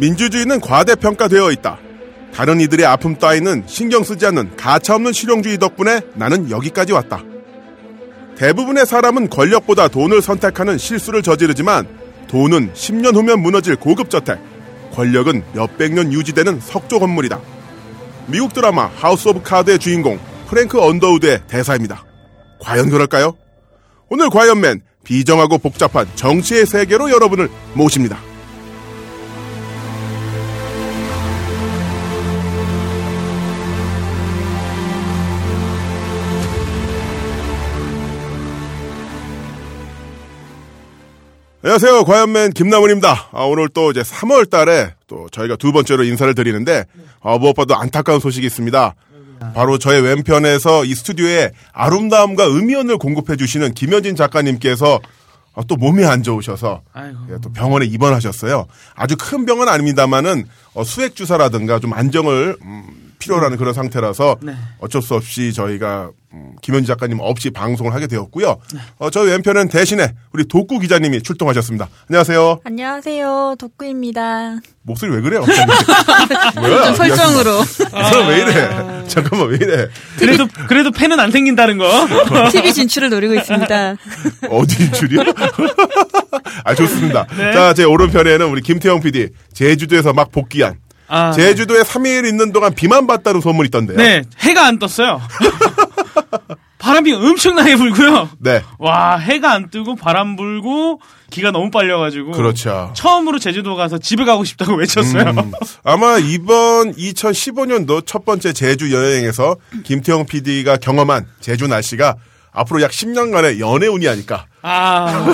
민주주의는 과대평가되어 있다. 다른 이들의 아픔 따위는 신경 쓰지 않는 가차없는 실용주의 덕분에 나는 여기까지 왔다. 대부분의 사람은 권력보다 돈을 선택하는 실수를 저지르지만 돈은 10년 후면 무너질 고급 저택, 권력은 몇백 년 유지되는 석조 건물이다. 미국 드라마 하우스 오브 카드의 주인공 프랭크 언더우드의 대사입니다. 과연 그럴까요? 오늘 과이언맨 비정하고 복잡한 정치의 세계로 여러분을 모십니다. 안녕하세요. 과연맨 김남훈입니다. 아, 오늘 또 이제 3월 달에 또 저희가 두 번째로 인사를 드리는데, 아, 무엇보다도 안타까운 소식이 있습니다. 바로 저의 왼편에서 이 스튜디오에 아름다움과 음이언을 공급해 주시는 김현진 작가님께서 아, 또 몸이 안 좋으셔서 예, 또 병원에 입원하셨어요. 아주 큰 병은 아닙니다만은 어, 수액 주사라든가 좀 안정을 음, 필요로 하는 그런 상태라서 네. 어쩔 수 없이 저희가 음, 김현지 작가님 없이 방송을 하게 되었고요. 어, 저희 왼편은 대신에 우리 독구 기자님이 출동하셨습니다. 안녕하세요. 안녕하세요. 독구입니다. 목소리 왜 그래요? 뭐야? 설정으로. 이 사람 왜 이래? 잠깐만 왜 이래? 그래도 그래도 팬은 안 생긴다는 거. TV 진출을 노리고 있습니다. 어디 줄이요? 아 좋습니다. 네. 자, 제 오른편에는 우리 김태형 PD 제주도에서 막 복귀한 아, 제주도에 3일 있는 동안 비만 봤다는 소문이 있던데요. 네, 해가 안 떴어요. 바람이 엄청나게 불고요. 네. 와, 해가 안 뜨고 바람 불고 기가 너무 빨려가지고. 그렇죠. 처음으로 제주도 가서 집에 가고 싶다고 외쳤어요. 음, 아마 이번 2015년도 첫 번째 제주 여행에서 김태형 PD가 경험한 제주 날씨가 앞으로 약 10년간의 연애운이 아닐까. 아,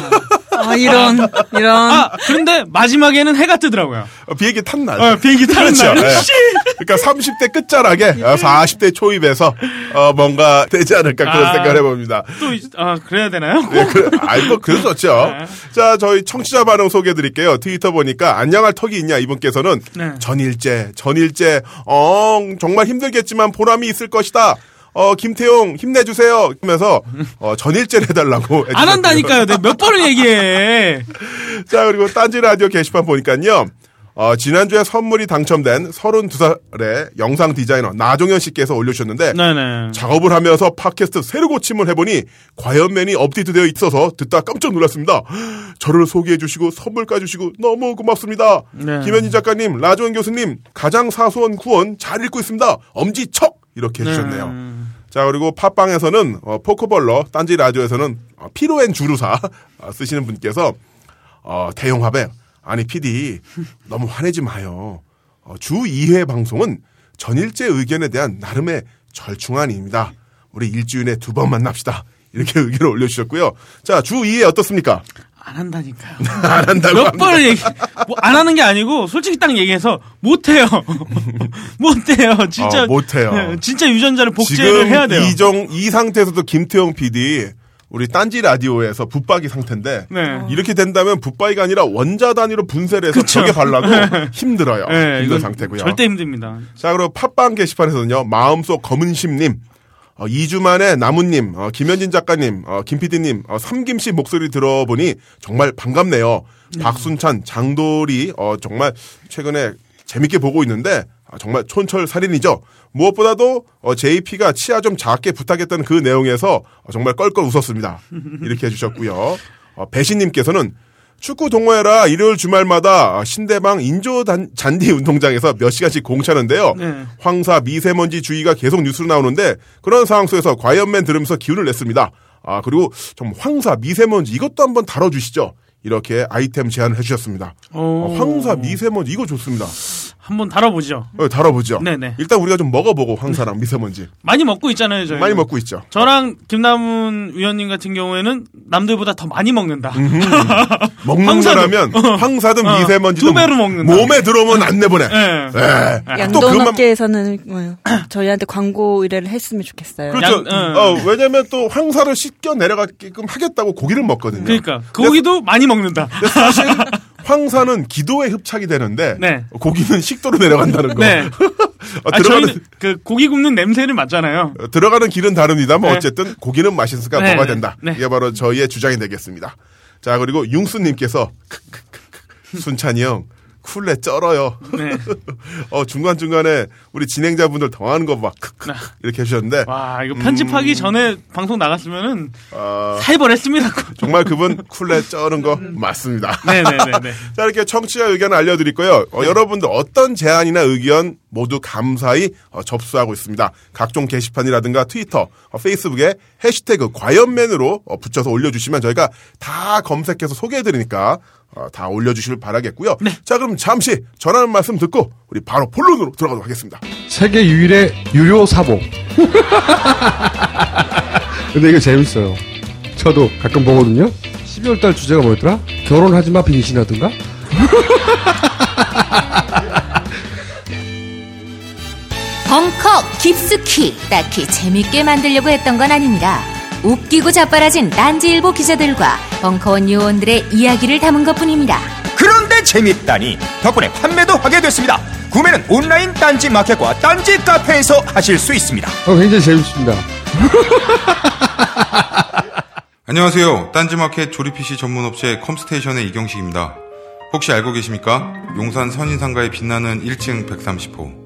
아, 이런, 이런. 아, 그런데 마지막에는 해가 뜨더라고요. 어, 비행기 탄 날. 어, 비행기 타는 그렇죠. 날. 예. 그러니까 30대 끝자락에 어, 40대 초입에서 어, 뭔가 되지 않을까 그런 아. 생각을 해봅니다. 또, 이- 아, 그래야 되나요? 네, 그, 아이, 뭐, 그래서 좋죠. 네. 자, 저희 청취자 반응 소개해 드릴게요. 트위터 보니까, 안녕할 턱이 있냐, 이분께서는, 네. 전일제, 전일제, 어, 정말 힘들겠지만 보람이 있을 것이다. 어, 김태용, 힘내주세요. 하면서, 어, 전일제를 해달라고. 안. 한다니까요. 내가 몇 번을 얘기해. 자, 그리고 딴지 라디오 게시판 보니까요. 어, 지난주에 선물이 당첨된 32살의 영상 디자이너 나종현 씨께서 올려주셨는데, 네네. 작업을 하면서 팟캐스트 새로 고침을 해보니 과연맨이 업데이트되어 있어서 듣다 깜짝 놀랐습니다. 저를 소개해 주시고 선물까지 주시고 너무 고맙습니다. 네. 김현진 작가님, 라조원 교수님 가장 사소한 구원 잘 읽고 있습니다. 엄지척 이렇게 해주셨네요. 자 그리고 팟빵에서는 어, 포크벌러 딴지 라디오에서는 어, 피로앤 주루사 어, 쓰시는 분께서 어, 대용합에 아니 PD 너무 화내지 마요. 어, 주 2회 방송은 전일제 의견에 대한 나름의 절충안입니다. 우리 일주일에 두 번 만납시다. 이렇게 의견을 올려주셨고요. 자, 주 2회 어떻습니까? 안 한다니까요. 안 한다고 몇. 번을 얘기, 뭐 안 하는 게 아니고, 솔직히 딱 얘기해서, 못해요. 못해요. 진짜. 어, 못해요. 네, 진짜 유전자를 복제를 지금 해야 돼요. 이정, 이 상태에서도 김태형 PD 우리 딴지 라디오에서 붙박이 상태인데 네. 이렇게 된다면 붙박이가 아니라 원자 단위로 분쇄를 해서 그쵸. 벽에 발라도 힘들어요. 네, 힘든 상태고요. 절대 힘듭니다. 자, 그리고 팟빵 게시판에서는요, 마음속 검은심님, 어, 2주 만에 나무님, 어, 김현진 작가님, 어, 김PD님, 어, 삼김씨 목소리 들어보니 정말 반갑네요. 박순찬, 장돌이, 어, 정말 최근에 재밌게 보고 있는데, 아, 정말 촌철살인이죠. 무엇보다도 어, JP가 치아 좀 작게 부탁했던 그 내용에서 어, 정말 껄껄 웃었습니다. 이렇게 해주셨고요. 어, 배신님께서는 축구 동호회라 일요일 주말마다 신대방 인조 단- 잔디 운동장에서 몇 시간씩 공차는데요. 네. 황사 미세먼지 주의가 계속 뉴스로 나오는데 그런 상황 속에서 과연맨 들으면서 기운을 냈습니다. 아 그리고 좀 황사 미세먼지 이것도 한번 다뤄주시죠. 이렇게 아이템 제안을 해주셨습니다. 오. 어, 황사 미세먼지 이거 좋습니다. 한번 다뤄보죠. 어, 다뤄보죠. 네네. 일단 우리가 좀 먹어보고 황사랑 미세먼지 많이 먹고 있잖아요, 저희. 많이 먹고 있죠. 저랑 김남훈 위원님 같은 경우에는 남들보다 더 많이 먹는다. 먹는. 거라면 황사든 어, 미세먼지든 두 배로 먹는다. 몸에 들어오면 안 내보내. 네. 예. 또 그것만 양돈업계에서는 뭐요? 저희한테 광고 의뢰를 했으면 좋겠어요. 그렇죠. 양- 어, 왜냐면 또 황사를 씻겨 내려가게끔 하겠다고 고기를 먹거든요. 그러니까 고기도 많이 먹는다. 사실 황사는 기도에 흡착이 되는데 네. 고기는 식도로 내려간다는 거. 네. 어, 아, 들어가는 그 고기 굽는 냄새를 맡잖아요. 어, 들어가는 길은 다릅니다만 네. 어쨌든 고기는 맛있으니까 네, 먹어야 네, 된다. 네. 이게 바로 저희의 주장이 되겠습니다. 자 그리고 융수님께서 순찬이 형 쿨레 쩔어요. 네. 어, 중간중간에 우리 진행자분들 당하는 거 막, 크크, 이렇게 해주셨는데, 와, 이거 편집하기 전에 방송 나갔으면은 어, 살벌했습니다. 정말 그분 쿨레 쩌는 거 맞습니다. 네네네네. 자, 이렇게 청취자 의견을 알려드릴 거예요. 어, 여러분들 어떤 제안이나 의견 모두 감사히 어, 접수하고 있습니다. 각종 게시판이라든가 트위터, 어, 페이스북에 해시태그 과연맨으로 어, 붙여서 올려주시면 저희가 다 검색해서 소개해드리니까 어, 다 올려주시길 바라겠고요. 자, 그럼 잠시 전하는 말씀 듣고 우리 바로 본론으로 들어가도록 하겠습니다. 세계 유일의 유료 사복. 근데 이거 재밌어요. 저도 가끔 보거든요. 12월 달 주제가 뭐였더라? 결혼하지 마 빙신하든가? 벙커 깊숙이 딱히 재밌게 만들려고 했던 건 아닙니다. 웃기고 자빠라진 딴지일보 기자들과 벙커원 요원들의 이야기를 담은 것 뿐입니다. 그런데 재밌다니 덕분에 판매도 하게 됐습니다. 구매는 온라인 딴지 마켓과 딴지 카페에서 하실 수 있습니다. 어, 굉장히 재밌습니다. 안녕하세요. 딴지마켓 조립 PC 전문 업체 컴스테이션의 이경식입니다. 혹시 알고 계십니까? 용산 선인상가에 빛나는 1층 130호.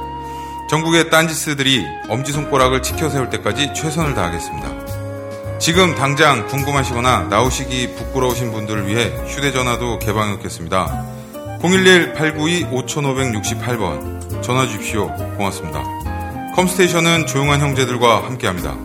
전국의 딴지스들이 엄지손가락을 치켜 세울 때까지 최선을 다하겠습니다. 지금 당장 궁금하시거나 나오시기 부끄러우신 분들을 위해 휴대전화도 개방해 놓겠습니다. 011-892-5568번 전화 주십시오. 고맙습니다. 컴스테이션은 조용한 형제들과 함께합니다.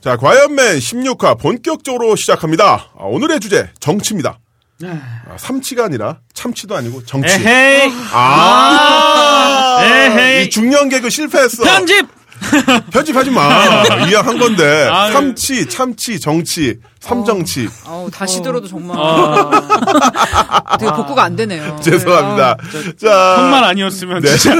자, 과연맨 16화 본격적으로 시작합니다. 아, 오늘의 주제, 정치입니다. 아, 삼치가 아니라 참치도 아니고 정치. 에헤이. 아, 에헤이. 이 중년 개그 실패했어. 편집! 편집하지 마. 이해한 건데. 아유. 삼치, 참치, 정치, 삼정치. 어우, 다시 들어도 정말 아, 되게 복구가 안 되네요. 죄송합니다. 자, 형만 아니었으면 네. 자,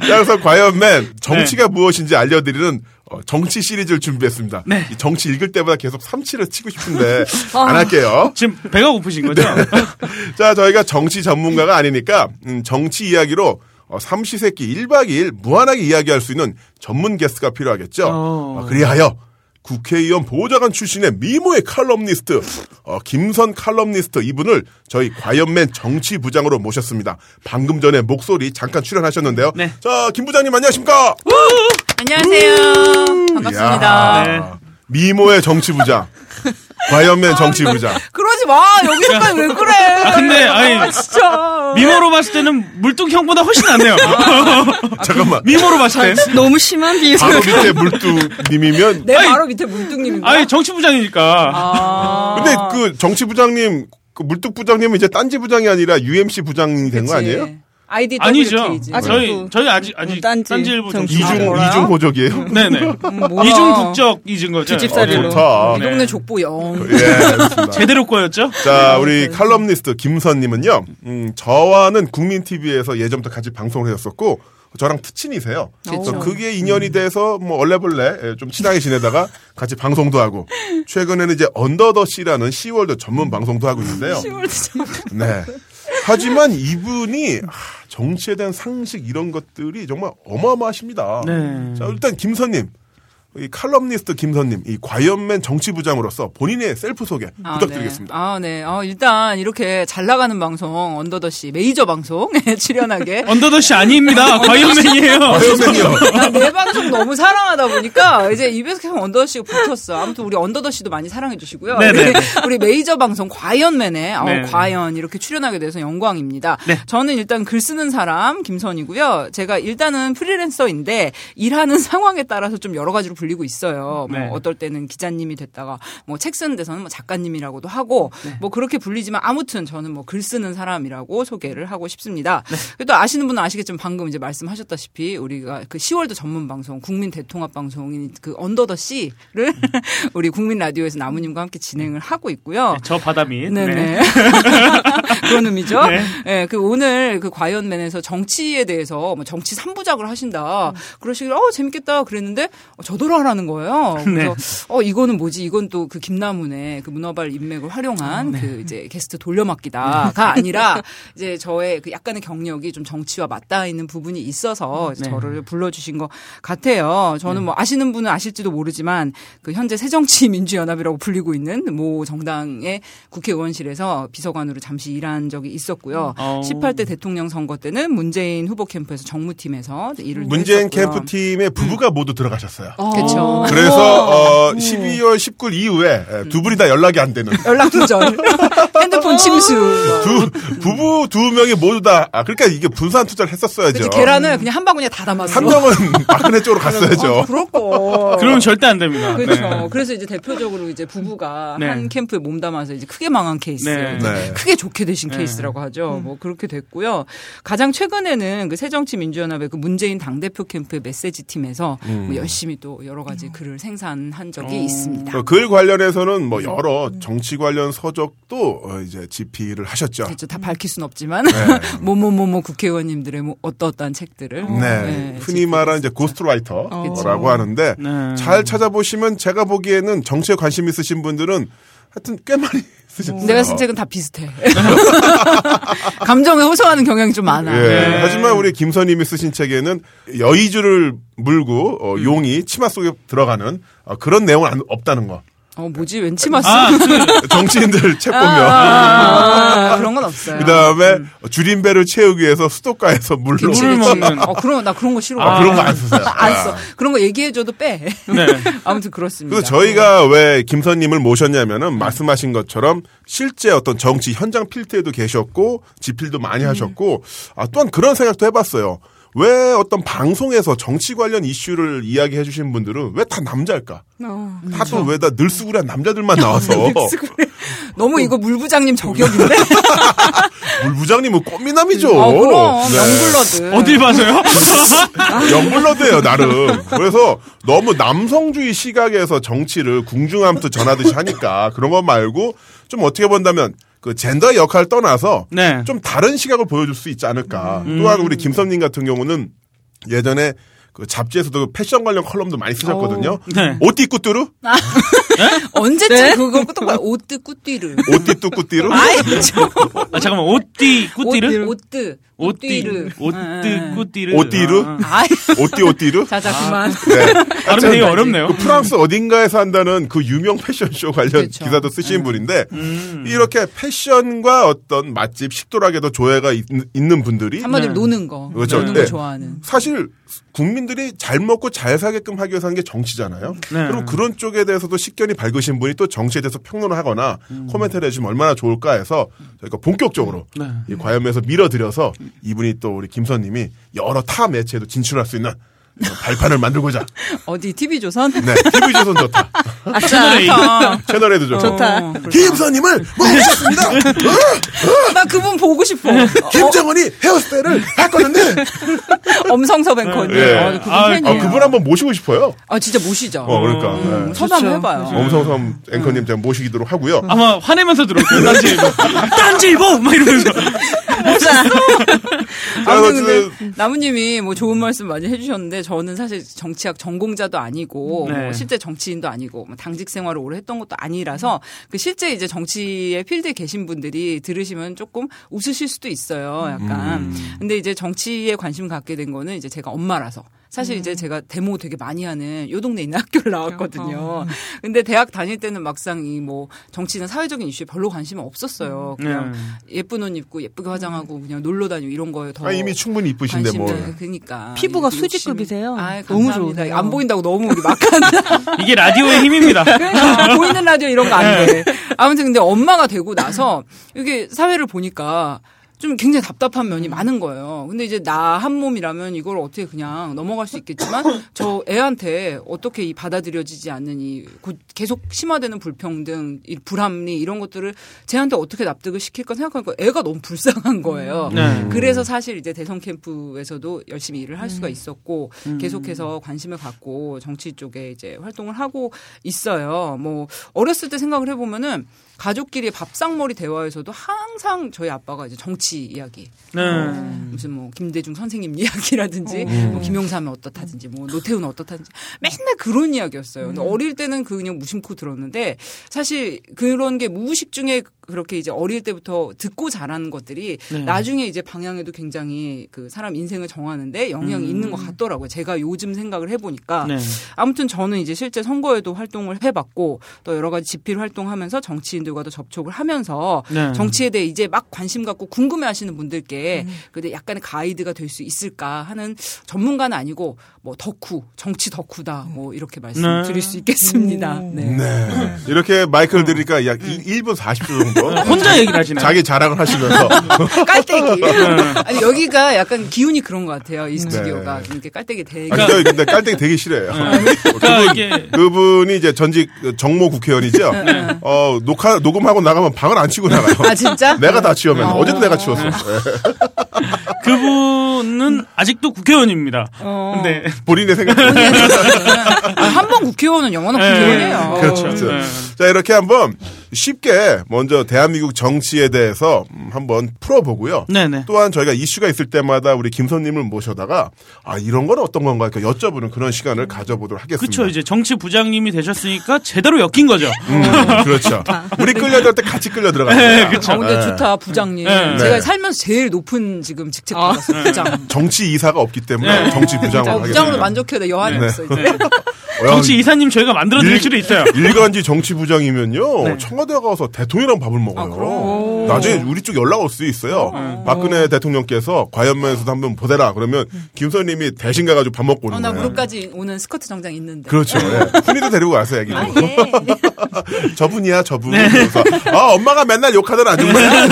그래서 과연맨 정치가 무엇인지 알려드리는 어, 정치 시리즈를 준비했습니다. 네. 이 정치 읽을 때마다 계속 삼치를 치고 싶은데 안 할게요. 지금 배가 고프신 거죠? 네. 자, 저희가 정치 전문가가 아니니까 음, 정치 이야기로 어, 삼시세끼 1박 2일 무한하게 이야기할 수 있는 전문 게스트가 필요하겠죠. 어. 어, 그리하여 국회의원 보좌관 출신의 미모의 칼럼니스트 어, 김선 칼럼니스트 이분을 저희 과연맨 정치 부장으로 모셨습니다. 방금 전에 목소리 잠깐 출연하셨는데요. 네. 자, 김 부장님 안녕하십니까? 안녕하세요. 반갑습니다. 이야, 미모의 정치부장. 과연맨 정치부장. 그러지 마. 여기서까지 왜 그래? 근데, 아니, 아, 진짜. 미모로 봤을 때는 물뚱형보다 훨씬 낫네요. 잠깐만. 미모로 봤을 때. 너무 심한 비유. 바로 밑에 물뚱님이면 내 아니, 바로 밑에 물뚱님인가? 아니, 정치부장이니까. 아. 근데 그 정치부장님, 그 물뚝부장님은 이제 딴지 부장이 아니라 UMC 부장이 된 거. 아니에요? 아이디 아니죠. 아직도. 저희, 저희 아직, 아직, 딴지 딴지일보 정치. 정치. 이중, 뭐라요? 이중호적이에요? 네네. 뭐야. 이중 국적 잊은 거죠. 뒷집살이로. 어, 좋다. 이 동네 족보 영. 예. 제대로 꼬였죠? 자, 우리 칼럼니스트 김선님은요, 음, 저와는 국민TV에서 예전부터 같이 방송을 했었고, 저랑 트친이세요. 그래서 그게 인연이 돼서 뭐 얼레벌레 예, 좀 친하게 지내다가 같이 방송도 하고 최근에는 이제 언더더 씨라는 시월드 전문 방송도 하고 있는데요. 네. 하지만 이분이 아, 정치에 대한 상식 이런 것들이 정말 어마어마하십니다. 네. 자, 일단 김선님. 이 칼럼니스트 김선님, 이 과이언맨 정치부장으로서 본인의 셀프 소개 아, 부탁드리겠습니다. 네. 아, 네. 어, 일단 이렇게 잘 나가는 방송 언더더시 메이저 방송에 출연하게 언더더시 아닙니다. 과이언맨이에요. 과이언맨이요. 난내 방송 너무 사랑하다 보니까 이제 입에서 계속 언더더시가 붙었어. 아무튼 우리 언더더시도 많이 사랑해 주시고요. 네네. 우리, 우리 메이저 방송 과이언맨에 어, 네. 과연 이렇게 출연하게 돼서 영광입니다. 네. 저는 일단 글 쓰는 사람 김선이고요. 제가 일단은 프리랜서인데 일하는 상황에 따라서 좀 여러 가지로 불 리고 있어요. 네. 뭐 어떨 때는 기자님이 됐다가 뭐 책 쓰는 데서는 뭐 작가님이라고도 하고 뭐 그렇게 불리지만 아무튼 저는 뭐 글 쓰는 사람이라고 소개를 하고 싶습니다. 또 아시는 분은 아시겠지만 방금 이제 말씀하셨다시피 우리가 그 10월도 전문 방송 국민 대통합 방송인 그 언더 더 씨를 우리 국민 라디오에서 나무님과 함께 진행을 하고 있고요. 저 바다 밑. 네네. 그런 의미죠. 네. 네. 그 오늘 그 과연맨에서 정치에 대해서 뭐 정치 3부작을 하신다. 그러시길래 어 재밌겠다 그랬는데 어, 저더러 하라는 거예요. 그래서 어 이거는 뭐지? 이건 또 그 김나문의 그 문어발 인맥을 활용한 그 이제 게스트 돌려막기다가 아니라 이제 저의 그 약간의 경력이 좀 정치와 맞닿아 있는 부분이 있어서 네. 저를 불러주신 것 같아요. 저는 뭐 아시는 분은 아실지도 모르지만 그 현재 새정치민주연합이라고 불리고 있는 모 정당의 국회의원실에서 비서관으로 잠시 일한 적이 있었고요. 어. 18대 대통령 선거 때는 문재인 후보 캠프에서 정무팀에서 일을 문재인 했었고요. 캠프 팀에 부부가 모두 들어가셨어요. 그렇죠. 그래서 어, 12월 19일 이후에 에, 두 분이 다 연락이 안 되는 연락 두절, 핸드폰 침수. 두 부부 두 명이 모두 다 아, 그러니까 이게 분산 투자를 했었어야죠. 그치, 계란을 그냥 한 바구니에 다 담았어. 한 명은 박근혜 쪽으로 갔어야죠. 아, 거. 그러면 절대 안 됩니다. 그렇죠. 네. 그래서 이제 대표적으로 이제 부부가 네. 한 캠프에 몸담아서 이제 크게 망한 케이스, 네. 네. 크게 좋게 되신 네. 케이스라고 하죠. 뭐 그렇게 됐고요. 가장 최근에는 그 새정치민주연합의 그 문재인 당 대표 캠프의 메시지 팀에서 뭐 열심히 또 여러 가지 글을 생산한 적이 어. 있습니다. 어, 글 관련해서는 뭐 여러 정치 관련 서적도 어, 이제 집필을 하셨죠. 그렇죠. 다 밝힐 순 없지만 네. 뭐뭐뭐뭐 국회의원님들의 뭐 어떠어떠한 책들을 네, 흔히 말하는 이제 ghostwriter라고 그쵸. 하는데 네. 잘 찾아보시면 제가 보기에는 정치에 관심 있으신 분들은 하여튼 꽤 많이 쓰셨어요. 내가 쓴 책은 다 비슷해. 감정에 호소하는 경향이 좀 많아. 예. 네. 하지만 우리 김선님이 쓰신 책에는 여의주를 물고 어, 음. 용이 치마 속에 들어가는 어, 그런 내용은 안- 없다는 거. 어 뭐지 왠지 맞어. 아, 그, 정치인들 책 보면. 아, 그런 건 없어요. 그 다음에 줄임배를 채우기 위해서 수도가에서 물로. 물을. 먹는. 어, 그런, 나 그런 거 싫어. 아, 그런 거 안 쓰세요. 안 써. 그런 거 얘기해줘도 빼. 네. 아무튼 그렇습니다. 그래서 저희가 왜 김선님을 모셨냐면은 말씀하신 것처럼 실제 어떤 정치 현장 필드에도 계셨고 지필도 많이 하셨고 아, 또한 그런 생각도 해봤어요. 왜 어떤 방송에서 정치 관련 이슈를 이야기해 주신 분들은 왜 다 남자일까? 어. 다또 왜다 늘수구리한 남자들만 나와서 너무 이거 물부장님 저격인데? 물 부장님은 꽃미남이죠. 어, 그럼. 네. 영블러드. 어딜 봐서요? 영블러드예요 나름. 그래서 너무 남성주의 시각에서 정치를 궁중함도 전하듯이 하니까 그런 것 말고 좀 어떻게 본다면 그 젠더의 역할을 떠나서 네. 좀 다른 시각을 보여줄 수 있지 않을까. 또한 우리 김선님 같은 경우는 예전에 그 잡지에서도 패션 관련 컬럼도 많이 쓰셨거든요. 네. 오띠 꾸뚜루? 언제쯤 네? 그거 또 뭐야? 오뜨 꾸띠르. 오띠 뚜 꾸띠루? 아이, 저. 아, 잠깐만, 옷띠, 꾸띠르? 오뜨. 옷띠, 오띠르. 옷띠, 꾸띠르. 오띠르? 아, 오띠 오띠루? 자자, 그만. 네. 발음 되게 어렵네요. 그 프랑스 어딘가에서 한다는 그 유명 패션쇼 관련 그렇죠. 기사도 쓰신 분인데 음. 이렇게 패션과 어떤 맛집 식도락에도 조예가 있, 는 분들이 한마디로 노는 거. 그렇죠. 노는 네. 거 좋아하는. 사실 국민들이 잘 먹고 잘 살게끔 하기 위해서 하는 게 정치잖아요. 네. 그럼 그런 쪽에 대해서도 식견이 밝으신 분이 또 정치에 대해서 평론을 하거나 코멘트를 해주면 얼마나 좋을까 해서 저희가 본격적으로 네. 이 과연에서 밀어드려서 이분이 또 우리 김선님이 여러 타 매체에도 진출할 수 있는 발판을 만들고자 어디 TV조선? 네 TV조선 좋다 채널 A. 아, 채널에도 좋고 좋다. 어. 김선님을 모셨습니다. 나 그분 보고 싶어. 김정은이 헤어스타일을 할 건데. 엄성섭 앵커님. 예. 아, 그분 아, 팬이에요. 아, 그분 한번 모시고 싶어요. 아, 진짜 모시죠. 어, 그러니까. 음, 네. 한번 해봐요. 엄성섬 앵커님 제가 모시기도록 하고요. 아마 화내면서 들어올게요. 딴지일보. 딴지일보! 막 이러면서. 아무튼 어쨌든- 근데 나무님이 뭐 좋은 말씀 많이 해주셨는데 저는 사실 정치학 전공자도 아니고 네. 뭐 실제 정치인도 아니고 뭐 당직 생활을 오래 했던 것도 아니라서 그 실제 이제 정치의 필드에 계신 분들이 들으시면 조금 웃으실 수도 있어요. 약간. 근데 이제 정치에 관심 갖게 된 거는 이제 제가 엄마라서. 사실 이제 제가 데모 되게 많이 하는 요 동네 있는 학교를 나왔거든요. 근데 대학 다닐 때는 막상 이 뭐 정치나 사회적인 이슈에 별로 관심은 없었어요. 그냥 네. 예쁜 옷 입고 예쁘게 화장하고 그냥 놀러 다니고 이런 거에 더 아, 이미 충분히 이쁘신데 관심이 뭐. 그러니까 피부가 수지급이세요. 아, 너무. 좋으세요. 안 보인다고 너무 우리 막한다. 이게 라디오의 힘입니다. 그러니까 보이는 라디오 이런 거 안 돼. 아무튼 근데 엄마가 되고 나서 이게 사회를 보니까 좀 굉장히 답답한 면이 많은 거예요. 근데 이제 나 한 몸이라면 이걸 어떻게 그냥 넘어갈 수 있겠지만 저 애한테 어떻게 이 받아들여지지 않는 이곧 계속 심화되는 불평등, 이 불합리 이런 것들을 쟤한테 어떻게 납득을 시킬까 생각하니까 애가 너무 불쌍한 거예요. 네. 그래서 사실 이제 대선 캠프에서도 열심히 일을 할 수가 있었고 음. 계속해서 관심을 갖고 정치 쪽에 이제 활동을 하고 있어요. 뭐 어렸을 때 생각을 해보면은 가족끼리 밥상머리 대화에서도 항상 저희 아빠가 이제 정치 이야기, 네. 무슨 뭐 김대중 선생님 이야기라든지 뭐 김용삼은 어떻다든지 뭐 노태우는 어떻다든지 맨날 그런 이야기였어요. 근데 어릴 때는 그 그냥 무심코 들었는데 사실 그런 게 무의식 중에 그렇게 이제 어릴 때부터 듣고 자라는 것들이 네. 나중에 이제 방향에도 굉장히 그 사람 인생을 정하는데 영향이 있는 것 같더라고요. 제가 요즘 생각을 해보니까 네. 아무튼 저는 이제 실제 선거에도 활동을 해봤고 또 여러 가지 집필 활동하면서 정치인들과도 접촉을 하면서 네. 정치에 대해 이제 막 관심 갖고 궁금해하시는 분들께 근데 약간의 가이드가 될 수 있을까 하는 전문가는 아니고 뭐 덕후 정치 덕후다 뭐 이렇게 말씀드릴 수 있겠습니다. 네. 네. 이렇게 마이크를 들으니까 약 1분 40초 정도 혼자 얘기를 하시네. 자기 자랑을 하시면서 깔때기. 아니 여기가 약간 기운이 그런 것 같아요. 이 스튜디오가 네. 이렇게 깔때기 되게. 아니, 저 근데 깔때기 되게 싫어해요. 그러니까 이게 그분이 이제 전직 정모 국회의원이죠. 어, 녹화, 녹음하고 나가면 방을 안 치고 나가요. 아 진짜? 내가 다 치우면. 어. 어제도 내가 치웠어. 예. 그분은 아직도 국회의원입니다. 어. 근데 본인의 생각. 한번 국회의원은 영원한 네. 국회의원이에요. 그렇죠. 그렇죠. 네. 자, 이렇게 한번 쉽게 먼저 대한민국 정치에 대해서 음, 한번 풀어보고요. 네네. 또한 저희가 이슈가 있을 때마다 우리 김선님을 모셔다가 아, 이런 건 어떤 건가 이렇게 여쭤보는 그런 시간을 가져보도록 하겠습니다. 그렇죠. 이제 정치 부장님이 되셨으니까 제대로 엮인 거죠. 음, 그렇죠. 우리 끌려들 때 같이 끌려 들어가요. 네, 그쵸. 아, 근데 네. 좋다 부장님. 네. 제가 네. 살면서 제일 높은 지금 직책 받았어요. 부장. 정치 이사가 없기 때문에 네. 정치 부장을 어, 하겠습니다. 부장으로 만족해야 돼. 여한이 네. 없어 이제. 어, 정치 이사님 저희가 만들어 드릴 일- 수도 있어요. 일간지 정치 부장이면요 네. 청와 대 가서 대통령이랑 밥을 먹어요. 아. 나중에 우리 쪽 연락 올 수 있어요. 박근혜 대통령께서 과연면에서도 한번 보대라 그러면 김선님이 대신 가가지고 밥 먹고 오는 어, 나 거예요. 무릎까지 오는 스커트 정장 있는데. 그렇죠. 예. 훈이도 데리고 가서 얘기. 아, 예. 저분이야 저분. 그래서 아 엄마가 맨날 욕하던 아줌마야.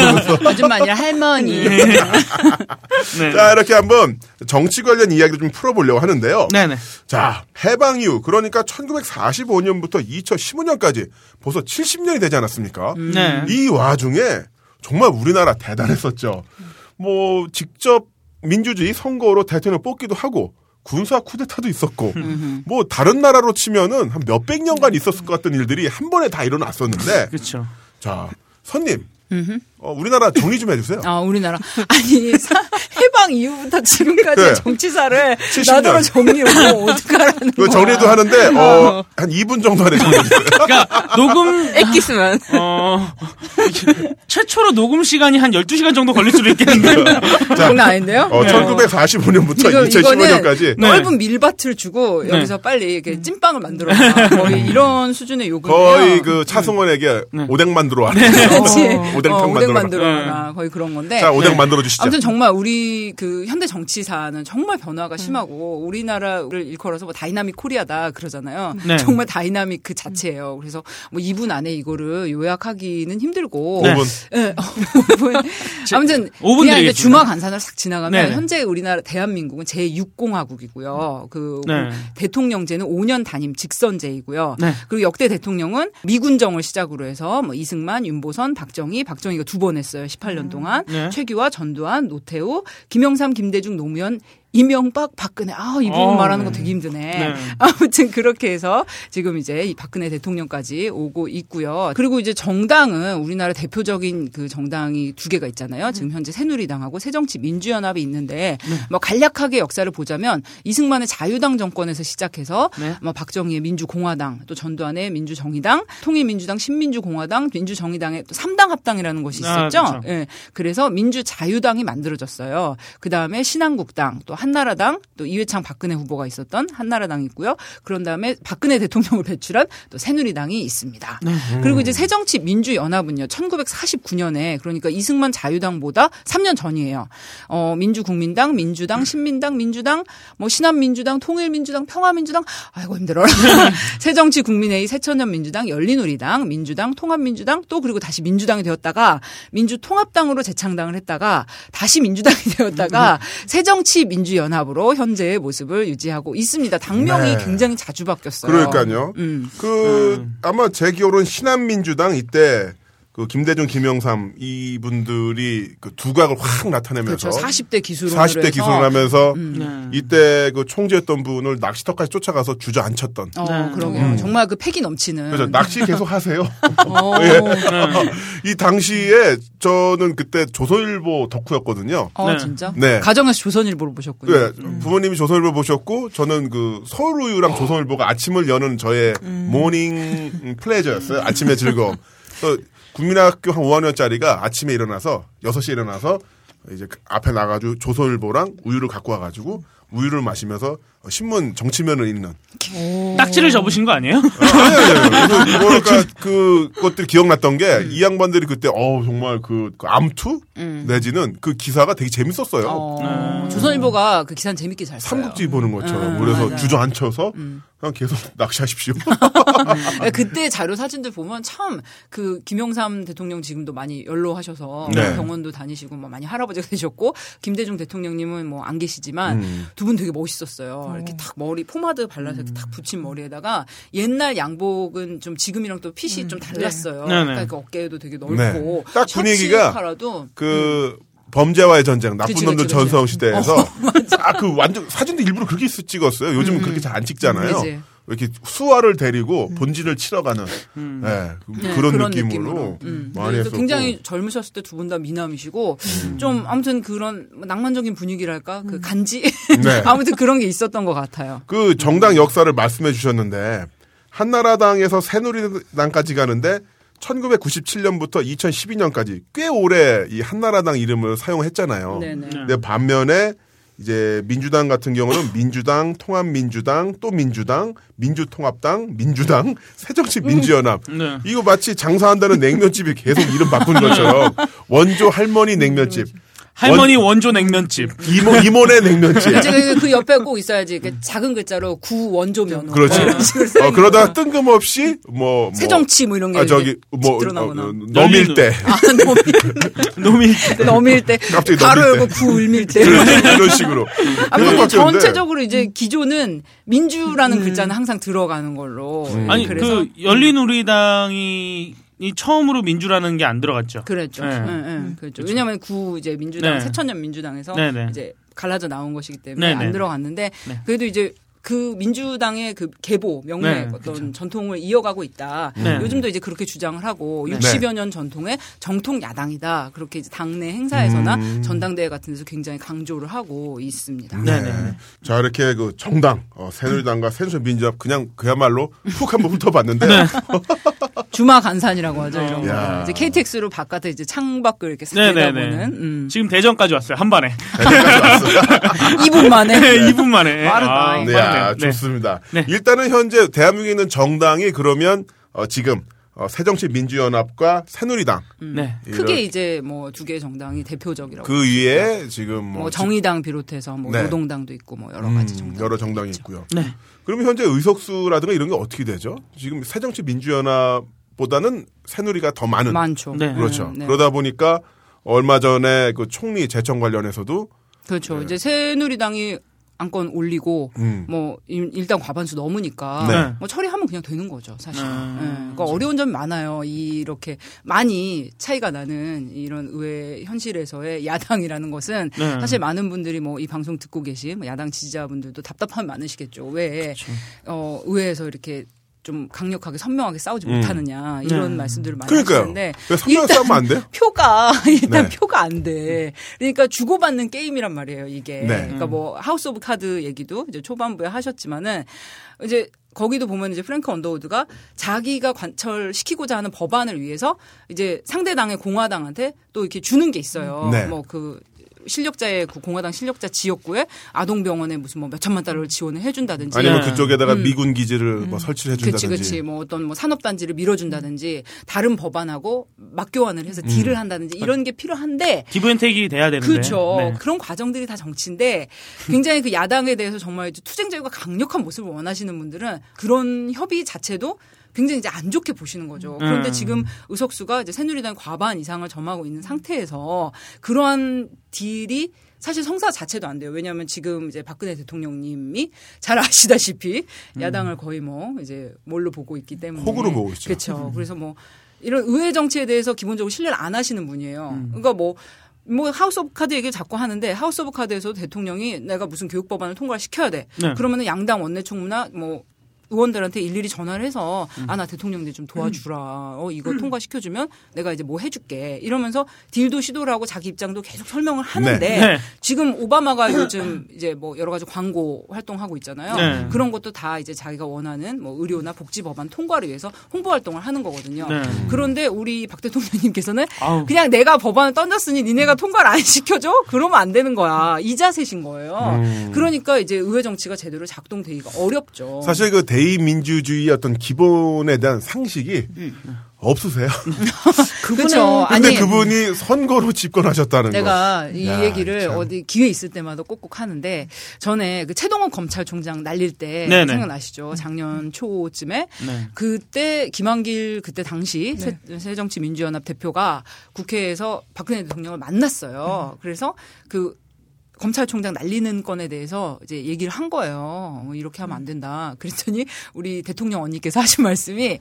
아줌마 아니라 할머니. 네. 자 이렇게 한번 정치 관련 이야기를 좀 풀어보려고 하는데요. 네네. 자, 해방 이후 그러니까 1945년부터 2015년까지 벌써 70년이 되지 않았습니까? 네. 이 와중에 정말 우리나라 대단했었죠. 뭐 직접 민주주의 선거로 대통령 뽑기도 하고 군사 쿠데타도 있었고 뭐 다른 나라로 치면은 한 몇백 년간 있었을 것 같은 일들이 한 번에 다 일어났었는데 그렇죠. 자, 선님. 어, 우리나라 정리 좀 해주세요. 아, 우리나라. 아니, 사- 해방 이후부터 지금까지 네. 정치사를 70 년. 나더러 정리하고 어떡하라는 그 거야. 정리도 하는데 어, 한 2분 정도 안에 정리해주세요. 그러니까 녹음 엑기스만. 어 최초로 녹음 시간이 한 12시간 정도 걸릴 수도 있겠는데. 장난 아닌데요? 어, 1945년부터 이거, 2015년까지 네. 넓은 밀밭을 주고 네. 여기서 빨리 이렇게 찐빵을 만들어 거의 이런 수준의 요금이에요. 거의 그 차승원에게 오뎅 만들어 와. 그렇지. 오뎅탕 어, 오뎅 만들어라. 만들어라. 거의 그런 건데. 자, 오뎅 네. 만들어 주시죠. 아무튼 정말 우리 그 현대 정치사는 정말 변화가 심하고 우리나라를 일컬어서 뭐 Dynamic Korea다 그러잖아요. 네. 정말 다이나믹 그 자체예요. 그래서 뭐 2분 안에 이거를 요약하기는 힘들고. 네. 5분. 네, 5분. 아무튼 5분 그냥 이제. 주마간산을 싹 지나가면 네네. 현재 우리나라 대한민국은 제6공화국이고요. 그 네. 대통령제는 5년 단임 직선제이고요. 네. 그리고 역대 대통령은 미군정을 시작으로 해서 뭐 이승만, 윤보선, 박정희, 박정희가 두번 했어요. 18년 동안. 네. 최규하, 전두환, 노태우, 김영삼, 김대중, 노무현, 이명박, 박근혜. 아, 이 부분 어, 말하는 네. 거 되게 힘드네. 네. 아무튼 그렇게 해서 지금 이제 이 박근혜 대통령까지 오고 있고요. 그리고 이제 정당은 우리나라 대표적인 그 정당이 두 개가 있잖아요. 지금 현재 새누리당하고 새정치민주연합이 있는데 네. 뭐 간략하게 역사를 보자면 이승만의 자유당 정권에서 시작해서 네. 뭐 박정희의 민주공화당, 또 전두환의 민주정의당, 통일민주당, 신민주공화당, 민주정의당의 또 3당 합당이라는 것이 아, 있었죠. 그렇죠. 예. 그래서 민주자유당이 만들어졌어요. 그 다음에 신한국당, 또 한나라당 또 이회창 박근혜 후보가 있었던 한나라당이 있고요. 그런 다음에 박근혜 대통령을 배출한 또 새누리당이 있습니다. 그리고 이제 새정치 민주연합은요. 1949년에 그러니까 이승만 자유당보다 3년 전이에요. 어, 민주국민당, 민주당, 신민당, 민주당, 뭐 신한민주당, 통일민주당, 평화민주당, 아이고 힘들어라. 새정치 국민회의, 새천년 민주당, 열린우리당, 민주당, 통합민주당, 또 그리고 다시 민주당이 되었다가 민주통합당으로 재창당을 했다가 다시 민주당이 되었다가 새정치 민주 연합으로 현재의 모습을 유지하고 있습니다. 당명이 네. 굉장히 자주 바뀌었어요. 그러니까요. 음. 그 아마 제 기억으로는 신한민주당 이때 그 김대중, 김영삼 이분들이 그 두각을 확 나타내면서 그렇죠. 40대 기술을 40대 기술을 하면서 네. 이때 그 총재였던 분을 낚시터까지 쫓아가서 주저앉혔던. 어, 네. 그러게요. 음. 정말 그 패기 넘치는. 그래서 낚시 계속 하세요. 어, 예. 이 당시에 저는 그때 조선일보 덕후였거든요. 어, 네. 진짜? 네. 가정에서 조선일보를 보셨군요. 네, 부모님이 조선일보 보셨고 저는 그 서울우유랑 조선일보가 아침을 여는 저의 morning pleasure였어요. 아침의 즐거움. 국민학교 한 5학년짜리가 아침에 일어나서 6시에 일어나서 이제 그 앞에 나가지고 조선일보랑 우유를 갖고 와가지고 우유를 마시면서 신문 정치면을 읽는. 딱지를 접으신 거 아니에요? 아니, 아니, 아니. 그래서 뭐랄까, 그, 것들이 기억났던 게, 이 양반들이 그때, 어 정말 그, 그 암투? 내지는 그 기사가 되게 재밌었어요. 어, 조선일보가 그 기사는 재밌게 잘 써요. 삼국지 보는 것처럼. 음, 그래서 맞아요. 주저앉혀서 그냥 계속 낚시하십시오. 네, 그때 자료 사진들 보면 참 그 김영삼 대통령 지금도 많이 연로하셔서 네. 병원도 다니시고 뭐 많이 할아버지가 되셨고 김대중 대통령님은 뭐 안 계시지만 음. 두분 되게 멋있었어요. 이렇게 탁 머리 포마드 발라서 이렇게 탁 붙인 머리에다가 옛날 양복은 좀 지금이랑 또 핏이 좀 달랐어요. 네, 네. 그러니까 어깨도 되게 넓고 네. 딱 분위기가 카라도 그, 범죄와의 전쟁, 나쁜 그치, 놈들. 전성 시대에서 아그 완전 사진도 일부러 그렇게 쓰- 찍었어요. 요즘은 그렇게 잘 안 찍잖아요. 그치. 이렇게 수화를 데리고 본진을 치러가는 네, 그- 네, 그런, 느낌으로, 음. 많이 그래서 했었고. 굉장히 젊으셨을 때 두 분 다 미남이시고 좀 아무튼 그런 뭐 낭만적인 분위기랄까 그 간지 네. 아무튼 그런 게 있었던 것 같아요. 그 정당 역사를 말씀해 주셨는데 한나라당에서 새누리당까지 가는데 1997년부터 2012년까지 꽤 오래 이 한나라당 이름을 사용했잖아요. 네네. 근데 반면에 이제 민주당 같은 경우는 민주당, 통합민주당, 또 민주당, 민주통합당, 민주당, 새정치민주연합. 네. 이거 마치 장사한다는 냉면집이 계속 이름 바꾸는 것처럼 원조 할머니 냉면집, 할머니 원 조 냉면집. 이모 이모네 냉면집. 이제 그- 그 옆에 꼭 있어야지 그 작은 글자로 구 원조 면허. 그렇지. 어, 그러다가 거. 뜬금없이 뭐, 뭐 새정치 뭐 이런 게 아 저기 뭐집 어, 드러나거나. 어, 넘일 때 아, 넘일 놈이 넘일 때 갑자기 가로 열고 때. 구 울밀 때. 이런 식으로. 아무튼 전체적으로 이제 기조는 민주라는 글자는 항상 들어가는 걸로. 아니 그래서 그 열린 우리당이 이 처음으로 민주라는 게 안 들어갔죠. 그랬죠. 네. 예, 예, 그렇죠. 왜냐하면 구 이제 민주당 네. 새천년 민주당에서 네, 네. 이제 갈라져 나온 것이기 때문에 네, 네. 안 들어갔는데 네. 그래도 이제 그 민주당의 그 계보 명맥 네, 어떤 전통을 이어가고 있다. 네. 요즘도 이제 그렇게 주장을 하고 네. 60여 년 전통의 정통 야당이다. 그렇게 이제 당내 행사에서나 음. 전당대회 같은 데서 굉장히 강조를 하고 있습니다. 네, 네. 자 이렇게 그 정당 어, 새누리당과 새누리민주합 그냥 그야말로 푹 한번 훑어봤는데 네. 주마 간산이라고 하죠. 이런 야. 거. 이제 KTX로 바깥에 이제 창밖을 이렇게 네. 음. 지금 대전까지 왔어요. 한 번에. 2분 만에 2분 만에. 빠르다. 아, 네, 빠르네요. 아, 네. 좋습니다. 네. 일단은 현재 대한민국에 있는 정당이 그러면 어, 지금 어, 새정치민주연합과 새누리당 네. 크게 이제 뭐 두 개의 정당이 대표적이라고. 그 위에 지금 뭐, 뭐 정의당 비롯해서 뭐 네. 노동당도 있고 뭐 여러 음, 가지 정당. 여러 정당이 있고요. 네. 그러면 현재 의석수라든가 이런 게 어떻게 되죠? 지금 새정치민주연합보다는 새누리가 더 많은 많죠. 네. 그렇죠. 네. 그러다 보니까 얼마 전에 그 총리 재청 관련해서도 그렇죠. 이제 새누리당이 안건 올리고 음. 뭐 일- 일단 과반수 넘으니까 네. 뭐 처리하면 그냥 되는 거죠 사실. 음. 예. 그러니까 어려운 점이 많아요. 이렇게 많이 차이가 나는 이런 의회 현실에서의 야당이라는 것은 네. 사실 많은 분들이 뭐 이 방송 듣고 계신 뭐 야당 지지자분들도 답답함이 많으시겠죠. 왜 어, 의회에서 이렇게 좀 강력하게 선명하게 싸우지 음. 못하느냐 이런 네. 말씀들을 많이 그러니까요. 하시는데 왜 선명 일단 싸우면 안 돼요? 표가 일단 네. 표가 안 돼. 그러니까 주고받는 게임이란 말이에요, 이게. 네. 그러니까 뭐 House of Cards 얘기도 이제 초반부에 하셨지만은 이제 거기도 보면 이제 프랭크 언더우드가 자기가 관철시키고자 하는 법안을 위해서 이제 상대당의 공화당한테 또 이렇게 주는 게 있어요. 네. 뭐그 실력자의 그 공화당 실력자 지역구에 아동병원에 무슨 뭐 몇천만 달러를 지원을 해준다든지 아니면 네. 그쪽에다가 미군 기지를 뭐 설치를 그치, 해준다든지. 그치. 뭐 어떤 뭐 산업단지를 밀어준다든지 다른 법안하고 맞교환을 해서 딜을 한다든지 이런 게 필요한데 기브앤테이크 돼야 되는데. 그렇죠. 네. 그런 과정들이 다 정치인데 굉장히 그 야당에 대해서 정말 투쟁자유가 강력한 모습을 원하시는 분들은 그런 협의 자체도 굉장히 이제 안 좋게 보시는 거죠. 그런데 음. 지금 의석수가 이제 새누리당 과반 이상을 점하고 있는 상태에서 그러한 deal이 사실 성사 자체도 안 돼요. 왜냐하면 지금 이제 박근혜 대통령님이 잘 아시다시피 야당을 거의 뭐 이제 뭘로 보고 있기 때문에 호구로 보고 있죠. 그렇죠. 그래서 뭐 이런 의회 정치에 대해서 기본적으로 신뢰를 안 하시는 분이에요. 그러니까 뭐뭐 House of Cards 얘기를 자꾸 하는데 House of Cards에서 대통령이 내가 무슨 교육 법안을 통과를 시켜야 돼. 네. 그러면은 양당 원내 총무나 뭐 의원들한테 일일이 전화를 해서 음. 아 나 대통령인데 좀 도와주라. 어 이거 통과시켜주면 내가 이제 뭐 해줄게. 이러면서 딜도 시도를 하고 자기 입장도 계속 설명을 하는데 네. 지금 오바마가 요즘 이제 뭐 여러 가지 광고 활동하고 있잖아요. 네. 그런 것도 다 이제 자기가 원하는 뭐 의료나 복지 법안 통과를 위해서 홍보 활동을 하는 거거든요. 네. 그런데 우리 박 대통령님께서는 아우. 그냥 내가 법안을 던졌으니 니네가 통과를 안 시켜줘? 그러면 안 되는 거야. 이 자세신 거예요. 그러니까 이제 의회 정치가 제대로 작동되기가 어렵죠. 사실 그 대 의민주주의 어떤 기본에 대한 상식이 없으세요. 그렇죠. 근데 아니 그분이 선거로 집권하셨다는 거. 내가 이 야, 얘기를 참. 어디 기회 있을 때마다 꼭꼭 하는데 전에 그 최동원 검찰총장 날릴 때 네네. 생각나시죠? 작년 초쯤에 네. 그때 김한길 그때 당시 새, 새정치민주연합 대표가 국회에서 박근혜 대통령을 만났어요. 그래서 그 검찰총장 날리는 건에 대해서 이제 얘기를 한 거예요. 뭐 이렇게 하면 안 된다. 그랬더니 우리 대통령 언니께서 하신 말씀이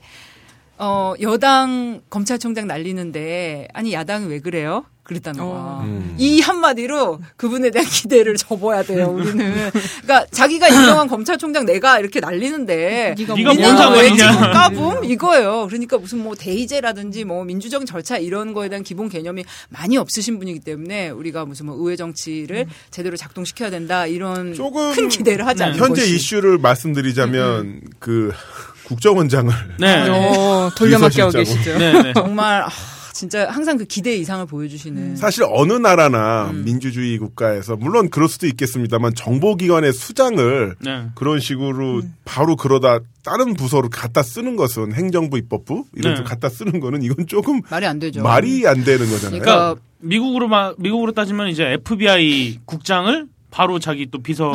어, 여당 검찰총장 날리는데 아니 야당이 왜 그래요? 그랬다는 거야. 음. 이 한마디로 그분에 대한 기대를 접어야 돼요. 우리는. 그러니까 자기가 인정한 검찰총장 내가 이렇게 날리는데 네가 네가 니네가 뭔 상관이냐. 왜 지금 까붐 이거예요. 그러니까 무슨 뭐 대의제라든지 뭐 민주적 절차 이런 거에 대한 기본 개념이 많이 없으신 분이기 때문에 우리가 무슨 뭐 의회 정치를 제대로 작동시켜야 된다 이런 큰 기대를 하지 않는 현재 것이. 이슈를 말씀드리자면 그 국정원장을 네. 어, 돌려막기 하고 비서실장으로. 계시죠. 네. 네. 정말 아, 진짜 항상 그 기대 이상을 보여주시는. 사실 어느 나라나 음. 민주주의 국가에서 물론 그럴 수도 있겠습니다만 정보기관의 수장을 네. 그런 식으로 음. 바로 그러다 다른 부서로 갖다 쓰는 것은 행정부 입법부 이런 네. 데 갖다 쓰는 거는 이건 조금 말이 안 되죠. 말이 안 되는 거잖아요. 그러니까 미국으로 마, 미국으로 따지면 이제 FBI 국장을 바로 자기 또 비서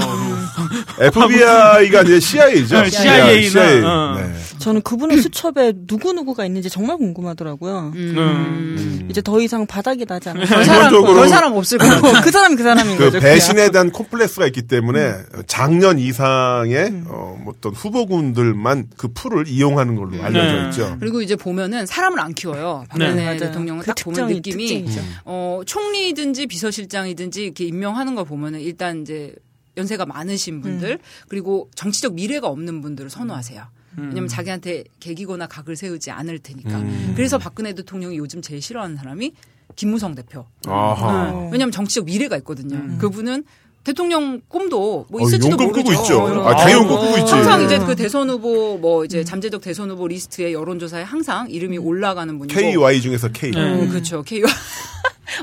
FBI가 이제 CIA죠. 네, CIA 나, 어. 네. 저는 그분의 수첩에 누구 누구가 있는지 정말 궁금하더라고요. 음. 이제 더 이상 바닥이 나지 않아요. 별 사람 사람 없을 거예요. 그 사람이 그 사람인 그 거죠. 배신에 대한 콤플렉스가 있기 때문에 음. 작년 이상의 어, 뭐 어떤 후보군들만 그 풀을 이용하는 걸로 알려져 네. 있죠. 그리고 이제 보면은 사람을 안 키워요. 박근혜 네. 대통령은 그딱 보면 특정이 느낌이 특징이죠. 어 총리든지 비서실장이든지 이렇게 임명하는 걸 보면은 일단 이제 연세가 많으신 분들 그리고 정치적 미래가 없는 분들을 선호하세요. 왜냐면 자기한테 개기거나 각을 세우지 않을 테니까. 그래서 박근혜 대통령이 요즘 제일 싫어하는 사람이 김무성 대표. 아하. 네. 왜냐면 정치적 미래가 있거든요. 그분은 대통령 꿈도 뭐 어, 있을지도 용금 모르죠. 있죠. 어, 아, 당연 꿈꾸고 있지. 항상 이제 그 대선 후보 뭐 이제 잠재적 대선 후보 리스트에 여론조사에 항상 이름이 올라가는 분이고. KY 중에서 K. 네. 음, 그렇죠. K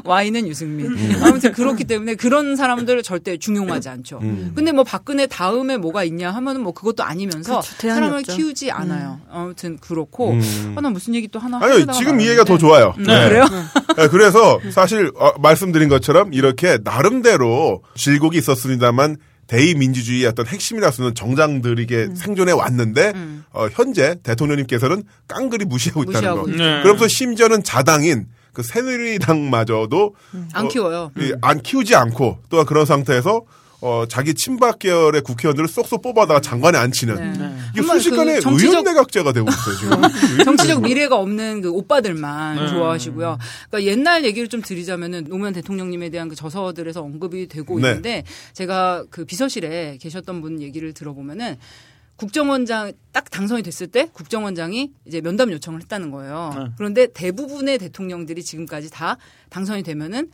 Y는 유승민. 아무튼 그렇기 때문에 그런 사람들을 절대 중용하지 않죠. 근데 뭐 박근혜 다음에 뭐가 있냐 하면은 뭐 그것도 아니면서 그렇죠. 사람을 없죠. 키우지 않아요. 아무튼 그렇고. 음. 아, 나 무슨 얘기 또 하나 아니요, 하려다가 지금 이 말았는데. 얘기가 더 좋아요. 네. 그래요? 네, 그래서 사실 어, 말씀드린 것처럼 이렇게 나름대로 질곡이 있었습니다만 대의 민주주의의 어떤 핵심이라 수는 정장들에게 음. 생존해 왔는데 어, 현재 대통령님께서는 깡그리 무시하고 있다는 무시하고 거. 있죠. 네. 그러면서 심지어는 자당인 그 새누리당마저도 안 어, 키워요. 이, 안 키우지 않고 또한 그런 상태에서 어, 자기 친박 계열의 국회의원들을 쏙쏙 뽑아다가 장관에 앉히는 네. 이게 순식간에 그 정치적- 의원 내각제가 되고 있어요 지금. 정치적 미래가 없는 그 오빠들만 네. 좋아하시고요. 그러니까 옛날 얘기를 좀 드리자면은 노무현 대통령님에 대한 그 저서들에서 언급이 되고 네. 있는데 제가 그 비서실에 계셨던 분 얘기를 들어보면은 국정원장 딱 당선이 됐을 때 국정원장이 이제 면담 요청을 했다는 거예요. 네. 그런데 대부분의 대통령들이 지금까지 다 당선이 되면은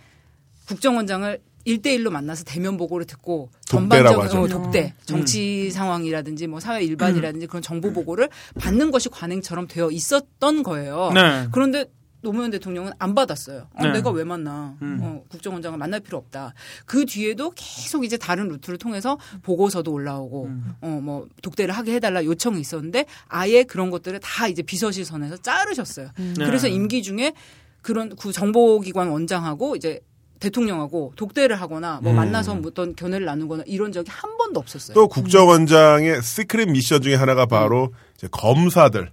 국정원장을 1대1로 만나서 대면 보고를 듣고 전반적인 하죠. 어, 독대 정치 상황이라든지 뭐 사회 일반이라든지 그런 정보 보고를 받는 것이 관행처럼 되어 있었던 거예요. 네. 그런데 노무현 대통령은 안 받았어요. 어, 네. 내가 왜 만나? 어, 국정원장을 만날 필요 없다. 그 뒤에도 계속 이제 다른 루트를 통해서 보고서도 올라오고, 어, 뭐, 독대를 하게 해달라 요청이 있었는데, 아예 그런 것들을 다 이제 비서실 선에서 자르셨어요. 그래서 임기 중에 그런 구 정보기관 원장하고 이제 대통령하고 독대를 하거나 뭐 만나서 어떤 견해를 나누거나 이런 적이 한 번도 없었어요. 또 국정원장의 secret mission 중에 하나가 바로 이제 검사들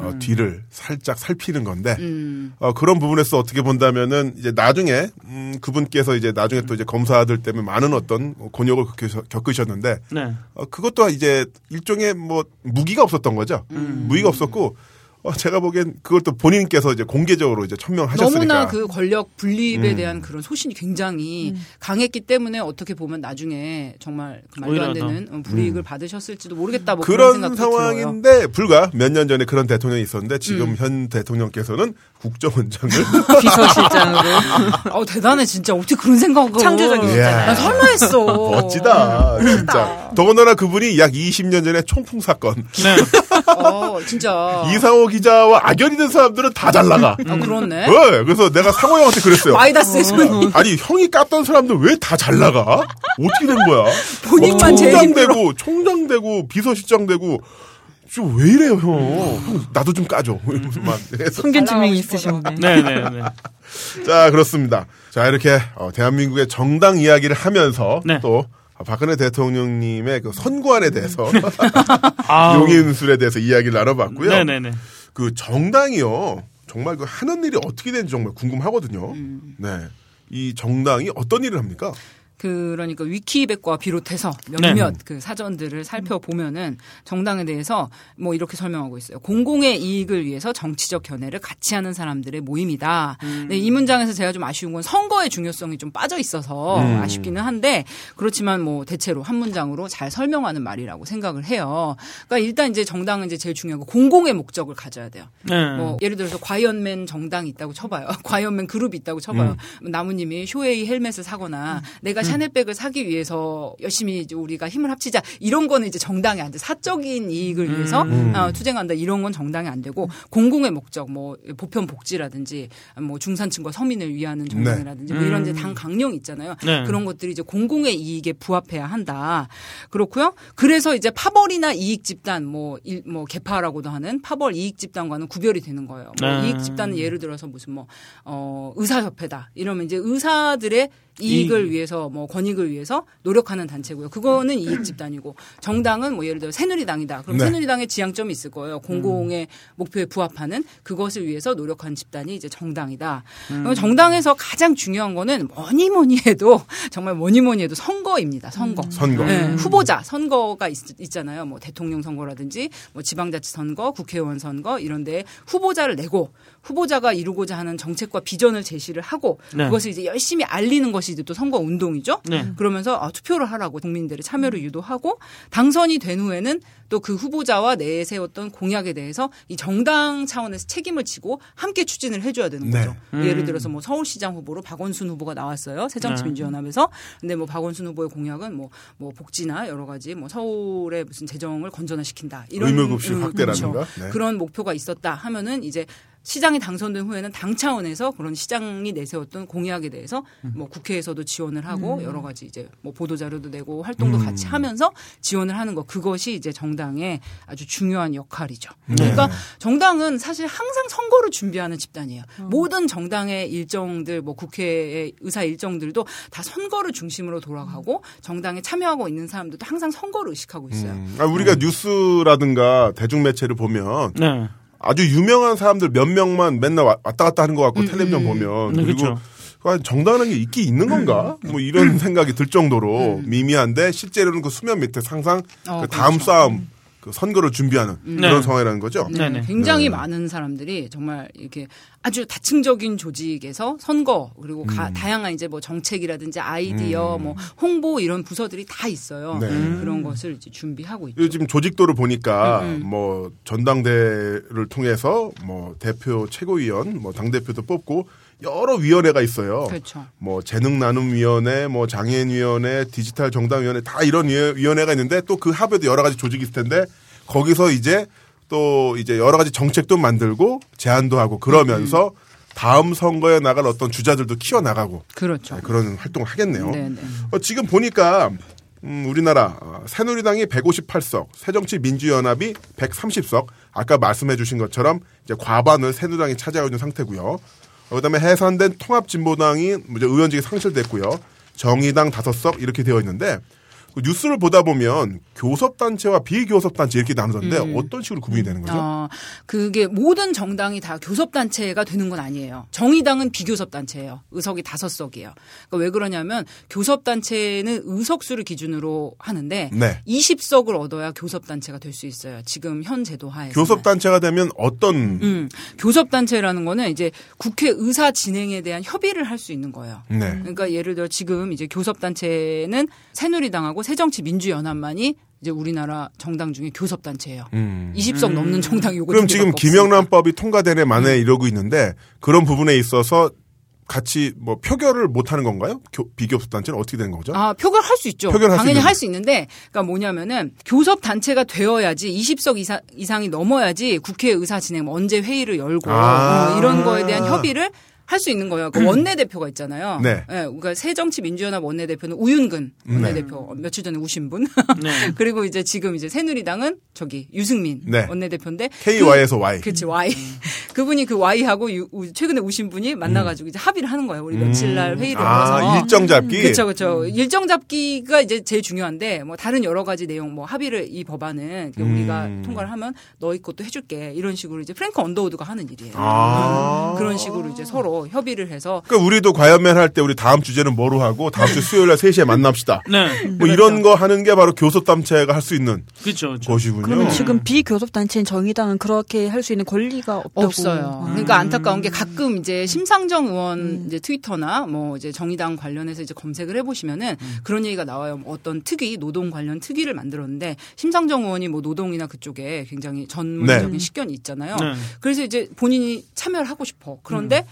어, 뒤를 살짝 살피는 건데 음. 어, 그런 부분에서 어떻게 본다면은 이제 나중에 음, 그분께서 이제 나중에 또 이제 검사들 때문에 많은 어떤 곤욕을 겪으셨는데 네. 어, 그것도 이제 일종의 뭐 무기가 없었던 거죠. 음. 무기가 없었고 어, 제가 보기엔 그걸 또 본인께서 이제 공개적으로 이제 천명하셨으니까. 너무나 그 권력 분립에 음. 대한 그런 소신이 굉장히 강했기 때문에 어떻게 보면 나중에 정말 그 말도 안. 되는 어, 불이익을 받으셨을지도 모르겠다 뭐 그런, 음. 그런 생각도 들어요. 상황인데 불과 몇 년 전에 그런 대통령이 있었는데 지금 음. 현 대통령께서는 국정원장을 비서실장으로. 어 대단해 진짜 어떻게 그런 생각을 창조적이시잖아요. 난 설마 했어. 멋지다 진짜. 더군다나 그분이 약 20년 전에 총풍 사건 네. 어 진짜. 이상호 기자와 악연이 된 사람들은 다 잘 나가. 아 그렇네. 네, 그래서 내가 상호 형한테 그랬어요. 마이다스에서 아니 형이 깠던 사람들 왜 다 잘 나가? 어떻게 된 거야? 본인만 뭐 제일 총장 힘들어. 되고 총장 되고 비서실장 되고 좀왜 이래요 형? 형, 나도 좀 까줘. 이러면서 막 해서 성견 증명이 싶어. 있으셨네. 네, 네, 네. 자 그렇습니다. 자 이렇게 어, 대한민국의 정당 이야기를 하면서 네. 또 박근혜 대통령님의 그 선관에 대해서 아, 용인술에 대해서 이야기를 나눠봤고요. 네, 네, 네. 그 정당이요 정말 그 하는 일이 어떻게 되는지 정말 궁금하거든요. 음. 네. 이 정당이 어떤 일을 합니까? 그러니까 위키백과 비롯해서 네. 몇몇 그 사전들을 살펴보면은 정당에 대해서 뭐 이렇게 설명하고 있어요. 공공의 이익을 위해서 정치적 견해를 같이 하는 사람들의 모임이다. 네, 이 문장에서 제가 좀 아쉬운 건 선거의 중요성이 좀 빠져 있어서 아쉽기는 한데 그렇지만 뭐 대체로 한 문장으로 잘 설명하는 말이라고 생각을 해요. 그러니까 일단 이제 정당은 이제 제일 중요한 거 공공의 목적을 가져야 돼요. 네. 뭐 예를 들어서 과연맨 정당이 있다고 쳐봐요. 과연맨 그룹이 있다고 쳐봐요. 나무님이 쇼웨이 헬멧을 사거나 내가 샤넬백을 사기 위해서 열심히 우리가 힘을 합치자 이런 거는 이제 정당이 안 돼. 사적인 이익을 위해서 어, 투쟁한다 이런 건 정당이 안 되고 공공의 목적 뭐 보편 복지라든지 뭐 중산층과 서민을 위하는 정당이라든지 뭐 이런 이제 당 강령 있잖아요. 네. 그런 것들이 이제 공공의 이익에 부합해야 한다. 그렇고요. 그래서 이제 파벌이나 이익 집단 뭐, 일, 뭐 개파라고도 하는 파벌 이익 집단과는 구별이 되는 거예요. 뭐 아. 이익 집단은 예를 들어서 무슨 뭐 어, 의사협회다. 이러면 이제 의사들의 이익을 이익. 위해서 뭐 권익을 위해서 노력하는 단체고요. 그거는 이익 집단이고 정당은 뭐 예를 들어 새누리당이다. 그럼 네. 새누리당의 지향점이 있을 거예요. 공공의 목표에 부합하는 그것을 위해서 노력하는 집단이 이제 정당이다. 그럼 정당에서 가장 중요한 거는 뭐니 뭐니 해도 정말 뭐니 뭐니 해도 선거입니다. 선거. 선거. 네, 후보자 선거가 있, 잖아요뭐 대통령 선거라든지 뭐 지방자치 선거, 국회의원 선거 이런데 후보자를 내고 후보자가 이루고자 하는 정책과 비전을 제시를 하고 네. 그것을 이제 열심히 알리는 것이 이제 또 선거 운동이죠. 네. 그러면서 아, 투표를 하라고 국민들의 참여를 유도하고 당선이 된 후에는 또 그 후보자와 내세웠던 공약에 대해서 이 정당 차원에서 책임을 지고 함께 추진을 해줘야 되는 네. 거죠. 예를 들어서 뭐 서울시장 후보로 박원순 후보가 나왔어요. 새정치민주연합에서. 근데 뭐 박원순 후보의 공약은 뭐, 뭐 복지나 여러 가지 뭐 서울의 무슨 재정을 건전화시킨다. 이런 의무급식 음, 확대라든가. 그렇죠. 네. 그런 목표가 있었다 하면은 이제 시장이 당선된 후에는 당 차원에서 그런 시장이 내세웠던 공약에 대해서 뭐 국회에서도 지원을 하고 여러 가지 이제 뭐 보도 자료도 내고 활동도 음. 같이 하면서 지원을 하는 거 그것이 이제 정당의 아주 중요한 역할이죠. 네. 그러니까 정당은 사실 항상 선거를 준비하는 집단이에요. 모든 정당의 일정들 뭐 국회의 의사 일정들도 다 선거를 중심으로 돌아가고 정당에 참여하고 있는 사람들도 항상 선거를 의식하고 있어요. 음, 아, 우리가 뉴스라든가 대중 매체를 보면 네. 아주 유명한 사람들 몇 명만 맨날 와- 왔다 갔다 하는 것 같고 텔레비전 보면 네, 그리고 그렇죠. 과연 정당한 게 있긴 있는 건가? 뭐 이런 생각이 들 정도로 미미한데 실제로는 그 수면 밑에 항상 어, 그 다음 그렇죠. 싸움 그 선거를 준비하는 그런 네. 상황이라는 거죠. 네, 네네. 굉장히 네. 많은 사람들이 정말 이렇게 아주 다층적인 조직에서 선거 그리고 가- 음. 다양한 이제 뭐 정책이라든지 아이디어, 뭐 홍보 이런 부서들이 다 있어요. 네. 그런 것을 이제 준비하고 있죠. 요즘 조직도를 보니까 음, 뭐 전당대를 통해서 뭐 대표 최고위원 뭐 당 대표도 뽑고 여러 위원회가 있어요. 그렇죠. 뭐 재능 나눔 위원회, 뭐 장애인 위원회, 디지털 정당 위원회 다 이런 위- 위원회가 있는데 또 그 합에도 여러 가지 조직이 있을 텐데 거기서 이제 또 이제 여러 가지 정책도 만들고 제안도 하고 그러면서 다음 선거에 나갈 어떤 주자들도 키워 나가고 그렇죠. 그런 활동을 하겠네요. 네, 네. 어, 지금 보니까 음, 우리나라 어, 새누리당이 158석, 새정치민주연합이 130석. 아까 말씀해주신 것처럼 이제 과반을 새누리당이 차지하고 있는 상태고요. 어, 그다음에 해산된 통합진보당이 이제 의원직이 상실됐고요. 정의당 5석 이렇게 되어 있는데 그 뉴스를 보다 보면 교섭단체와 비교섭단체 이렇게 나누던데 어떤 식으로 구분이 되는 거죠? 어, 그게 모든 정당이 다 교섭단체가 되는 건 아니에요. 정의당은 비교섭단체예요. 의석이 다섯 석이에요. 그러니까 왜 그러냐면 교섭단체는 의석수를 기준으로 하는데 네. 20석을 얻어야 교섭단체가 될 수 있어요. 지금 현 제도 하에서. 교섭단체가 되면 어떤 음, 교섭단체라는 거는 이제 국회 의사 진행에 대한 협의를 할 수 있는 거예요. 네. 그러니까 예를 들어 지금 이제 교섭단체는 새누리당하고 새정치민주연합만이 이제 우리나라 정당 중에 교섭 단체예요. 음. 20석 넘는 정당이 요거 그럼 두 지금 김영란법이 통과되네 음. 만에 이러고 있는데 그런 부분에 있어서 같이 뭐 표결을 못 하는 건가요? 교- 비교섭 단체는 어떻게 되는 거죠? 아, 표결 할 수 있죠. 표결할 수 당연히. 할 수 있는데, 그러니까 뭐냐면은 교섭 단체가 되어야지 20석 이상, 이상이 넘어야지 국회 의사 진행 뭐 언제 회의를 열고 아. 어, 이런 거에 대한 협의를 할 수 있는 거예요. 그 원내대표가 있잖아요. 네. 예, 그러니까 새정치민주연합 원내대표는 우윤근 원내대표 며칠 전에 우신 분. 네. 그리고 이제 지금 이제 새누리당은 저기 유승민 네. 원내대표인데 KY에서 Y. 그렇지 Y. 그분이 그 Y하고 유- 우- 최근에 우신 분이 만나가지고 이제 합의를 하는 거예요. 우리 며칠 날 회의를 열어서. 아, 일정 잡기. 그렇죠, 그렇죠. 일정 잡기가 이제 제일 중요한데 뭐 다른 여러 가지 내용 뭐 합의를 이 법안은 우리가 음. 통과를 하면 너희 것도 해줄게 이런 식으로 이제 프랭크 언더우드가 하는 일이에요. 아. 음, 그런 식으로 이제 서로 협의를 해서 그러니까 우리도 과연맨 할 때 우리 다음 주제는 뭐로 하고 다음 주 수요일 날 3시에 만납시다. 네. 뭐 이런 거 하는 게 바로 교섭단체가 할 수 있는 그렇죠. 그렇죠. 것이군요. 그러면 지금 비교섭단체인 정의당은 그렇게 할 수 있는 권리가 없다고. 없어요. 아. 그러니까 안타까운 게 가끔 이제 심상정 의원 음. 이제 트위터나 뭐 이제 정의당 관련해서 이제 검색을 해 보시면은 그런 얘기가 나와요. 뭐 어떤 특위 노동 관련 특위를 만들었는데 심상정 의원이 뭐 노동이나 그쪽에 굉장히 전문적인 네. 식견이 있잖아요. 네. 그래서 이제 본인이 참여를 하고 싶어. 그런데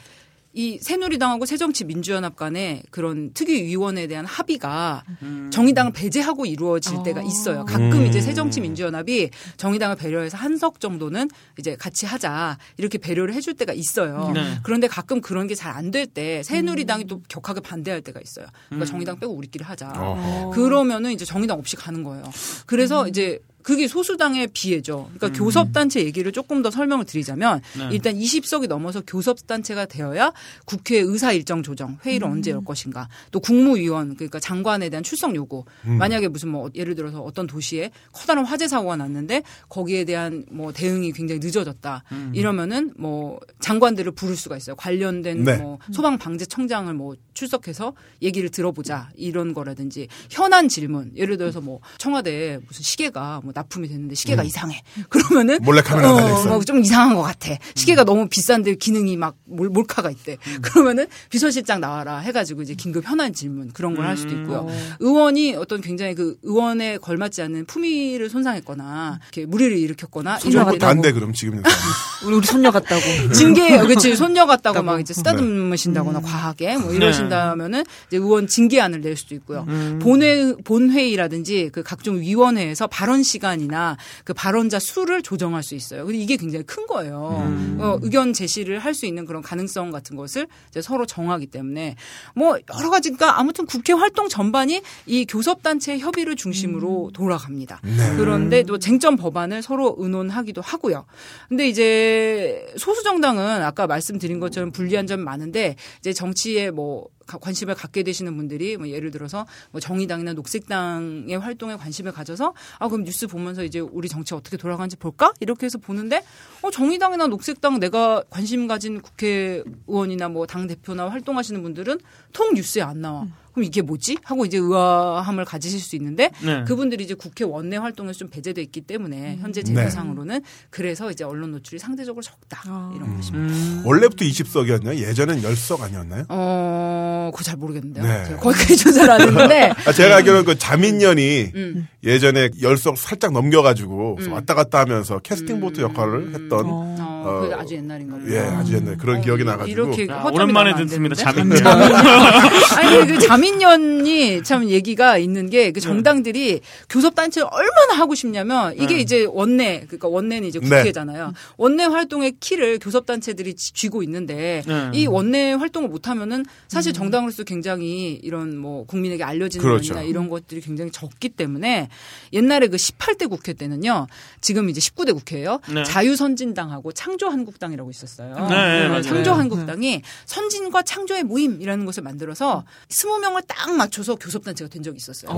이 새누리당하고 새정치민주연합 간의 그런 특위위원회에 대한 합의가 정의당을 배제하고 이루어질 때가 있어요. 가끔 이제 새정치민주연합이 정의당을 배려해서 한석 정도는 이제 같이 하자 이렇게 배려를 해줄 때가 있어요. 네. 그런데 가끔 그런 게 잘 안 될 때 새누리당이 또 격하게 반대할 때가 있어요. 그러니까 정의당 빼고 우리끼리 하자. 어허. 그러면은 이제 정의당 없이 가는 거예요. 그래서 이제 그게 소수당의 비애죠. 그러니까 교섭단체 얘기를 조금 더 설명을 드리자면 네. 일단 20석이 넘어서 교섭단체가 되어야 국회 의사 일정 조정 회의를 언제 열 것인가. 또 국무위원 그러니까 장관에 대한 출석 요구. 만약에 무슨 뭐 예를 들어서 어떤 도시에 커다란 화재 사고가 났는데 거기에 대한 뭐 대응이 굉장히 늦어졌다. 이러면은 뭐 장관들을 부를 수가 있어요. 관련된 네. 뭐 소방 방재 청장을 뭐 출석해서 얘기를 들어보자. 이런 거라든지 현안 질문. 예를 들어서 뭐 청와대에 무슨 시계가 뭐 납품이 됐는데 시계가 이상해. 그러면은 몰래 카메라 달려있어. 뭐좀 이상한 것 같아. 시계가 너무 비싼데 기능이 막 몰, 몰카가 있대. 그러면은 비서실장 나와라 해가지고 이제 긴급 현안 질문 그런 걸 할 수도 있고요. 의원이 어떤 굉장히 그 의원에 걸맞지 않는 품위를 손상했거나 이렇게 무리를 일으켰거나 때 단데 그럼 지금 우리, 우리 손녀 같다고. 징계, 그렇지, 손녀 같다고 막 이제 쓰다듬으신다거나 과하게 뭐 이러신다면은 이제 의원 징계안을 낼 수도 있고요. 본회, 본회의라든지 그 각종 위원회에서 발언 시간이나 그 발언자 수를 조정할 수 있어요. 근데 이게 굉장히 큰 거예요. 어, 의견 제시를 할 수 있는 그런 가능성 같은 것을 이제 서로 정하기 때문에 뭐 여러 가지가 아무튼 국회 활동 전반이 이 교섭단체 협의를 중심으로 돌아갑니다. 그런데 또 쟁점 법안을 서로 의논하기도 하고요. 근데 이제 소수 정당은 아까 말씀드린 것처럼 불리한 점 많은데 이제 정치에 뭐 가- 관심을 갖게 되시는 분들이 뭐 예를 들어서 뭐 정의당이나 녹색당의 활동에 관심을 가져서 아 그럼 뉴스 보면서 이제 우리 정치 어떻게 돌아가는지 볼까 이렇게 해서 보는데 어 정의당이나 녹색당 내가 관심 가진 국회의원이나 뭐 당 대표나 활동하시는 분들은 통 뉴스에 안 나와. 그럼 이게 뭐지? 하고 이제 의아함을 가지실 수 있는데 네. 그분들이 이제 국회 원내 활동에서 좀 배제돼 있기 때문에 현재 제도상으로는 그래서 이제 언론 노출이 상대적으로 적다 이런 것입니다. 원래부터 20석이었나요? 예전엔 10석 아니었나요? 어, 그거 잘 모르겠는데요. 네. 제가 거기까지 조사를 안 했는데 아, 제가 알기로는 그 자민련이 음. 예전에 10석 살짝 넘겨가지고 왔다 갔다 하면서 캐스팅 보트 역할을 했던 어. 어, 그 아주 옛날인가 보다. 예, 아주 옛날 그런 어, 기억이 이- 나가지고. 이렇게 아, 오랜만에 듣습니다. 자민년. 아니 그 자민 련이 참 얘기가 있는 게 네. 그 정당들이 교섭 단체를 얼마나 하고 싶냐면 이게 네. 이제 원내 그러니까 원내는 이제 네. 국회잖아요. 원내 활동의 키를 교섭 단체들이 쥐- 쥐고 있는데 네. 이 원내 활동을 못 하면은 사실 정당으로서 굉장히 이런 뭐 국민에게 알려지는 그렇죠. 면이나 이런 것들이 굉장히 적기 때문에 옛날에 그 18대 국회 때는요. 지금 이제 19대 국회예요. 네. 자유선진당하고 창조한국당이라고 있었어요. 네, 맞아요. 창조한국당이 선진과 창조의 모임이라는 것을 만들어서 20명 을 딱 맞춰서 교섭단체가 된 적이 있었어요.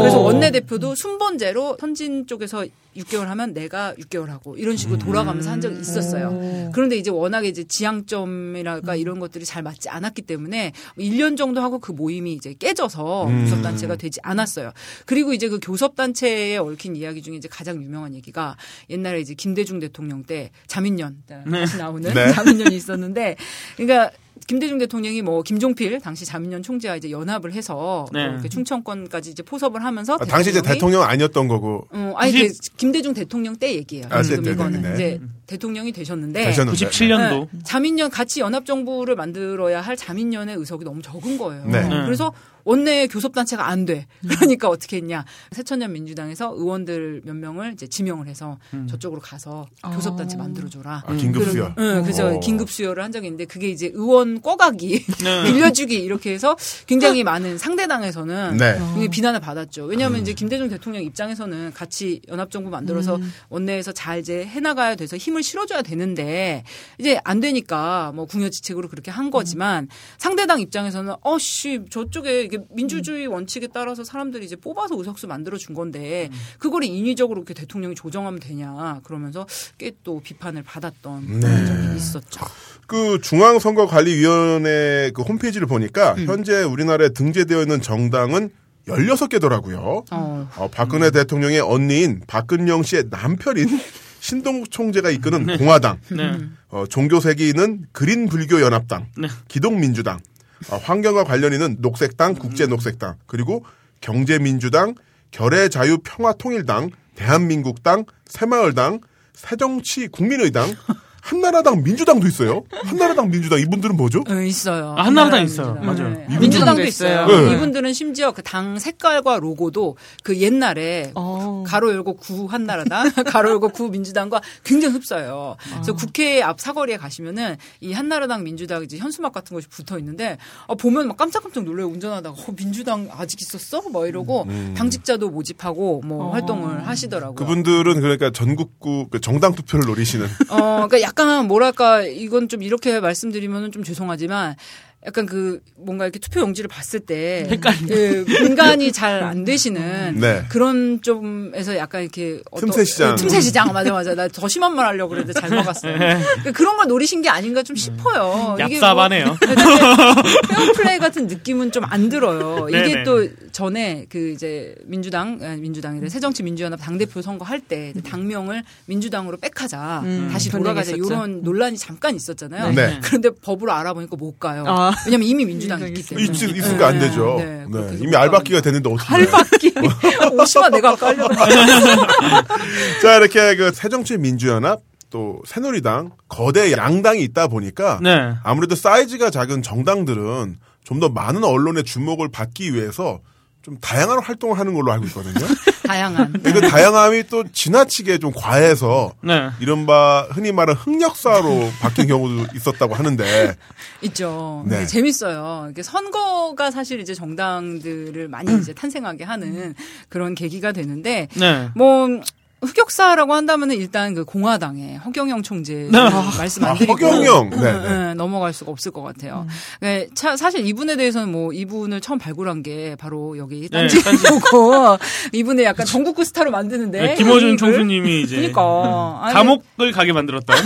그래서 원내대표도 순번제로 선진 쪽에서 6개월 하면 내가 6개월 하고 이런 식으로 돌아가면서 한 적이 있었어요. 그런데 이제 워낙에 이제 지향점이랄까 이런 것들이 잘 맞지 않았기 때문에 1년 정도 하고 그 모임이 이제 깨져서 교섭단체가 되지 않았어요. 그리고 이제 그 교섭단체에 얽힌 이야기 중에 이제 가장 유명한 얘기가 옛날에 이제 김대중 대통령 때 자민련 다시 나오는 네. 자민련이 있었는데 그러니까 김대중 대통령이 뭐 김종필 당시 자민련 총재와 이제 연합을 해서 네. 이렇게 충청권까지 이제 포섭을 하면서 아, 당시 이제 대통령 아니었던 거고. 어, 아니 구십- 그 김대중 대통령 때 얘기예요. 아, 지금 이거는 네, 네. 이제 대통령이 되셨는데 되셨는데. 97년도. 네, 자민련 같이 연합 정부를 만들어야 할 자민련의 의석이 너무 적은 거예요. 네. 네. 그래서 원내 교섭 단체가 안 돼. 그러니까 어떻게 했냐. 새천년 민주당에서 의원들 몇 명을 이제 지명을 해서 저쪽으로 가서 교섭 단체 만들어 줘라. 아, 긴급 수혈. 응, 그래서 어. 긴급 수혈을 한 적이 있는데 그게 이제 의원 꿔가기, 네. 빌려주기 이렇게 해서 굉장히 많은 상대당에서는 네. 굉장히 비난을 받았죠. 왜냐하면 이제 김대중 대통령 입장에서는 같이 연합 정부 만들어서 원내에서 잘 이제 해나가야 돼서 힘을 실어줘야 되는데 이제 안 되니까 뭐 궁여지책으로 그렇게 한 거지만 상대당 입장에서는 어씨 저쪽에 이게 민주주의 원칙에 따라서 사람들이 이제 뽑아서 의석수 만들어 준 건데 그거를 인위적으로 이렇게 대통령이 조정하면 되냐 그러면서 꽤 또 비판을 받았던 그런 적이 있었죠. 그 중앙선거관리위원회 그 홈페이지를 보니까 현재 우리나라에 등재되어 있는 정당은 16개더라고요. 어. 어, 박근혜 대통령의 언니인 박근영 씨의 남편인 신동욱 총재가 이끄는 공화당, 네. 어, 종교세기는 그린불교연합당, 네. 기독민주당, 어, 환경과 관련인은 녹색당, 국제녹색당, 그리고 경제민주당, 결의자유평화통일당, 대한민국당, 새마을당, 새정치국민의당, 한나라당, 민주당도 있어요. 한나라당, 민주당 이분들은 뭐죠? 네, 있어요. 아, 한나라당 한나라당 있어요. 민주당. 맞아요. 네. 이분들도 민주당도 있어요. 네. 이분들은 심지어 그 당 색깔과 로고도 그 옛날에 어. 가로 열고 구 한나라당, 가로 열고 구 민주당과 굉장히 흡사해요. 그래서 국회 앞 사거리에 가시면은 이 한나라당 민주당 이제 현수막 같은 것이 붙어 있는데 어, 보면 막 깜짝깜짝 놀래요. 운전하다가 어, 민주당 아직 있었어? 뭐 이러고 당직자도 모집하고 뭐 활동을 하시더라고요. 그분들은 그러니까 전국구 그 정당 투표를 노리시는 어, 그러니까 약간 뭐랄까 이건 좀 이렇게 말씀드리면은 좀 죄송하지만 약간 그 뭔가 이렇게 투표 용지를 봤을 때. 예, 분간이 잘 안 되시는 네. 그런 좀에서 약간 이렇게 어떤- 틈새 시장. 예, 틈새 시장 맞아 맞아 나 더 심한 말 하려고 그랬는데 잘 먹었어요. 그러니까 그런 걸 노리신 게 아닌가 좀 싶어요. 이게 뭐 얍삽하네요. 페어플레이 같은 느낌은 좀 안 들어요. 이게 네네. 또 전에 그 이제 민주당 아니, 민주당이래 새정치 민주연합 당 대표 선거 할 때 당명을 민주당으로 back하자 다시 그런 돌아가자. 이런 논란이 잠깐 있었잖아요. 네. 그런데 법으로 알아보니까 못 가요. 아. 왜냐면 이미 민주당이 있기 때문에. 있, 있으니까 안 네, 되죠. 네, 네, 이미 못 알박기가 됐는데 어떻게 알박기 오시마 내가 아까 하려고 자 이렇게 그 새정치 민주연합 또 새누리당 거대 양당이 있다 보니까 네. 아무래도 사이즈가 작은 정당들은 좀 더 많은 언론의 주목을 받기 위해서 좀 다양한 활동을 하는 걸로 알고 있거든요. 다양한. 그 다양함이 또 지나치게 좀 과해서 네. 이른바 흔히 말하는 흑역사로 바뀐 경우도 있었다고 하는데 있죠. 네. 재밌어요. 이게 선거가 사실 이제 정당들을 많이 이제 탄생하게 하는 그런 계기가 되는데 네. 뭐 흑역사라고 한다면은 일단 그 공화당의 허경영 총재 네. 말씀 안 아, 드리고 허경영. 응, 네, 응, 네. 응, 넘어갈 수가 없을 것 같아요. 네, 차- 사실 이분에 대해서는 뭐 이분을 처음 발굴한 게 바로 여기 네, 딴지 보고 이분을 약간 전국구 스타로 만드는데 네, 김호준 이걸- 총수님이 이제 그러니까 아니, 감옥을 가게 만들었던.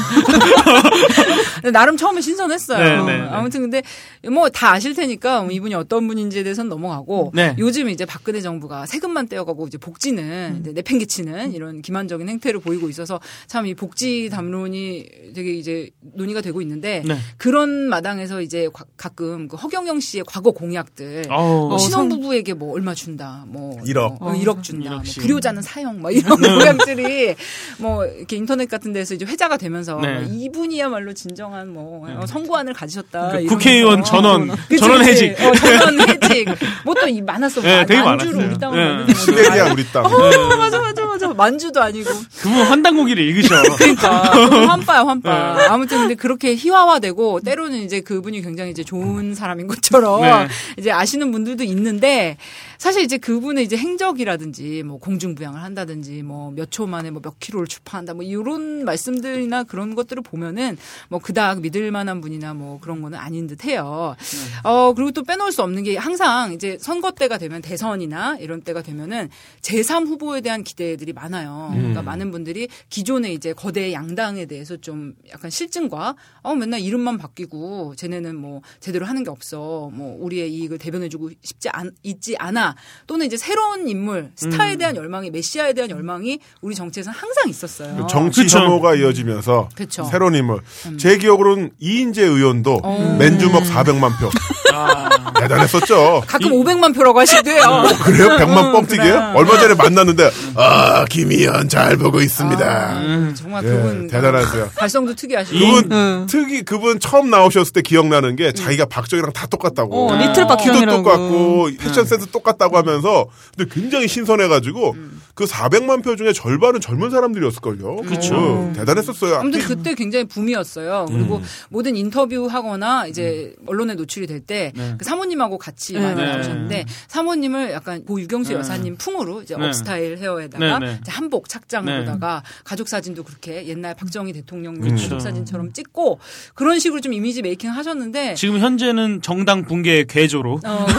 나름 처음에 신선했어요. 네, 네, 네. 아무튼 근데 뭐 다 아실 테니까 뭐 이분이 어떤 분인지에 대해서는 넘어가고 네. 요즘 이제 박근혜 정부가 세금만 떼어가고 이제 복지는 이제 내팽개치는 이런 기만적인 행태를 보이고 있어서 참 이 복지 담론이 되게 이제 논의가 되고 있는데 네. 그런 마당에서 이제 과- 가끔 그 허경영 씨의 과거 공약들 어우. 뭐 신혼부부에게 뭐 얼마 준다, 뭐 일억. 뭐, 어, 1억 준다, 뭐. 불효자는 사형, 뭐 이런 공약들이 뭐 이렇게 인터넷 같은 데서 이제 회자가 되면서 네. 뭐 이분이야말로 진정한 뭐 어, 선구안을 가지셨다. 그러니까. 국회의원 전원, 그치, 전원. 해직. 어, 전원 해직. 뭐 또 많았어. 네, 만- 되게 많았어요. 우리 땅을 네. 시베리아 우리 땅. 어, 맞아, 맞아. 만주도 아니고. 그분 환단고기를 읽으셔. 그러니까 환빠야 환빠. 아무튼 근데 그렇게 희화화되고 때로는 이제 그분이 굉장히 이제 좋은 사람인 것처럼 네. 이제 아시는 분들도 있는데 사실 이제 그분의 이제 행적이라든지 뭐 공중부양을 한다든지 뭐 몇 초 만에 뭐 몇 킬로를 출파한다 뭐 이런 말씀들이나 그런 것들을 보면은 뭐 그닥 믿을 만한 분이나 뭐 그런 거는 아닌 듯 해요. 어 그리고 또 빼놓을 수 없는 게 항상 이제 선거 때가 되면 대선이나 이런 때가 되면은 제3 후보에 대한 기대들이 많아요. 그러니까 많은 분들이 기존의 이제 거대 양당에 대해서 좀 약간 실증과 어 맨날 이름만 바뀌고 쟤네는 뭐 제대로 하는 게 없어. 뭐 우리의 이익을 대변해주고 싶지 않 있지 않아. 또는 이제 새로운 인물 스타에 대한 열망이 메시아에 대한 열망이 우리 정치에서는 항상 있었어요. 정치 그쵸. 혐오가 이어지면서 그쵸. 새로운 인물. 제 기억으로는 이인재 의원도 어. 맨주먹 400만 표. 아. 대단했었죠. 가끔 500만 표라고 하시대요. 그래요? 100만 어, 뻥튀기예요? 그래. 얼마 전에 만났는데 아 김희연 잘 보고 있습니다. 아, 정말 예, 그분 대단하세요. 발성도 특이하시고. 그분 특이 그분 처음 나오셨을 때 기억나는 게 자기가 박정희랑 다 똑같다고. 어, 리틀 키도 박형이라고. 똑같고 패션 센스 똑같다 고 하면서 근데 굉장히 신선해가지고 그 400만 표 중에 절반은 젊은 사람들이었을걸요. 그쵸. 대단했었어요. 아무튼 그때 굉장히 붐이었어요. 그리고 음. 모든 인터뷰 하거나 이제 언론에 노출이 될 때그 사모님하고 같이 많이 네. 나오셨는데 사모님을 약간 고 육영수 여사님 풍으로 이제 네. 업스타일 hair에다가 네, 네. 이제 한복 착장으로다가 가족 사진도 그렇게 옛날 박정희 대통령 그쵸. 가족 사진처럼 찍고 그런 식으로 좀 image making 하셨는데 지금 현재는 정당 붕괴 괴조로. 어.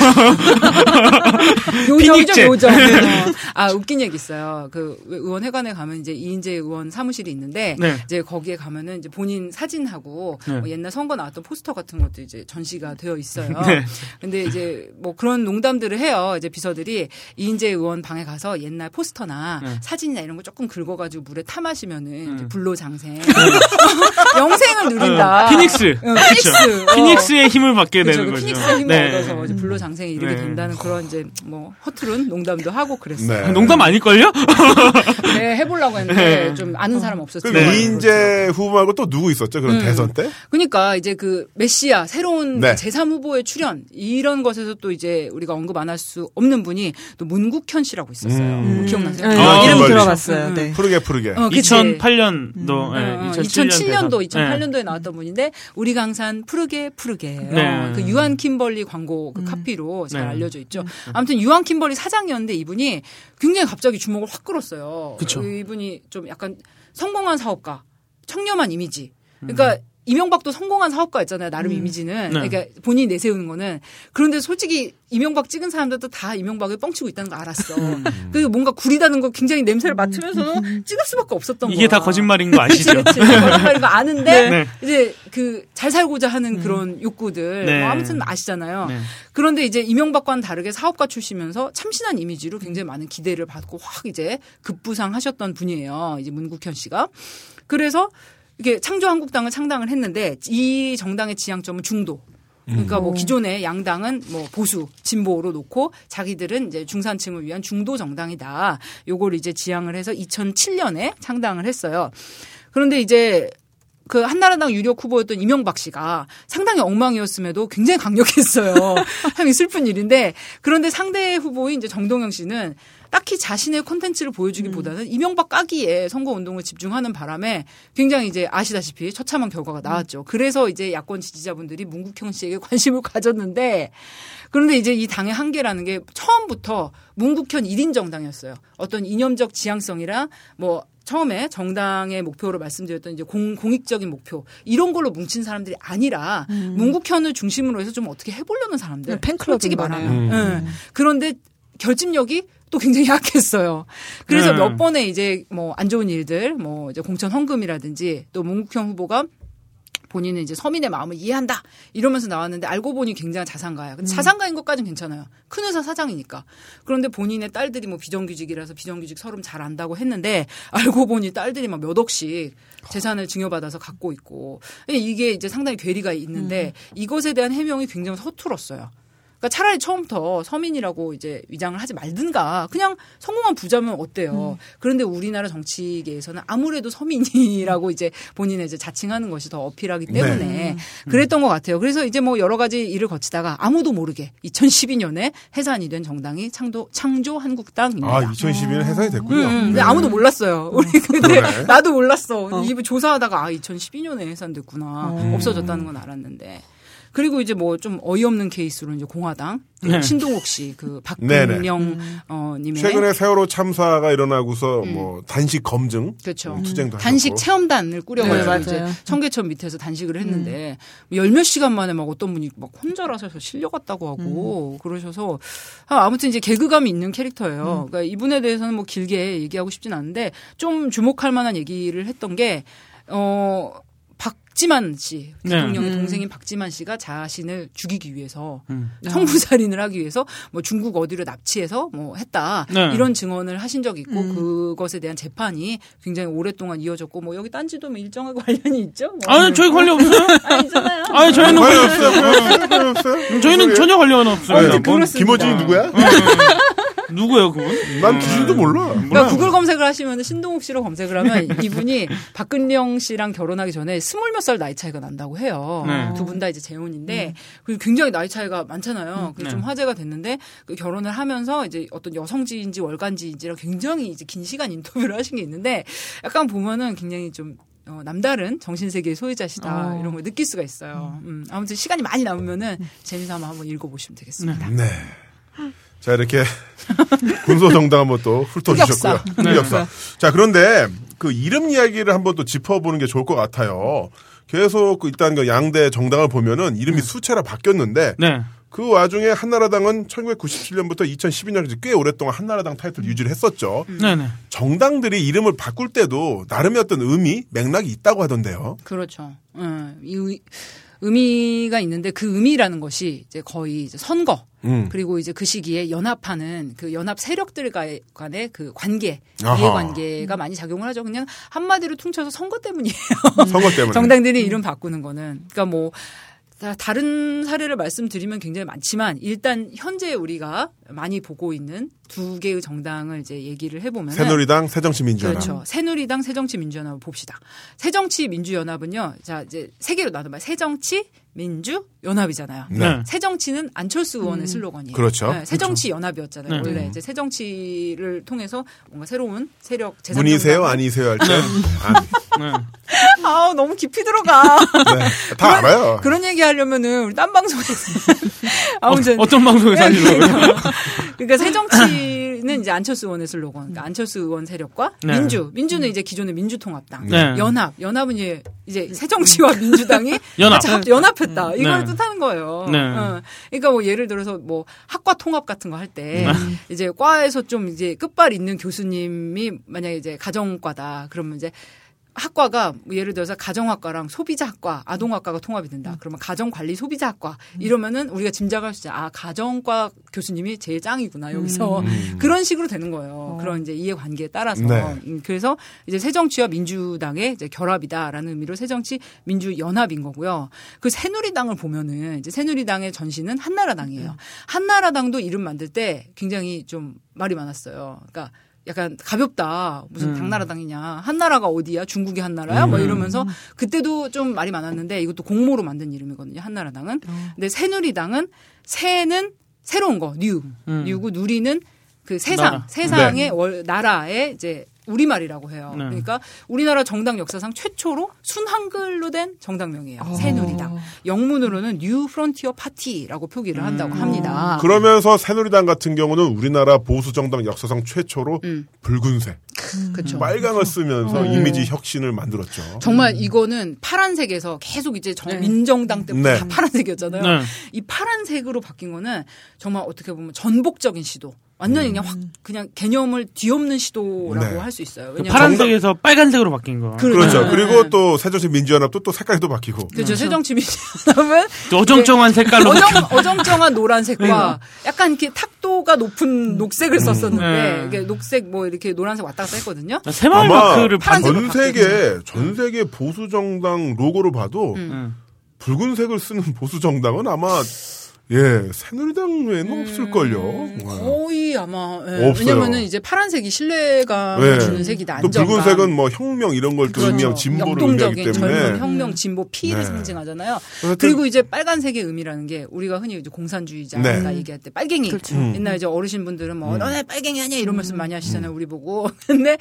요정이죠. 요정. 어. 아, 웃긴 얘기 있어요. 그 의원회관에 가면 이제 이인제 의원 사무실이 있는데 네. 이제 거기에 가면은 이제 본인 사진하고 네. 뭐 옛날 선거 나왔던 포스터 같은 것도 이제 전시가 되어 있어요. 네. 근데 이제 뭐 그런 농담들을 해요. 이제 비서들이 이인재 의원 방에 가서 옛날 포스터나 네. 사진이나 이런 거 조금 긁어가지고 물에 타 마시면은 이제 네. 불로장생 영생을 누린다. 어, 피닉스. 응, 그쵸. 피닉스. 어. 피닉스의 힘을 받게 그렇죠. 되는 그 거죠. 피닉스의 힘을 네. 얻어서 불로장생이 이르게 네. 된다는 그런 이제 뭐 허투른 농담도 하고 그랬어요. 네. 농담 아닐 걸 요? 네, 해보려고 했는데 네. 좀 아는 사람 없었죠. 그 이인재 후보 말고 또 누구 있었죠? 그런 음. 대선 때? 그러니까 이제 그 메시아 새로운 네. 제3 후보의 출연 이런 것에서 또 이제 우리가 언급 안 할 수 없는 분이 또 문국현 씨라고 있었어요. 음. 뭐 기억나세요? 네, 아, 이름 빨리. 들어봤어요. 음, 네. 푸르게 푸르게. 어, 그치. 2008년도, 어, 네, 2007년도, 2007년 2008년도에 나왔던 분인데 우리 강산 푸르게 푸르게 네. 그 유한 킴벌리 광고 그 카피로 잘 네. 알려져 있죠. 아무튼 유한 킴벌리 사장이었는데 이분이 굉장히 갑자기 주목을 확 끌었어요. 그쵸. 이분이 좀 약간 성공한 사업가, 청렴한 이미지. 그러니까 이명박도 성공한 사업가였잖아요. 나름 이미지는. 네. 그러니까 본인이 내세우는 거는. 그런데 솔직히 이명박 찍은 사람들도 다 이명박을 뻥치고 있다는 거 알았어. 그 뭔가 구리다는 거 굉장히 냄새를 맡으면서는 찍을 수밖에 없었던 거야. 이게 다 거짓말인 거 아시죠? 그치, 그치. 거짓말인 거 아는데 네. 이제 그 잘 살고자 하는 그런 욕구들 네. 뭐 아무튼 아시잖아요. 네. 그런데 이제 이명박과는 다르게 사업가 출시면서 참신한 이미지로 굉장히 많은 기대를 받고 확 이제 급부상하셨던 분이에요. 이제 문국현 씨가. 그래서 이게 창조 한국당을 창당을 했는데 이 정당의 지향점은 중도. 그러니까 뭐 기존의 양당은 뭐 보수 진보로 놓고 자기들은 이제 중산층을 위한 중도 정당이다. 요걸 이제 지향을 해서 2007년에 창당을 했어요. 그런데 이제 그 한나라당 유력 후보였던 이명박 씨가 상당히 엉망이었음에도 굉장히 강력했어요. 참 슬픈 일인데 그런데 상대 후보인 이제 정동영 씨는 딱히 자신의 콘텐츠를 보여주기보다는 이명박 까기에 선거 운동을 집중하는 바람에 굉장히 이제 아시다시피 처참한 결과가 나왔죠. 그래서 이제 야권 지지자분들이 문국형 씨에게 관심을 가졌는데 그런데 이제 이 당의 한계라는 게 처음부터 문국현 1인 정당이었어요. 어떤 이념적 지향성이라 뭐 처음에 정당의 목표로 말씀드렸던 이제 공, 공익적인 목표 이런 걸로 뭉친 사람들이 아니라 문국현을 중심으로 해서 좀 어떻게 해보려는 사람들 음. 팬클럽인 솔직히. 말하면 예. 그런데 결집력이 또 굉장히 약했어요. 그래서 네. 몇 번의 이제 뭐 안 좋은 일들, 뭐 이제 공천 헌금이라든지 또 문국현 후보가 본인은 이제 서민의 마음을 이해한다 이러면서 나왔는데 알고 보니 굉장히 자산가야. 근데 자산가인 것까지는 괜찮아요. 큰 회사 사장이니까. 그런데 본인의 딸들이 뭐 비정규직이라서 비정규직 서름 잘 안다고 했는데 알고 보니 딸들이 막 몇 억씩 재산을 증여받아서 갖고 있고 이게 이제 상당히 괴리가 있는데 이것에 대한 해명이 굉장히 서툴었어요. 그러니까 차라리 처음부터 서민이라고 이제 위장을 하지 말든가 그냥 성공한 부자면 어때요? 그런데 우리나라 정치계에서는 아무래도 서민이라고 이제 본인의 이제 자칭하는 것이 더 어필하기 때문에 그랬던 것 같아요. 그래서 이제 뭐 여러 가지 일을 거치다가 아무도 모르게 2012년에 해산이 된 정당이 창도 창조 한국당입니다. 아, 2012년 해산이 됐군요. 음, 근데 네. 아무도 몰랐어요. 우리 근데 그러네. 나도 몰랐어. 이분 조사하다가 아 2012년에 해산됐구나. 없어졌다는 건 알았는데. 그리고 이제 뭐 좀 어이없는 케이스로 이제 공화당 네. 신동욱 씨 그. 박근영 어 님의 최근에 세월호 참사가 일어나고서 뭐 단식 검증 그렇죠. 음, 투쟁도 단식 하셨고. 체험단을 꾸려가지고 네, 이제. 청계천 밑에서 단식을 했는데 열몇 시간 만에 막 어떤 분이 막 혼자라서 실려갔다고 하고 그러셔서 아, 아무튼 이제 개그감이 있는 캐릭터예요. 그러니까 이분에 대해서는 뭐 길게 얘기하고 싶진 않은데 좀 주목할 만한 얘기를 했던 게 어. 박지만 씨 네. 대통령의 음. 동생인 박지만 씨가 자신을 죽이기 위해서 음. 청부살인을 하기 위해서 뭐 중국 어디로 납치해서 뭐 했다 네. 이런 증언을 하신 적이 있고 음. 그것에 대한 재판이 굉장히 오랫동안 이어졌고 뭐 여기 딴지도 뭐 일정하고 관련이 있죠? 뭐. 아니 저희 관련 없어요? 아니잖아요. 아니 저희는 관련 없어요. 없어요. 관련 없어요. 저희는 전혀 관련 없어요. 네, 뭔- 그렇습니다. 김어진이 누구야? 누구예요 그분? 난 기준도 몰라. 그러니까 구글 검색을 하시면 신동욱 씨로 검색을 하면 이분이 박근영 씨랑 결혼하기 전에 스물 몇 살 나이 차이가 난다고 해요. 네. 두분 다 이제 재혼인데 그리고 굉장히 나이 차이가 많잖아요. 그래서 좀 네. 화제가 됐는데 그 결혼을 하면서 이제 어떤 여성지인지 월간지인지랑 굉장히 이제 긴 시간 인터뷰를 하신 게 있는데 약간 보면은 굉장히 좀 어, 남다른 정신세계의 소유자시다 어. 이런 걸 느낄 수가 있어요. 음, 아무튼 시간이 많이 남으면은 재미삼아 한번 읽어보시면 되겠습니다. 네. 자, 이렇게 군소정당 한번 또 훑어주셨고요. 흑역사. 흑역사. 자, 그런데 그 이름 이야기를 한번 또 짚어보는 게 좋을 것 같아요. 계속 그 일단 그 양대 정당을 보면은 이름이 수차례 바뀌었는데 네. 그 와중에 한나라당은 1997년부터 2012년까지 꽤 오랫동안 한나라당 타이틀 유지를 했었죠. 네네. 정당들이 이름을 바꿀 때도 나름의 어떤 의미, 맥락이 있다고 하던데요. 그렇죠. 음, 이 의- 의미가 있는데 그 의미라는 것이 이제 거의 이제 선거 음. 그리고 이제 그 시기에 연합하는 그 연합 세력들 간의 그 관계. 이해관계가 많이 작용을 하죠. 그냥 한마디로 퉁쳐서 선거 때문이에요. 선거 때문에. 정당들이 이름 바꾸는 거는 그러니까 뭐 다- 다른 사례를 말씀드리면 굉장히 많지만 일단 현재 우리가 많이 보고 있는 두 개의 정당을 이제 얘기를 해보면 새누리당, 새정치민주연합. 그렇죠. 새누리당, 새정치민주연합을 봅시다. 새정치민주연합은요. 자 이제 세 개로 나눠봐요. 새정치, 민주, 연합이잖아요. 네. 새정치는 안철수 의원의 슬로건이에요. 그렇죠. 네, 새정치 연합이었잖아요. 네. 원래 이제 새정치를 통해서 뭔가 새로운 세력 재산 문이세요, 아니세요 할 때. 안. 네. 아 너무 깊이 들어가. 네. 다 알아요. 그런 얘기 하려면은 우리 딴 방송에서 아무튼 어, 떤 방송에서 하시려고요? 그러니까 새정치는 이제 안철수 의원의 슬로건. 그러니까 안철수 의원 세력과 네. 민주, 민주는 이제 기존의 민주통합당, 네. 연합, 연합은 이제 이제 새정치와 민주당이 연합. 같이 합- 연합했다. 이걸 네. 뜻하는 거예요. 네. 어. 그러니까 뭐 예를 들어서 뭐 학과 통합 같은 거 할때 네. 이제 과에서 좀 이제 끝발 있는 교수님이 만약에 이제 가정과다 그러면 이제 학과가 뭐 예를 들어서 가정학과랑 소비자학과, 아동학과가 통합이 된다. 그러면 가정관리 소비자학과 이러면은 우리가 짐작할 수 있죠. 아 가정과 교수님이 제일 짱이구나 여기서 그런 식으로 되는 거예요. 그런 이제 이해관계에 따라서 네. 음, 그래서 이제 새정치와 민주당의 이제 결합이다라는 의미로 새정치 민주연합인 거고요. 그 새누리당을 보면은 이제 새누리당의 전신은 한나라당이에요. 한나라당도 이름 만들 때 굉장히 좀 말이 많았어요. 그러니까 약간 가볍다. 무슨 당나라 당이냐. 한나라가 어디야? 중국이 한나라야? 뭐 이러면서 그때도 좀 말이 많았는데 이것도 공모로 만든 이름이거든요. 한나라당은. 근데 새누리당은 새는 새로운 거, new. 음. new고 누리는 그 세상, 나라. 세상의 world, 나라의 이제 우리말이라고 해요. 네. 그러니까 우리나라 정당 역사상 최초로 순한글로 된 정당명이에요. 어. 새누리당. 영문으로는 New Frontier Party라고 표기를 한다고 합니다. 그러면서 새누리당 같은 경우는 우리나라 보수 정당 역사상 최초로 음. 붉은색, 그렇죠. 빨강을 쓰면서 음. 이미지 혁신을 만들었죠. 정말 이거는 파란색에서 계속 이제 정- 네. 민정당 때부터 네. 다 파란색이었잖아요. 네. 이 파란색으로 바뀐 거는 정말 어떻게 보면 전복적인 시도. 완전히 그냥 확 그냥 개념을 뒤엎는 시도라고 네. 할수 있어요. 그 왜냐면 파란색에서 빨간색으로 바뀐 거. 그- 그렇죠. 네. 그리고 또 새정치 민주연합도 또 색깔이 또 바뀌고. 그렇죠. 새정치 민주연합은 또 어정쩡한 색깔로 어정, 바뀐 어정쩡한 노란색과 약간 이렇게 탁도가 높은 녹색을 썼었는데 네. 이게 녹색 뭐 이렇게 노란색 왔다 갔다 했거든요. 새마을 아마 마크를 전 세계 전 세계 보수 정당 로고를 봐도 응. 붉은색을 쓰는 보수 정당은 아마 예 새누리당 외에는 없을걸요. 음, 네. 거의 아마 예, 없어요. 왜냐면은 이제 파란색이 신뢰감 네. 주는 색이다. 또 안정감. 붉은색은 뭐 혁명 이런 걸또 그렇죠. 의미하고 진보를 의미하기 때문에 젊은 혁명 진보 피를 네. 상징하잖아요. 그리고 이제 빨간색의 의미라는 게 우리가 흔히 이제 공산주의자 가 네. 얘기할 때 빨갱이. 그렇죠. 음. 옛날 이제 어르신분들은 뭐 너네 빨갱이 아니야 이런 말씀 많이 하시잖아요 우리 보고. 근데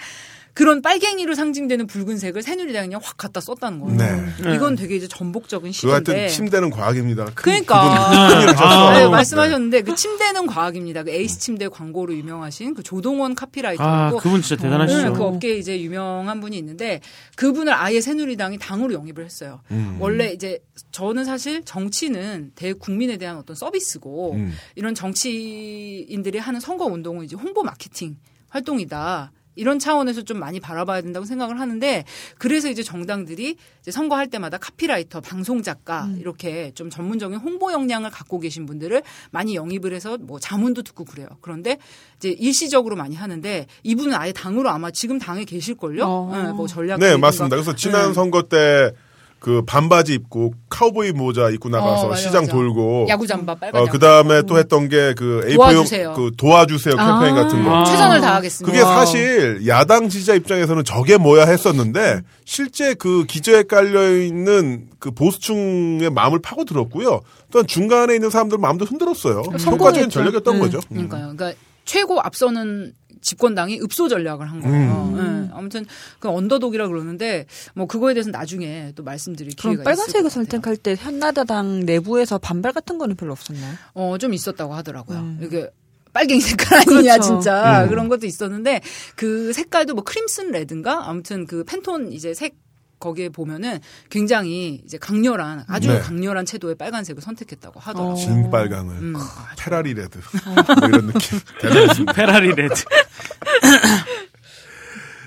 그런 빨갱이로 상징되는 붉은색을 새누리당이 그냥 확 갖다 썼다는 거예요. 네. 이건 되게 이제 전복적인 그 하여튼 시도인데. 침대는 과학입니다. 큰 그러니까. 아, 네, 네. 말씀하셨는데 그 침대는 과학입니다. 그 에이스 침대 광고로 유명하신 그 조동원 아, 카피라이터고 그분 진짜 대단하시죠. 네, 그 업계에 이제 유명한 분이 있는데 그분을 아예 새누리당이 당으로 영입을 했어요. 음. 원래 이제 저는 사실 정치는 대국민에 대한 어떤 서비스고 음. 이런 정치인들이 하는 선거 운동은 이제 홍보 마케팅 활동이다. 이런 차원에서 좀 많이 바라봐야 된다고 생각을 하는데 그래서 이제 정당들이 이제 선거할 때마다 카피라이터, 방송 작가 이렇게 좀 전문적인 홍보 역량을 갖고 계신 분들을 많이 영입을 해서 뭐 자문도 듣고 그래요. 그런데 이제 일시적으로 많이 하는데 이분은 아예 당으로 아마 지금 당에 계실걸요. 어. 네, 뭐 전략 네. 맞습니다. 그래서 지난 네. 선거 때 그 반바지 입고 카우보이 모자 입고 나가서 어, 맞아, 시장 맞아. 돌고 야구 잠바 빨간 어, 야구 그 다음에 또 했던 게 그 A4용 도와주세요. 그 도와주세요 캠페인 아. 같은 거. 아. 최선을 다하겠습니다. 그게 사실 야당 지지자 입장에서는 저게 뭐야 했었는데 실제 그 기저에 깔려 있는 그 보수층의 마음을 파고 들었고요. 또한 중간에 있는 사람들 마음도 흔들었어요. 효과적인. 전략이었던 네. 거죠. 그러니까요. 그러니까 최고 앞서는 집권당이 읍소 전략을 한 거예요. 예. 아무튼 그 언더독이라 그러는데 뭐 그거에 대해서 나중에 또 말씀드릴 그럼 기회가 있을 빨간색을. 선택할 때 한나라당 내부에서 반발 같은 거는 별로 없었나요? 어, 좀 있었다고 하더라고요. 음. 이게 빨갱이 색깔 아니냐 그렇죠. 진짜 음. 그런 것도 있었는데 그 색깔도 뭐 크림슨 레드인가 아무튼 그 팬톤 이제 색 거기에 보면은 굉장히 이제 강렬한 아주 네. 강렬한 채도의 빨간색을 선택했다고 하더라고요. 어. 진빨강을 음. Ferrari Red 뭐 이런 느낌. Ferrari Red.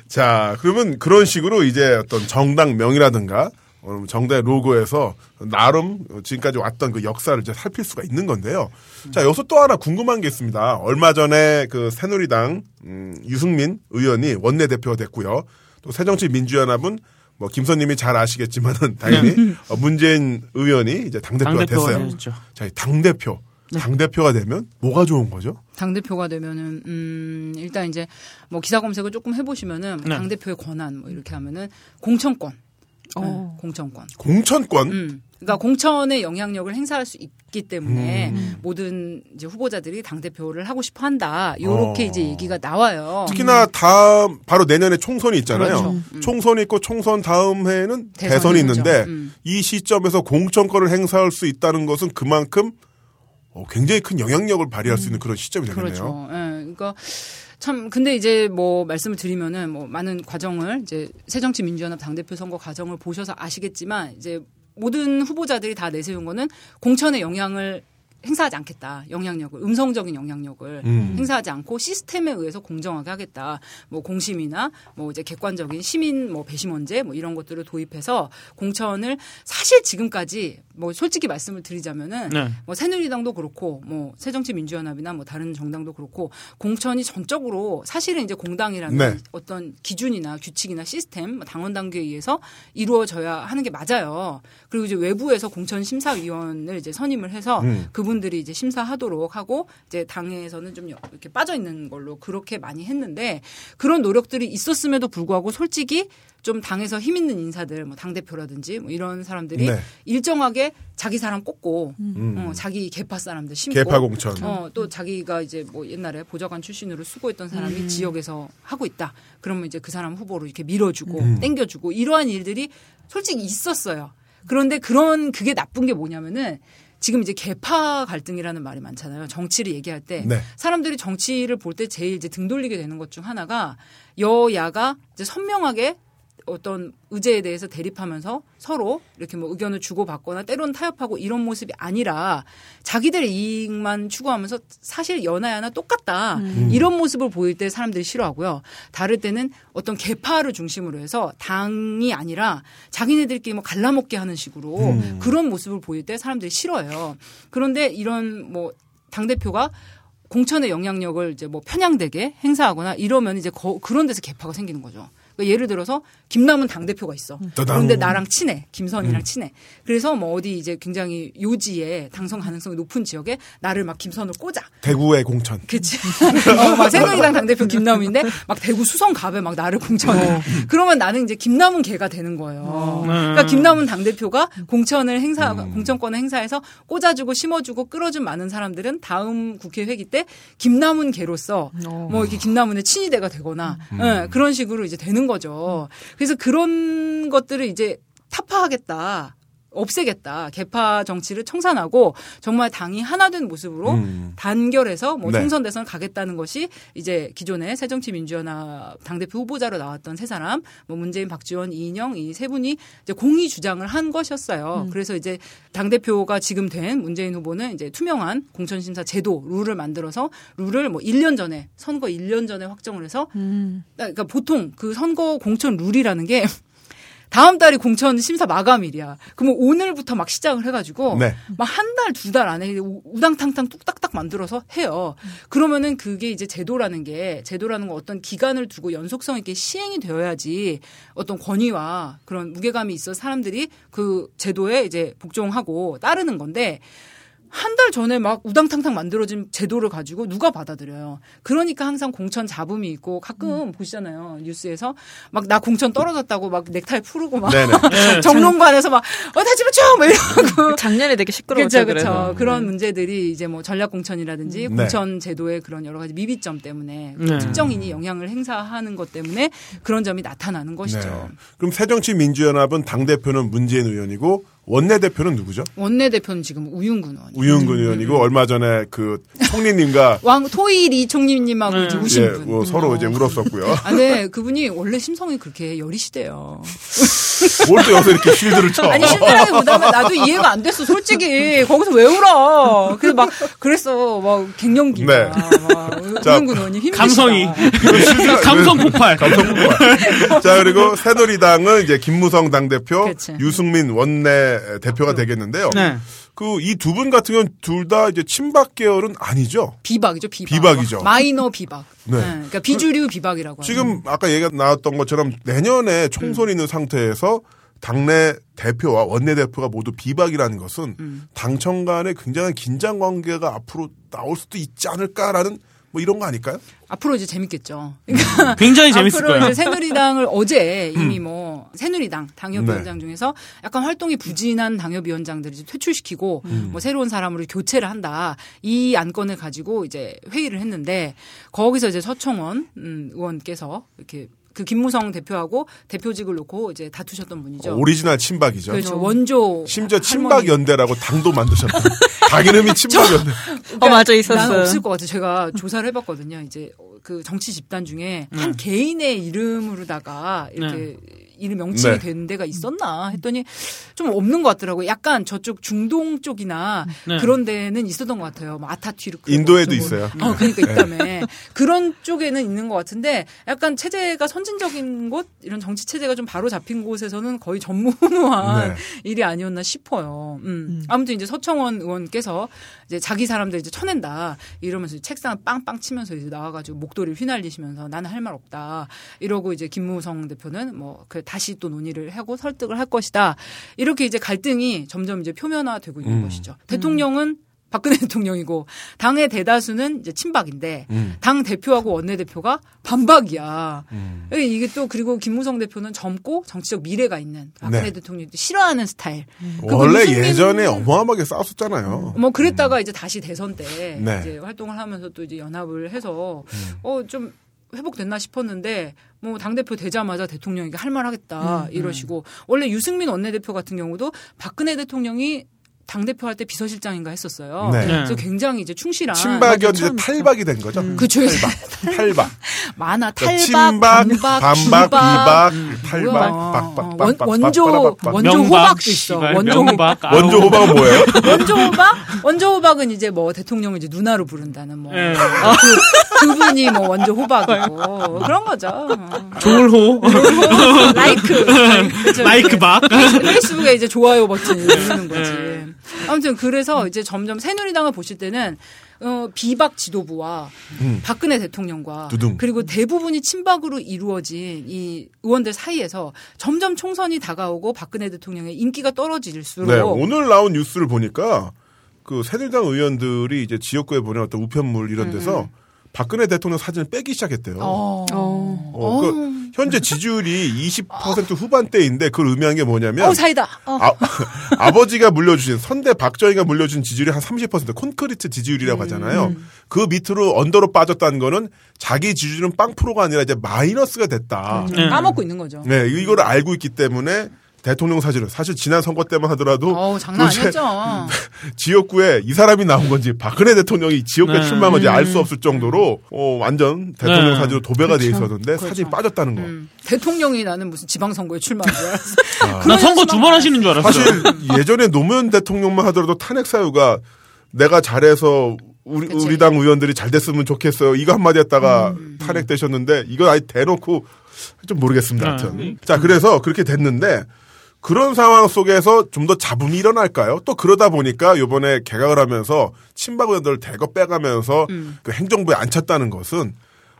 자, 그러면 그런 식으로 이제 어떤 정당명이라든가 어, 정당의 로고에서 나름 지금까지 왔던 그 역사를 이제 살필 수가 있는 건데요. 자, 여기서 또 하나 궁금한 게 있습니다. 얼마 전에 그 새누리당 음, 유승민 의원이 원내대표가 됐고요. 또 새정치민주연합은 뭐 김선님이 잘 아시겠지만은 당연히 어, 문재인 의원이 이제 당대표가 당대표가 됐어요. 됐죠. 자, 이 당대표. 당대표가 되면 뭐가 좋은 거죠? 당 대표가 되면은 음 일단 이제 뭐 기사 검색을 조금 해보시면은 네. 당 대표의 권한 뭐 이렇게 하면은 공천권, 어. 네, 공천권. 공천권. 음. 그러니까 공천의 영향력을 행사할 수 있기 때문에 모든 이제 후보자들이 당 대표를 하고 싶어 한다. 요렇게 어. 이제 얘기가 나와요. 특히나 다음 바로 내년에 총선이 있잖아요. 그렇죠. 음. 총선이 있고 총선 다음 해에는 대선이 대선이. 있는데 음. 이 시점에서 공천권을 행사할 수 있다는 것은 그만큼 어, 굉장히 큰 영향력을 발휘할 수 있는 그런 시점이 되겠네요. 그렇죠. 예. 그러니까 참 근데 이제 뭐 말씀을 드리면은 뭐 많은 과정을 이제 새정치민주연합 당대표 선거 과정을 보셔서 아시겠지만 이제 모든 후보자들이 다 내세운 거는 공천의 영향을 행사하지 않겠다. 영향력을 음성적인 영향력을 음. 행사하지 않고 시스템에 의해서 공정하게 하겠다. 뭐 공심이나 뭐 이제 객관적인 시민 뭐 배심원제 뭐 이런 것들을 도입해서 공천을 사실 지금까지 뭐 솔직히 말씀을 드리자면은 네. 뭐 새누리당도 그렇고 뭐 새정치민주연합이나 뭐 다른 정당도 그렇고 공천이 전적으로 사실은 이제 공당이라는 네. 어떤 기준이나 규칙이나 시스템 뭐 당원 당규에 의해서 이루어져야 하는 게 맞아요. 그리고 이제 외부에서 공천 심사위원을 이제 선임을 해서 음. 그분 들이 이제 심사하도록 하고 이제 당에서는 좀 이렇게 빠져 있는 걸로 그렇게 많이 했는데 그런 노력들이 있었음에도 불구하고 솔직히 좀 당에서 힘 있는 인사들 뭐 당 대표라든지 뭐 이런 사람들이 네. 일정하게 자기 사람 꼽고 음. 어, 자기 개파 사람들 심고 개파 공천. 어, 또 자기가 이제 뭐 옛날에 보좌관 출신으로 수고했던 사람이 지역에서 하고 있다. 그러면 이제 그 사람 후보로 이렇게 밀어주고 음. 땡겨주고 이러한 일들이 솔직히 있었어요. 그런데 그런 그게 나쁜 게 뭐냐면은 지금 이제 개파 갈등이라는 말이 많잖아요. 정치를 얘기할 때 네. 사람들이 정치를 볼 때 제일 이제 등 돌리게 되는 것 중 하나가 여야가 이제 선명하게 어떤 의제에 대해서 대립하면서 서로 이렇게 뭐 의견을 주고받거나 때로는 타협하고 이런 모습이 아니라 자기들의 이익만 추구하면서 사실 연하야나 똑같다 이런 모습을 보일 때 사람들이 싫어하고요. 다를 때는 어떤 개파를 중심으로 해서 당이 아니라 자기네들끼리 뭐 갈라먹게 하는 식으로 그런 모습을 보일 때 사람들이 싫어해요. 그런데 이런 뭐 당 대표가 공천의 영향력을 이제 뭐 편향되게 행사하거나 이러면 이제 거- 그런 데서 개파가 생기는 거죠. 그러니까 예를 들어서 김남은 당 대표가 있어. 그런데 나랑 친해. 김선이랑 친해. 그래서 뭐 어디 이제 굉장히 요지에 당선 가능성이 높은 지역에 나를 막 김선을 꽂아. 대구의 공천. 그치. 어, 막 새누리당 당대표 김남훈인데 막 대구 수성갑에 막 나를 공천해. 그러면 나는 이제 김남훈 개가 되는 거예요. 그러니까 김남훈 당대표가 공천을 행사, 공천권을 행사해서 꽂아주고 심어주고 끌어준 많은 사람들은 다음 국회 회기 때 김남훈 개로서 뭐 이렇게 김남훈의 친위대가 되거나 예, 그런 식으로 이제 되는 거죠. 그래서 그런 것들을 이제 타파하겠다. 없애겠다. 개파 정치를 청산하고 정말 당이 하나 된 모습으로 음. 단결해서 뭐 네. 총선 대선 가겠다는 것이 이제 기존의 새정치민주연합 당대표 후보자로 나왔던 세 사람, 뭐 문재인, 박지원, 이인영 이 세 분이 이제 공히 주장을 한 것이었어요. 그래서 이제 당대표가 지금 된 문재인 후보는 이제 투명한 공천심사 제도 룰을 만들어서 룰을 뭐 1년 전에 선거 1년 전에 확정을 해서 그러니까 보통 그 선거 공천 룰이라는 게 다음 달이 공천 심사 마감일이야. 그러면 오늘부터 막 시작을 해가지고 네. 막한 달 두 달 안에 우- 우당탕탕 뚝딱딱 만들어서 해요. 그러면은 그게 이제 제도라는 게 제도라는 건 어떤 기간을 두고 연속성 있게 시행이 되어야지 어떤 권위와 그런 무게감이 있어 사람들이 그 제도에 이제 복종하고 따르는 건데 한 달 전에 막 우당탕탕 만들어진 제도를 가지고 누가 받아들여요. 그러니까 항상 공천 잡음이 있고 가끔 보시잖아요. 뉴스에서 막 나 공천 떨어졌다고 막 넥타이 풀고 막 네네. 정론관에서 막 어, 다 집어쳐! 막 이러고. 작년에 되게 시끄러웠죠. 그렇죠. 그런 문제들이 이제 뭐 전략 공천이라든지 네. 공천 제도의 그런 여러 가지 미비점 때문에 네. 특정인이 영향을 행사하는 것 때문에 그런 점이 나타나는 것이죠. 네. 그럼 새정치민주연합은 당 대표는 문재인 의원이고 원내대표는 누구죠? 원내대표는 지금 우윤근 의원. 우윤근 의원이고 얼마 전에 그 총리님과 왕 토일 이 총리님하고 네. 이제 우신 예, 분. 뭐 서로 이제 울었었고요. 아, 네. 그분이 원래 심성이 그렇게 여리시대요. 뭘 또 여기서 이렇게 쉴드를 쳐. 아니, 실제라기보다는 나도 이해가 안 됐어, 솔직히. 거기서 왜 울어? 그래서 막, 그랬어. 막, 갱년기가. 네. 우윤근 의원이 힘드시다. 감성이. 감성 폭발. 감성 폭발. 자, 그리고 새누리당은 이제 김무성 당대표, 그치. 유승민 원내 대표가 되겠는데요. 네. 그이 두 분 같은 경우는 둘 다 이제 친박 계열은 아니죠. 비박이죠, 비박. 비박이죠. 마이너 비박. 네. 네. 그러니까 비주류 비박이라고 하죠. 지금 아까 얘기가 나왔던 것처럼 내년에 총선이 있는 상태에서 당내 대표와 원내 대표가 모두 비박이라는 것은 당청 간에 굉장한 긴장 관계가 앞으로 나올 수도 있지 않을까라는 뭐 이런 거 아닐까요? 앞으로 이제 재밌겠죠. 굉장히 재밌을 앞으로 거예요. 이제 새누리당을 어제 이미 뭐 새누리당 당협위원장 중에서 약간 활동이 부진한 당협위원장들을 이제 퇴출시키고 뭐 새로운 사람으로 교체를 한다 이 안건을 가지고 이제 회의를 했는데 거기서 이제 서청원 음, 의원께서 이렇게 그 김무성 대표하고 대표직을 놓고 이제 다투셨던 분이죠. 어, 오리지널 친박이죠. 그렇죠. 원조 심지어. 친박 연대라고 당도 만드셨다. 당 이름이 친박 연대. 어, 맞아, 있었어요. 없을 것 같아요. 제가 조사를 해봤거든요. 이제 그 정치 집단 중에 한 개인의 이름으로다가 이렇게 이름 명칭이 네. 된 데가 있었나 했더니 좀 없는 것 같더라고요. 약간 저쪽 중동 쪽이나 네. 그런 데는 있었던 것 같아요. 뭐 아타튀르크 인도에도 뭐 있어요. 어, 그러니까 있다며. 그런 쪽에는 있는 것 같은데 약간 체제가 선진적인 곳 이런 정치 체제가 좀 바로 잡힌 곳에서는 거의 전무후무한 네. 일이 아니었나 싶어요. 음. 아무튼 이제 서청원 의원께서 이제 자기 사람들 이제 쳐낸다 이러면서 책상을 빵빵 치면서 이제 나와가지고 목도리를 휘날리시면서 나는 할 말 없다 이러고 이제 김무성 대표는 뭐 그 다시 또 논의를 하고 설득을 할 것이다 이렇게 이제 갈등이 점점 이제 표면화되고 있는 음. 것이죠. 대통령은 박근혜 대통령이고 당의 대다수는 이제 친박인데 음. 당 대표하고 원내 대표가 반박이야. 이게 또 그리고 김무성 대표는 젊고 정치적 미래가 있는 박근혜 네. 대통령도 싫어하는 스타일. 그리고 원래 예전에 어마어마하게 싸웠었잖아요. 뭐 그랬다가 이제 다시 대선 때 네. 이제 활동을 하면서 또 이제 연합을 해서 어좀 회복됐나 싶었는데 뭐 당 대표 되자마자 대통령에게 할 말 하겠다 이러시고 원래 유승민 원내대표 같은 경우도 박근혜 대통령이 당 대표 할 때 비서실장인가 했었어요. 네. 그래서 굉장히 이제 충실한. 친박이었는데 탈박이 된 거죠. 그쵸. 탈박. 탈박. 만화 그러니까 탈박, 친박, 반박, 반박, 비박, 비박, 탈박. 박박, 원- 원조 박박, 원조 호박도 있어. 원조 명박. 원조 호박은 뭐예요? 원조 호박? 원조 호박은 이제 뭐 대통령을 이제 누나로 부른다는 뭐 예. 그, 그분이 뭐 원조 호박이고 그런 거죠. 조을호. 라이크. 그쵸. 마이크 박. 페이스북에 이제 좋아요 버튼을 누르는 거지. 아무튼 그래서 이제 점점 새누리당을 보실 때는 어, 비박 지도부와 박근혜 대통령과 두둥. 그리고 대부분이 친박으로 이루어진 이 의원들 사이에서 점점 총선이 다가오고 박근혜 대통령의 인기가 떨어질수록 네, 오늘 나온 뉴스를 보니까 그 새누리당 의원들이 이제 지역구에 보낸 어떤 우편물 이런 데서 박근혜 대통령 사진을 빼기 시작했대요. 어. 어. 어. 그 현재 지지율이 20% 후반대인데 그걸 의미한 게 뭐냐면 어, 사이다. 어. 아, 아버지가 물려주신 선대 박정희가 물려준 지지율이 한 30% 콘크리트 지지율이라고 하잖아요. 그 밑으로 언더로 빠졌다는 거는 자기 지지율은 빵 프로가 아니라 이제 마이너스가 됐다. 네. 까먹고 있는 거죠. 네, 이거를 알고 있기 때문에 대통령 사진을 사실 지난 선거 때만 하더라도 어우, 장난 도대체 아니었죠. 지역구에 이 사람이 나온 건지 박근혜 대통령이 지역구에 네. 출마한 건지 알 수 없을 정도로 어, 완전 대통령 네. 사진으로 도배가 돼 있었는데 사진이 빠졌다는 거. 음, 대통령이 나는 무슨 지방선거에 출마한 줄 알았어. 나 선거 두 번 하시는 줄 알았어. 사실 예전에 노무현 대통령만 하더라도 탄핵 사유가 내가 잘해서 우리, 그치. 우리 당 의원들이 잘 됐으면 좋겠어요. 이거 한마디 했다가 음. 탄핵되셨는데 이거 아예 대놓고 좀 모르겠습니다. 하여튼. 네. 자, 그래서 그렇게 됐는데 그런 상황 속에서 좀 더 잡음이 일어날까요? 또 그러다 보니까 요번에 개각을 하면서 친박 의원들을 대거 빼가면서 음. 그 행정부에 앉혔다는 것은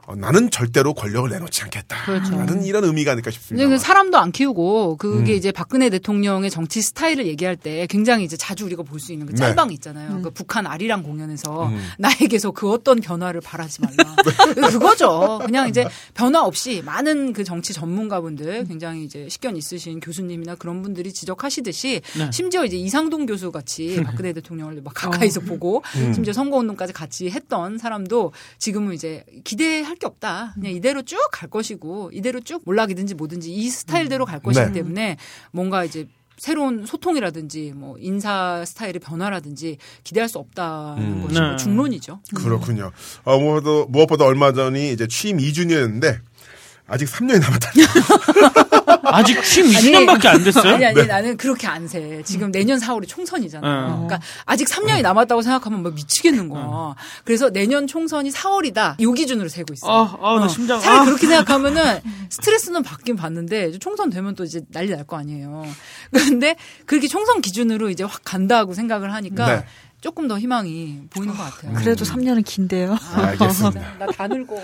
어, 나는 절대로 권력을 내놓지 않겠다. 라는 이런 의미가 아닐까 싶습니다. 그 사람도 안 키우고 그게 음. 이제 박근혜 대통령의 정치 스타일을 얘기할 때 굉장히 이제 자주 우리가 볼 수 있는 그 네. 짤방 있잖아요. 그 북한 아리랑 공연에서 음. 나에게서 그 어떤 변화를 바라지 말라. 그거죠. 그냥 이제 변화 없이 많은 그 정치 전문가분들 굉장히 이제 식견 있으신 교수님이나 그런 분들이 지적하시듯이 네. 심지어 이제 이상동 교수 같이 박근혜 대통령을 막 가까이서 보고 음. 심지어 선거운동까지 같이 했던 사람도 지금은 이제 기대할 게 없다. 그냥 이대로 쭉 갈 것이고 이대로 쭉 몰락이든지 뭐든지 이 스타일대로 갈 것이기 네. 때문에 뭔가 이제 새로운 소통이라든지 뭐 인사 스타일의 변화라든지 기대할 수 없다는 음. 것이 뭐 네. 중론이죠. 그렇군요. 어, 무엇보다, 무엇보다 얼마 전이 이제 취임 2주년인데 아직 3년이 남았다. 아직 취임 2년밖에 안 됐어요? 아니 네. 아니 나는 그렇게 안 세. 지금 내년 4월이 총선이잖아요. 음. 그러니까 아직 3년이 남았다고 생각하면 막 미치겠는 거야. 그래서 내년 총선이 4월이다. 요 기준으로 세고 있어요. 아, 아, 나 어. 심장. 차라리 아. 그렇게 생각하면은 스트레스는 받긴 받는데 총선 되면 또 이제 난리 날 거 아니에요. 그런데 그렇게 총선 기준으로 이제 확 간다고 생각을 하니까 네. 조금 더 희망이 보이는 것 같아요. 그래도 3년은 긴데요. 알겠습니다. 나 다 늙어.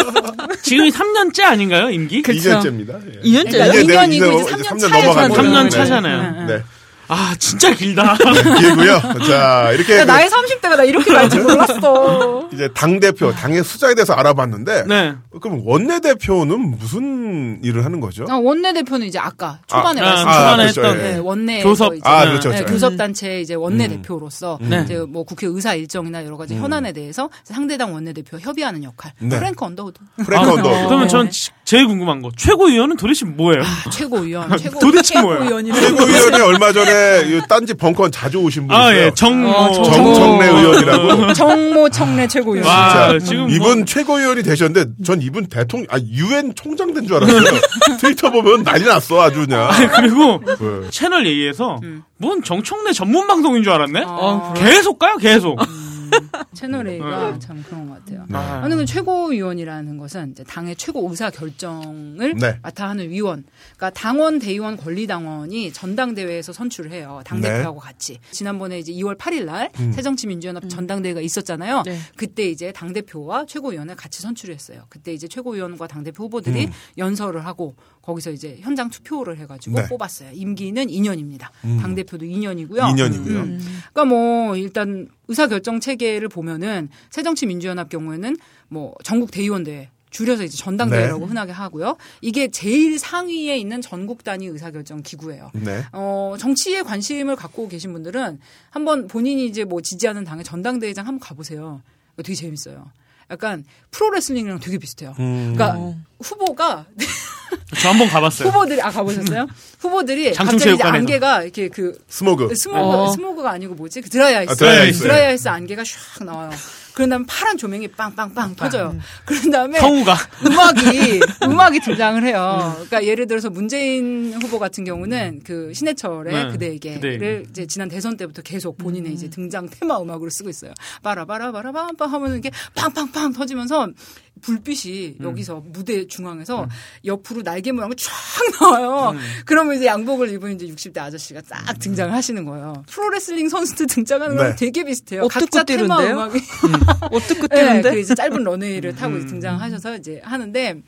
지금이 3년째 아닌가요, 임기? 그쵸. 2년째입니다. 예. 2년째요? 그러니까 이제 내가 2년이고 이제 이제 3년 3년 넘어간 차에 거예요. 3년 네. 차잖아요. 네. 아, 진짜 길다. 길고요. 자, 이렇게 야, 나이 30대가 나 이렇게 갈줄 몰랐어. 이제 당 대표, 당의 수장에 대해서 알아봤는데 네. 그럼 원내 대표는 무슨 일을 하는 거죠? 아, 원내 대표는 이제 아까 초반에 아, 말씀 아, 초반에 그렇죠. 했던 예. 네, 원내 교섭. 이제 아, 그렇죠, 네, 그렇죠. 교섭 단체 이제 원내 음. 대표로서 네. 이제 뭐 국회 의사 일정이나 여러 가지 현안에 대해서 상대당 원내 대표 협의하는 역할. 네. 프랭크 언더우드 프랭크 언더. 그러면 네. 전 지- 제일 궁금한 거. 최고위원은 도대체 뭐예요? 최고위원, 최고 도대체 뭐예요? 최고위원이라고. 최고위원회 얼마 전에 이 딴지 벙커원 자주 오신 분 아. 예. 정모. 어, 정- 정청래 의원이라고. 정모 청래 최고위원. 와, 자, 지금 이분 뭐- 최고위원이 되셨는데 전 이분 대통령 아 유엔 총장 된 줄 알았어요. 트위터 보면 난리 났어 아주 그냥. 그리고 네. 채널 얘기해서 음. 뭔 정청래 전문 방송인 줄 알았네? 어, 계속 가요, 계속. 채널 A가 네. 참 그런 것 같아요. 네. 아. 그 최고위원이라는 것은 이제 당의 최고 의사 결정을 네. 맡아 하는 위원. 그러니까 당원, 대의원, 권리당원이 전당대회에서 선출을 해요. 당대표하고 같이. 지난번에 이제 2월 8일 날 음. 새정치민주연합 전당대회가 있었잖아요. 네. 그때 이제 당대표와 최고위원을 같이 선출을 했어요. 그때 이제 최고위원과 당대표 후보들이 음. 연설을 하고 거기서 이제 현장 투표를 해가지고 네. 뽑았어요. 임기는 2년입니다. 음. 당 대표도 2년이고요. 2년이고요. 음. 그러니까 뭐 일단 의사 결정 체계를 보면은 새정치민주연합 경우에는 뭐 전국 대의원대회 줄여서 이제 전당대회라고 네. 흔하게 하고요. 이게 제일 상위에 있는 전국 단위 의사결정 기구예요. 네. 어, 정치에 관심을 갖고 계신 분들은 한번 본인이 이제 뭐 지지하는 당의 전당대회장 한번 가보세요. 되게 재밌어요. 약간 프로레슬링이랑 되게 비슷해요. 음. 그러니까 후보가 저 한 번 가봤어요. 후보들이 아 가보셨어요? 후보들이 갑자기 이제. 안개가 이렇게 그 스모그. 스모그 어. 스모그가 아니고 뭐지? 그 드라이 아이스. 아, 드라이 아이스. 드라이 아이스 안개가 샥 나와요. 그런 다음에 파란 조명이 빵빵빵 터져요. 그런 다음에 성우가 음악이 음악이 등장을 해요. 그러니까 예를 들어서 문재인 후보 같은 경우는 그 신해철의 네, 그대에게를 그대에게. 이제 지난 대선 때부터 계속 본인의 이제 등장 테마 음악으로 쓰고 있어요. 빠라바라바라밤빰 하면 이게 팡팡팡 터지면서 불빛이 여기서 무대 중앙에서 옆으로 날개 모양을 쫙 나와요. 그러면 이제 양복을 입은 이제 60대 아저씨가 딱 등장을 하시는 거예요. 프로레슬링 선수들 등장하는 거랑 네. 되게 비슷해요. 어떻게 각자 테마? 음악이 어떻게 네, 뛰는데? 그 이제 짧은 런웨이를 타고 등장하셔서 이제 하는데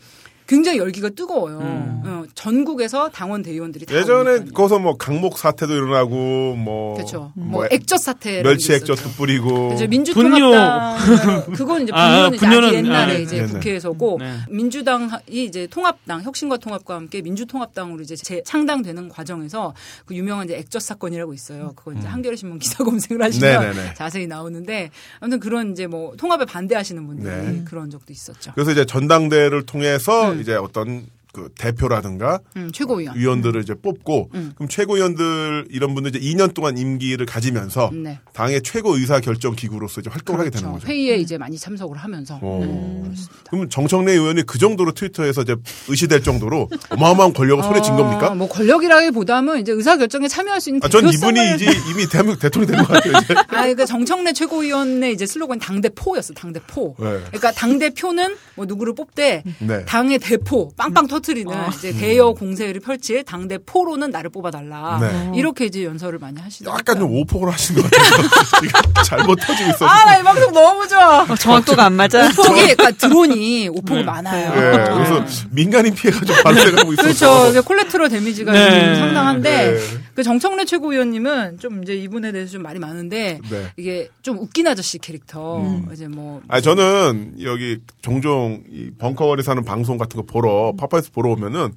굉장히 열기가 뜨거워요. 어, 전국에서 당원 대의원들이 다 예전에. 거기서 뭐 강목 사태도 일어나고 뭐 그렇죠. 뭐뭐 액젓 사태 멸치 액젓도 뿌리고 이제 민주통합당 그건 이제 아, 이제 분류는, 아주 옛날에 아, 이제. 국회에서고 네. 민주당이 이제 통합당 혁신과 통합과 함께 민주통합당으로 이제 재창당되는 과정에서 그 유명한 이제 액젓 사건이라고 있어요. 그거 이제 한겨레 신문 기사 검색을 하시면 음. 네네네. 자세히 나오는데 아무튼 그런 이제 뭐 통합에 반대하시는 분들이 네. 그런 적도 있었죠. 그래서 이제 전당대회를 통해서 음. 이제 어떤 그 대표라든가 음, 최고위원. 위원들을 이제 뽑고 음. 그럼 최고위원들 이런 분들 이제 2년 동안 임기를 가지면서 네. 당의 최고 의사 결정 기구로서 이제 활동을 하게 되는 그렇죠. 거죠. 회의에 이제 많이 참석을 하면서 어. 네. 그럼 정청래 의원이 그 정도로 트위터에서 이제 의시될 정도로 어마어마한 권력을 손에 쥔 겁니까? 어, 뭐 권력이라기보다는 이제 의사 결정에 참여할 수 있는 아, 전 이분이 이제 이미 대한민국 대통령이 된것 같아요. 아, 그러니까 정청래 최고위원의 이제 슬로건 당대포였어, 당대포. 네. 그러니까 당대표는 뭐 누구를 뽑되 네. 당의 대포, 빵빵 터트 리는 이제 대여 공세를 펼칠 당대 포로는 나를 뽑아달라. 네. 이렇게 이제 연설을 많이 하시더라고요. 약간 좀 오폭을 하시는 것 같아요. 잘못 터지고 있어서. 아, 나 이 방송 너무 좋아. 어, 정확도가 안 맞아. 오폭이, 그러니까 드론이 오폭이 많아요. 예, 그래서 민간인 피해가 좀 발생하고 있어서. 그렇죠. 이게 collateral damage가 네. 좀 상당한데 네. 그 정청래 최고위원님은 좀 이제 이분에 대해서 좀 말이 많은데 네. 이게 좀 웃긴 아저씨 캐릭터 이제 뭐 아 저는 여기 종종 이 벙커원에 사는 방송 같은 거 보러 파파이스 보러 오면은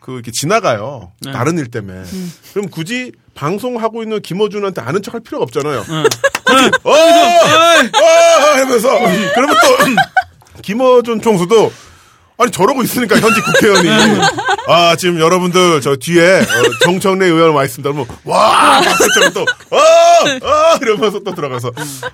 그 이렇게 지나가요. 네. 다른 일 때문에. 그럼 굳이 방송하고 있는 김어준한테 아는 척할 필요가 없잖아요. 네. 어, 어, 하면서 그러면 또 김어준 총수도 아니 저러고 있으니까 현직 국회의원이 아 지금 여러분들 저 뒤에 어, 정청래 의원 와 있습니다. 그러면 와 박수처럼 또어어 이러면서 또 들어가서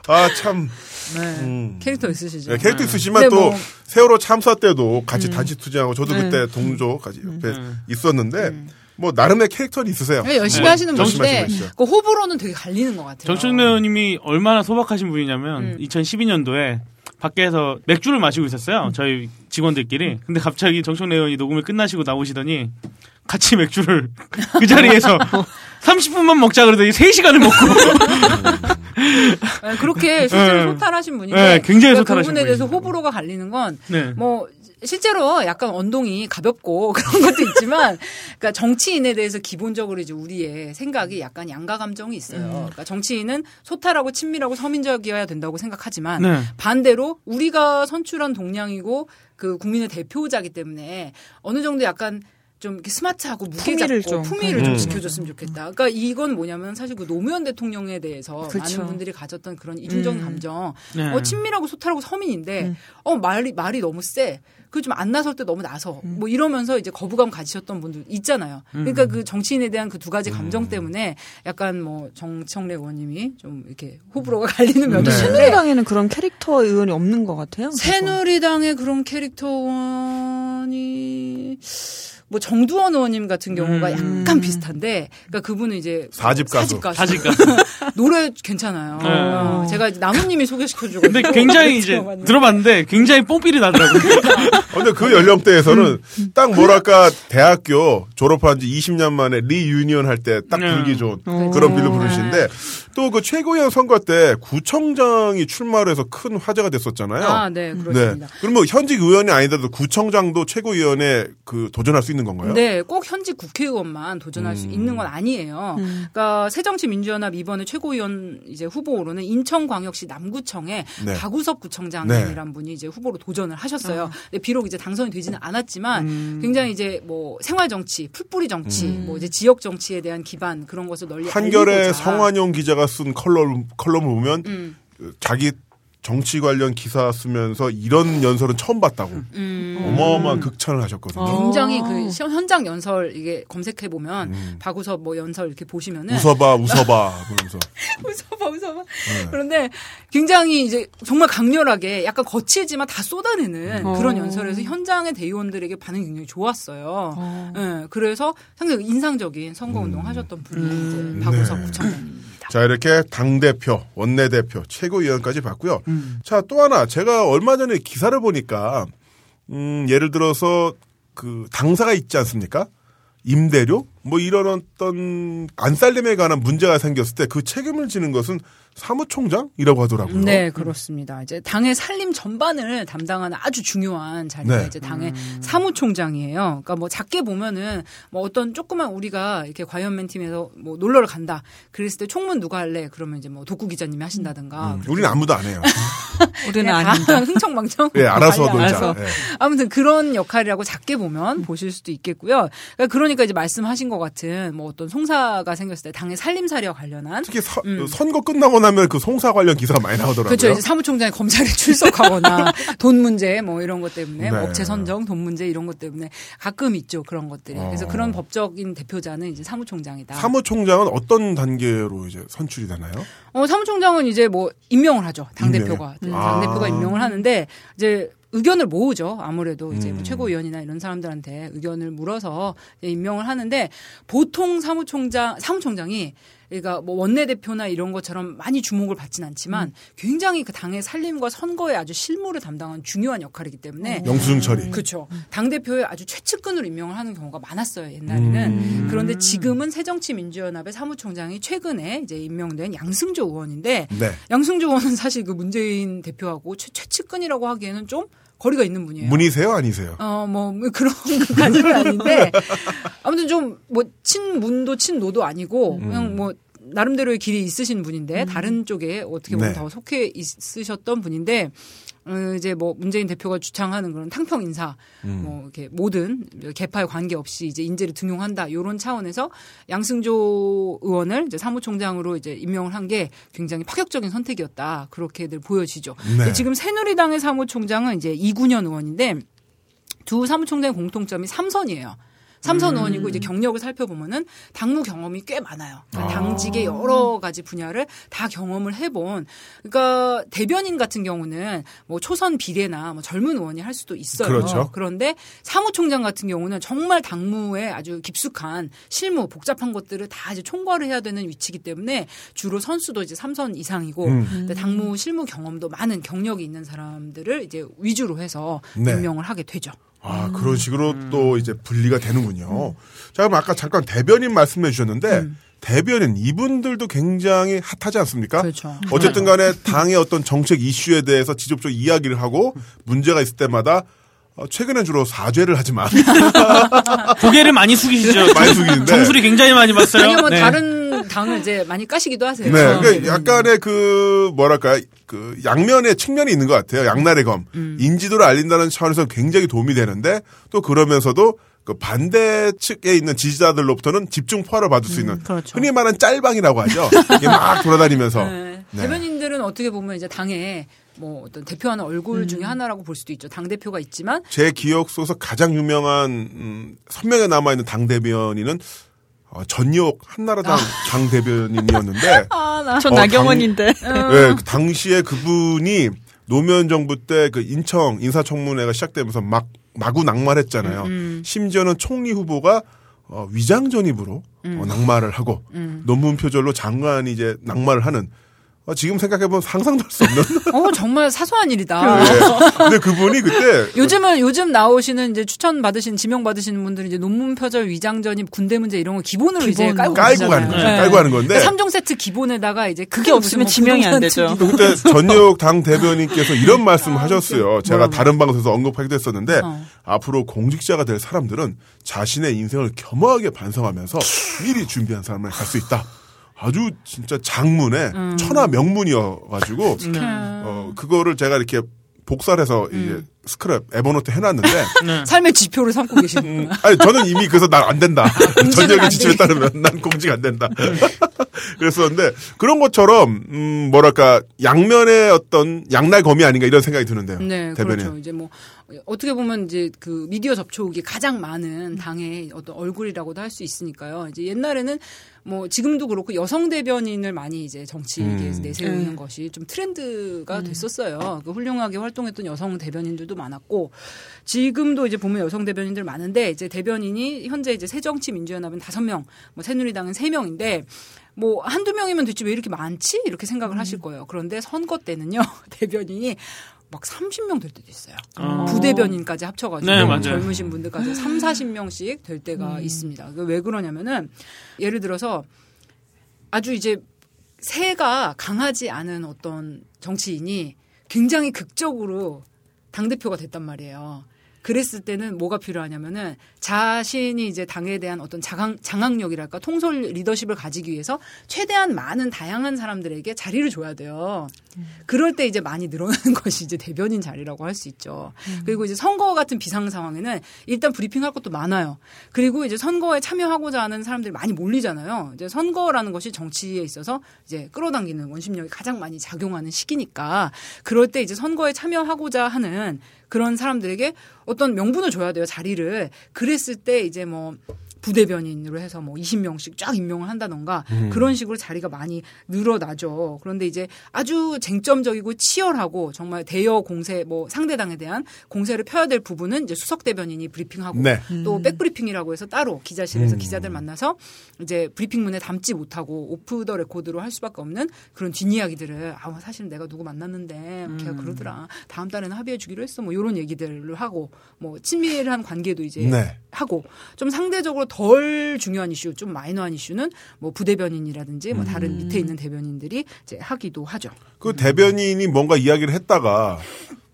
아참 네. 음. 캐릭터 있으시죠. 네, 캐릭터 있으시면 근데 또 뭐- 음. 세월호 참사 때도 같이 단체 투쟁하고 저도 그때 동조 같이 옆에 있었는데 뭐 나름의 캐릭터는 있으세요. 네, 열심히 네. 하시는 분인데 그 호불호는 되게 갈리는 것 같아요. 정청래 의원님이 얼마나 소박하신 분이냐면 음. 2012년도에 밖에서 맥주를 마시고 있었어요. 저희 직원들끼리. 근데 갑자기 정청래 의원이 녹음을 끝나시고 나오시더니 같이 맥주를 그 자리에서 30분만 먹자 그러더니 3시간을 먹고 네, 그렇게 실제로 네. 소탈하신 분인데 네, 굉장히 그러니까 소탈하신 그분에 대해서. 호불호가 갈리는 건 네. 뭐 실제로 약간 언동이 가볍고 그런 것도 있지만 그러니까 정치인에 대해서 기본적으로 이제 우리의 생각이 약간 양가 감정이 있어요. 음. 그러니까 정치인은 소탈하고 친밀하고 서민적이어야 된다고 생각하지만 네. 반대로 우리가 선출한 동량이고 그 국민의 대표자기 때문에 어느 정도 약간 좀 이렇게 스마트하고 품위를 무게잡고 좀. 품위를 좀 음. 지켜줬으면 좋겠다. 그러니까 이건 뭐냐면 사실 그 노무현 대통령에 대해서 그렇죠. 많은 분들이 가졌던 그런 이중적인 음. 감정. 네. 어 친밀하고 소탈하고 서민인데 어 말이 말이 너무 세. 그 좀 안 나설 때 너무 나서 뭐 이러면서 이제 거부감 가지셨던 분들 있잖아요. 그러니까 그 정치인에 대한 그 두 가지 감정 때문에 약간 뭐 정청래 의원님이 좀 이렇게 호불호가 갈리는 면도 네. 있는데 새누리당에는 그런 캐릭터 의원이 없는 것 같아요. 새누리당의 그런 캐릭터 의원이 뭐 정두원 의원님 같은 경우가 음. 약간 비슷한데, 그러니까 그분은 이제 사집 가수. 사집 가수. 노래 괜찮아요. 네. 어, 제가 이제 나무님이 소개시켜 주고. 근데 굉장히 이제 들어봤는데 굉장히 뽕필이 나더라고요. 어, 근데 그 연령대에서는 딱 뭐랄까 대학교 졸업한 지 20년 만에 reunion 할 때딱 네. 부르기 좋은 어. 그런 feel로 부르시는데 또 그 최고위원 선거 때 구청장이 출마를 해서 큰 화제가 됐었잖아요. 아, 네, 그렇습니다. 그럼 뭐 현직 의원이 아니더라도 구청장도 최고위원에 그 도전할 수 있는 건가요? 네, 꼭 현직 국회의원만 도전할 수 음. 있는 건 아니에요. 그러니까 새정치민주연합 이번에 최고위원 이제 후보로는 인천광역시 남구청의 네. 박우섭 구청장이란 분이 이제 후보로 도전을 하셨어요. 근데 비록 이제 당선이 되지는 않았지만 굉장히 이제 뭐 생활 정치, 풀뿌리 정치, 뭐 이제 지역 정치에 대한 기반 그런 것을 널리 한결의. 성환용 기자가 쓴 컬럼 컬럼을 보면 음. 자기 정치 관련 기사 쓰면서 이런 연설은 처음 봤다고 음. 어마어마한 극찬을 하셨거든요. 굉장히 그 시- 현장 연설 이게 검색해 보면 박우섭 뭐 연설 이렇게 보시면은 음. 웃어봐, 웃어봐, 그러면서. 웃어봐 웃어봐. 네. 그런데 굉장히 이제 정말 강렬하게 약간 거칠지만 다 쏟아내는 어. 그런 연설에서 현장의 대의원들에게 반응이 굉장히 좋았어요. 예, 그래서 상당히 인상적인 선거운동 음. 하셨던 분이 이제 박우섭 네. 구청장 입니다. 자, 이렇게 당대표, 원내대표, 최고위원까지 봤고요. 음. 자, 또 하나, 제가 얼마 전에 기사를 보니까, 음, 예를 들어서, 그, 당사가 있지 않습니까? 임대료? 뭐 이런 어떤 안살림에 관한 문제가 생겼을 때 그 책임을 지는 것은 사무총장이라고 하더라고요. 네, 그렇습니다. 이제 당의 살림 전반을 담당하는 아주 중요한 자리가 네. 이제 당의 사무총장이에요. 그러니까 뭐 작게 보면은 뭐 어떤 조그만 우리가 이렇게 과연맨 팀에서 뭐 놀러를 간다. 그랬을 때 총무 누가 할래? 그러면 이제 뭐 독구 기자님이 하신다든가. 음, 우리는 아무도 안 해요. 우리는 그냥 다 아닌다. 흥청망청. 예, 알아서 빨리 놀자. 알아서. 예. 아무튼 그런 역할이라고 작게 보면 보실 수도 있겠고요. 그러니까, 그러니까 이제 말씀하신 것 같은 뭐 어떤 송사가 생겼을 때 당의 살림살이와 관련한 특히 서- 선거 끝나고 나면 그 송사 관련 기사가 많이 나오더라고요. 음. 그렇죠. 이제 사무총장이 검찰에 출석하거나 돈 문제 뭐 이런 것 때문에 뭐 네. 업체 선정 돈 문제 이런 것 때문에 가끔 있죠 그런 것들이. 그래서 어. 그런 법적인 대표자는 이제 사무총장이다. 사무총장은 어떤 단계로 이제 선출이 되나요? 어, 사무총장은 이제 뭐 임명을 하죠. 당 대표가? 당 아. 대표가 임명을 하는데 이제 의견을 모으죠. 아무래도 이제 뭐 음. 최고위원이나 이런 사람들한테 의견을 물어서 임명을 하는데 보통 사무총장 사무총장이 그러니까 뭐 원내대표나 이런 것처럼 많이 주목을 받진 않지만 굉장히 그 당의 살림과 선거에 아주 실무를 담당한 중요한 역할이기 때문에 영수증 처리. 그렇죠. 당 대표에 아주 최측근으로 임명을 하는 경우가 많았어요 옛날에는. 그런데 지금은 새정치민주연합의 사무총장이 최근에 이제 임명된 양승조 의원인데 네. 양승조 의원은 사실 그 문재인 대표하고 최, 최측근이라고 하기에는 좀 거리가 있는 분이에요. 문이세요, 아니세요? 어, 뭐, 그런 것까지는 아닌데, 아무튼 좀, 뭐, 친문도 친노도 아니고, 음. 그냥 뭐, 나름대로의 길이 있으신 분인데, 다른 쪽에 어떻게 보면 네. 더 속해 있으셨던 분인데, 어, 이제 뭐, 문재인 대표가 주창하는 그런 탕평 인사, 음. 뭐, 이렇게 모든 개파에 관계없이 이제 인재를 등용한다, 요런 차원에서 양승조 의원을 이제 사무총장으로 이제 임명을 한 게 굉장히 파격적인 선택이었다. 그렇게들 보여지죠. 네. 지금 새누리당의 사무총장은 이제 이군현 의원인데, 두 사무총장의 공통점이 삼선이에요. 삼선 의원이고 이제 경력을 살펴보면은 당무 경험이 꽤 많아요. 그러니까 당직의 여러 가지 분야를 다 경험을 해본. 그러니까 대변인 같은 경우는 뭐 초선 비례나 뭐 젊은 의원이 할 수도 있어요. 그렇죠. 그런데 사무총장 같은 경우는 정말 당무에 아주 깊숙한 실무 복잡한 것들을 다 이제 총괄을 해야 되는 위치이기 때문에 주로 선수도 이제 삼선 이상이고 음. 당무 실무 경험도 많은 경력이 있는 사람들을 이제 위주로 해서 네. 임명을 하게 되죠. 아, 그런 식으로 또 이제 분리가 되는군요. 자, 그럼 아까 잠깐 대변인 말씀해 주셨는데, 대변인, 이분들도 굉장히 핫하지 않습니까? 그렇죠. 어쨌든 간에 당의 어떤 정책 이슈에 대해서 지속적으로 이야기를 하고, 문제가 있을 때마다, 어, 최근엔 주로 사죄를 하지만, 고개를 많이 숙이시죠. 많이 숙이는데. 정수리 굉장히 많이 봤어요. 아니면 뭐 네. 다른 당을 이제 많이 까시기도 하세요. 네, 어. 그러니까 약간의 그 뭐랄까 그 양면의 측면이 있는 것 같아요. 양날의 검 인지도를 알린다는 차원에서 굉장히 도움이 되는데 또 그러면서도 그 반대 측에 있는 지지자들로부터는 집중 포화를 받을 수 있는 그렇죠. 흔히 말하는 짤방이라고 하죠. 이게 막 돌아다니면서 네. 네. 대변인들은 어떻게 보면 이제 당의 뭐 어떤 대표하는 얼굴 음. 중에 하나라고 볼 수도 있죠. 당 대표가 있지만 제 기억 속에서 가장 유명한 음, 선명에 남아 있는 당 대변인은 어, 전역 한나라당 당 대변인이었는데 아, 전 어, 나경원인데. 네, 그 당시에 그분이 노무현 정부 때 그 인청 인사청문회가 시작되면서 막 마구 낙마했잖아요. 음, 심지어는 총리 후보가 어, 위장 전입으로 음. 어, 낙마를 하고 논문 표절로 장관이 이제 낙마를 하는 어, 지금 생각해보면 상상도 할수 없는. 어 정말 사소한 일이다. 네. 근데 그분이 그때 요즘은 요즘 나오시는 이제 추천 받으신 지명 받으시는 분들은 이제 논문 표절 위장 전입 군대 문제 이런 거 기본으로 이제 기본으로. 깔고 깔고 가는 거죠. 가잖아요. 깔고 하는 건데. 3종 세트 기본에다가 이제 그게 없으면 지명이 안 되죠. 그때 전역 당 대변인께서 이런 말씀을 하셨어요. 제가 다른 방송에서 언급하기도 했었는데 어. 앞으로 공직자가 될 사람들은 자신의 인생을 겸허하게 반성하면서 미리 준비한 사람을 갈 수 있다. 아주 진짜 장문의 천하 명문이어가지고 어 그거를 제가 이렇게 복사를 해서 이제 스크랩 에버노트 해놨는데 삶의 지표를 삼고 계시는 음, 아니 저는 이미 그래서 난 안 된다. 안 지침에 돼. 따르면 난 공직 안 된다. 그랬었는데 그런 것처럼 음 뭐랄까 양면의 어떤 양날 검이 아닌가 이런 생각이 드는데요. 네, 대변인. 그렇죠. 이제 뭐 어떻게 보면 이제 그 미디어 접촉이 가장 많은 당의 어떤 얼굴이라고도 할 수 있으니까요. 이제 옛날에는 뭐 지금도 그렇고 여성 대변인을 많이 이제 정치계에서 음. 내세우는 음. 것이 좀 트렌드가 됐었어요. 그 훌륭하게 활동했던 여성 대변인들도 많았고 지금도 이제 보면 여성 대변인들 많은데 이제 대변인이 현재 이제 새정치민주연합은 다섯 명, 뭐 새누리당은 세 명인데 뭐 한두 명이면 됐지 왜 이렇게 많지? 이렇게 생각을 하실 거예요. 그런데 선거 때는요. 대변인이 막 30명 될 때도 있어요. 아. 부대변인까지 합쳐가지고 네, 맞아요. 젊으신 분들까지 3, 40명씩 될 때가 있습니다. 그왜 그러냐면은 예를 들어서 아주 이제 새가 강하지 않은 어떤 정치인이 굉장히 극적으로 당대표가 됐단 말이에요. 그랬을 때는 뭐가 필요하냐면은 자신이 이제 당에 대한 어떤 장악, 장악력이랄까 통솔 리더십을 가지기 위해서 최대한 많은 다양한 사람들에게 자리를 줘야 돼요. 그럴 때 이제 많이 늘어나는 것이 이제 대변인 자리라고 할 수 있죠. 그리고 이제 선거 같은 비상 상황에는 일단 브리핑할 것도 많아요. 그리고 이제 선거에 참여하고자 하는 사람들이 많이 몰리잖아요. 이제 선거라는 것이 정치에 있어서 이제 끌어당기는 원심력이 가장 많이 작용하는 시기니까 그럴 때 이제 선거에 참여하고자 하는 그런 사람들에게 어떤 명분을 줘야 돼요, 자리를. 그랬을 때 이제 뭐 부대변인으로 해서 뭐 20명씩 쫙 임명을 한다던가 그런 식으로 자리가 많이 늘어나죠. 그런데 이제 아주 쟁점적이고 치열하고 정말 대여 공세 뭐 상대당에 대한 공세를 펴야 될 부분은 이제 수석 대변인이 브리핑하고 네. 또 백브리핑이라고 해서 따로 기자실에서 음. 기자들 만나서 이제 브리핑문에 담지 못하고 off the record로 할 수밖에 없는 그런 뒷이야기들을 아 사실 내가 누구 만났는데 걔가 음. 그러더라 다음 달에는 합의해 주기로 했어 뭐 이런 얘기들을 하고 뭐 친밀한 관계도 이제 네. 하고 좀 상대적으로 덜 중요한 이슈 좀 마이너한 이슈는 뭐 부대변인이라든지 뭐 다른 밑에 있는 대변인들이 이제 하기도 하죠. 그 대변인이 뭔가 이야기를 했다가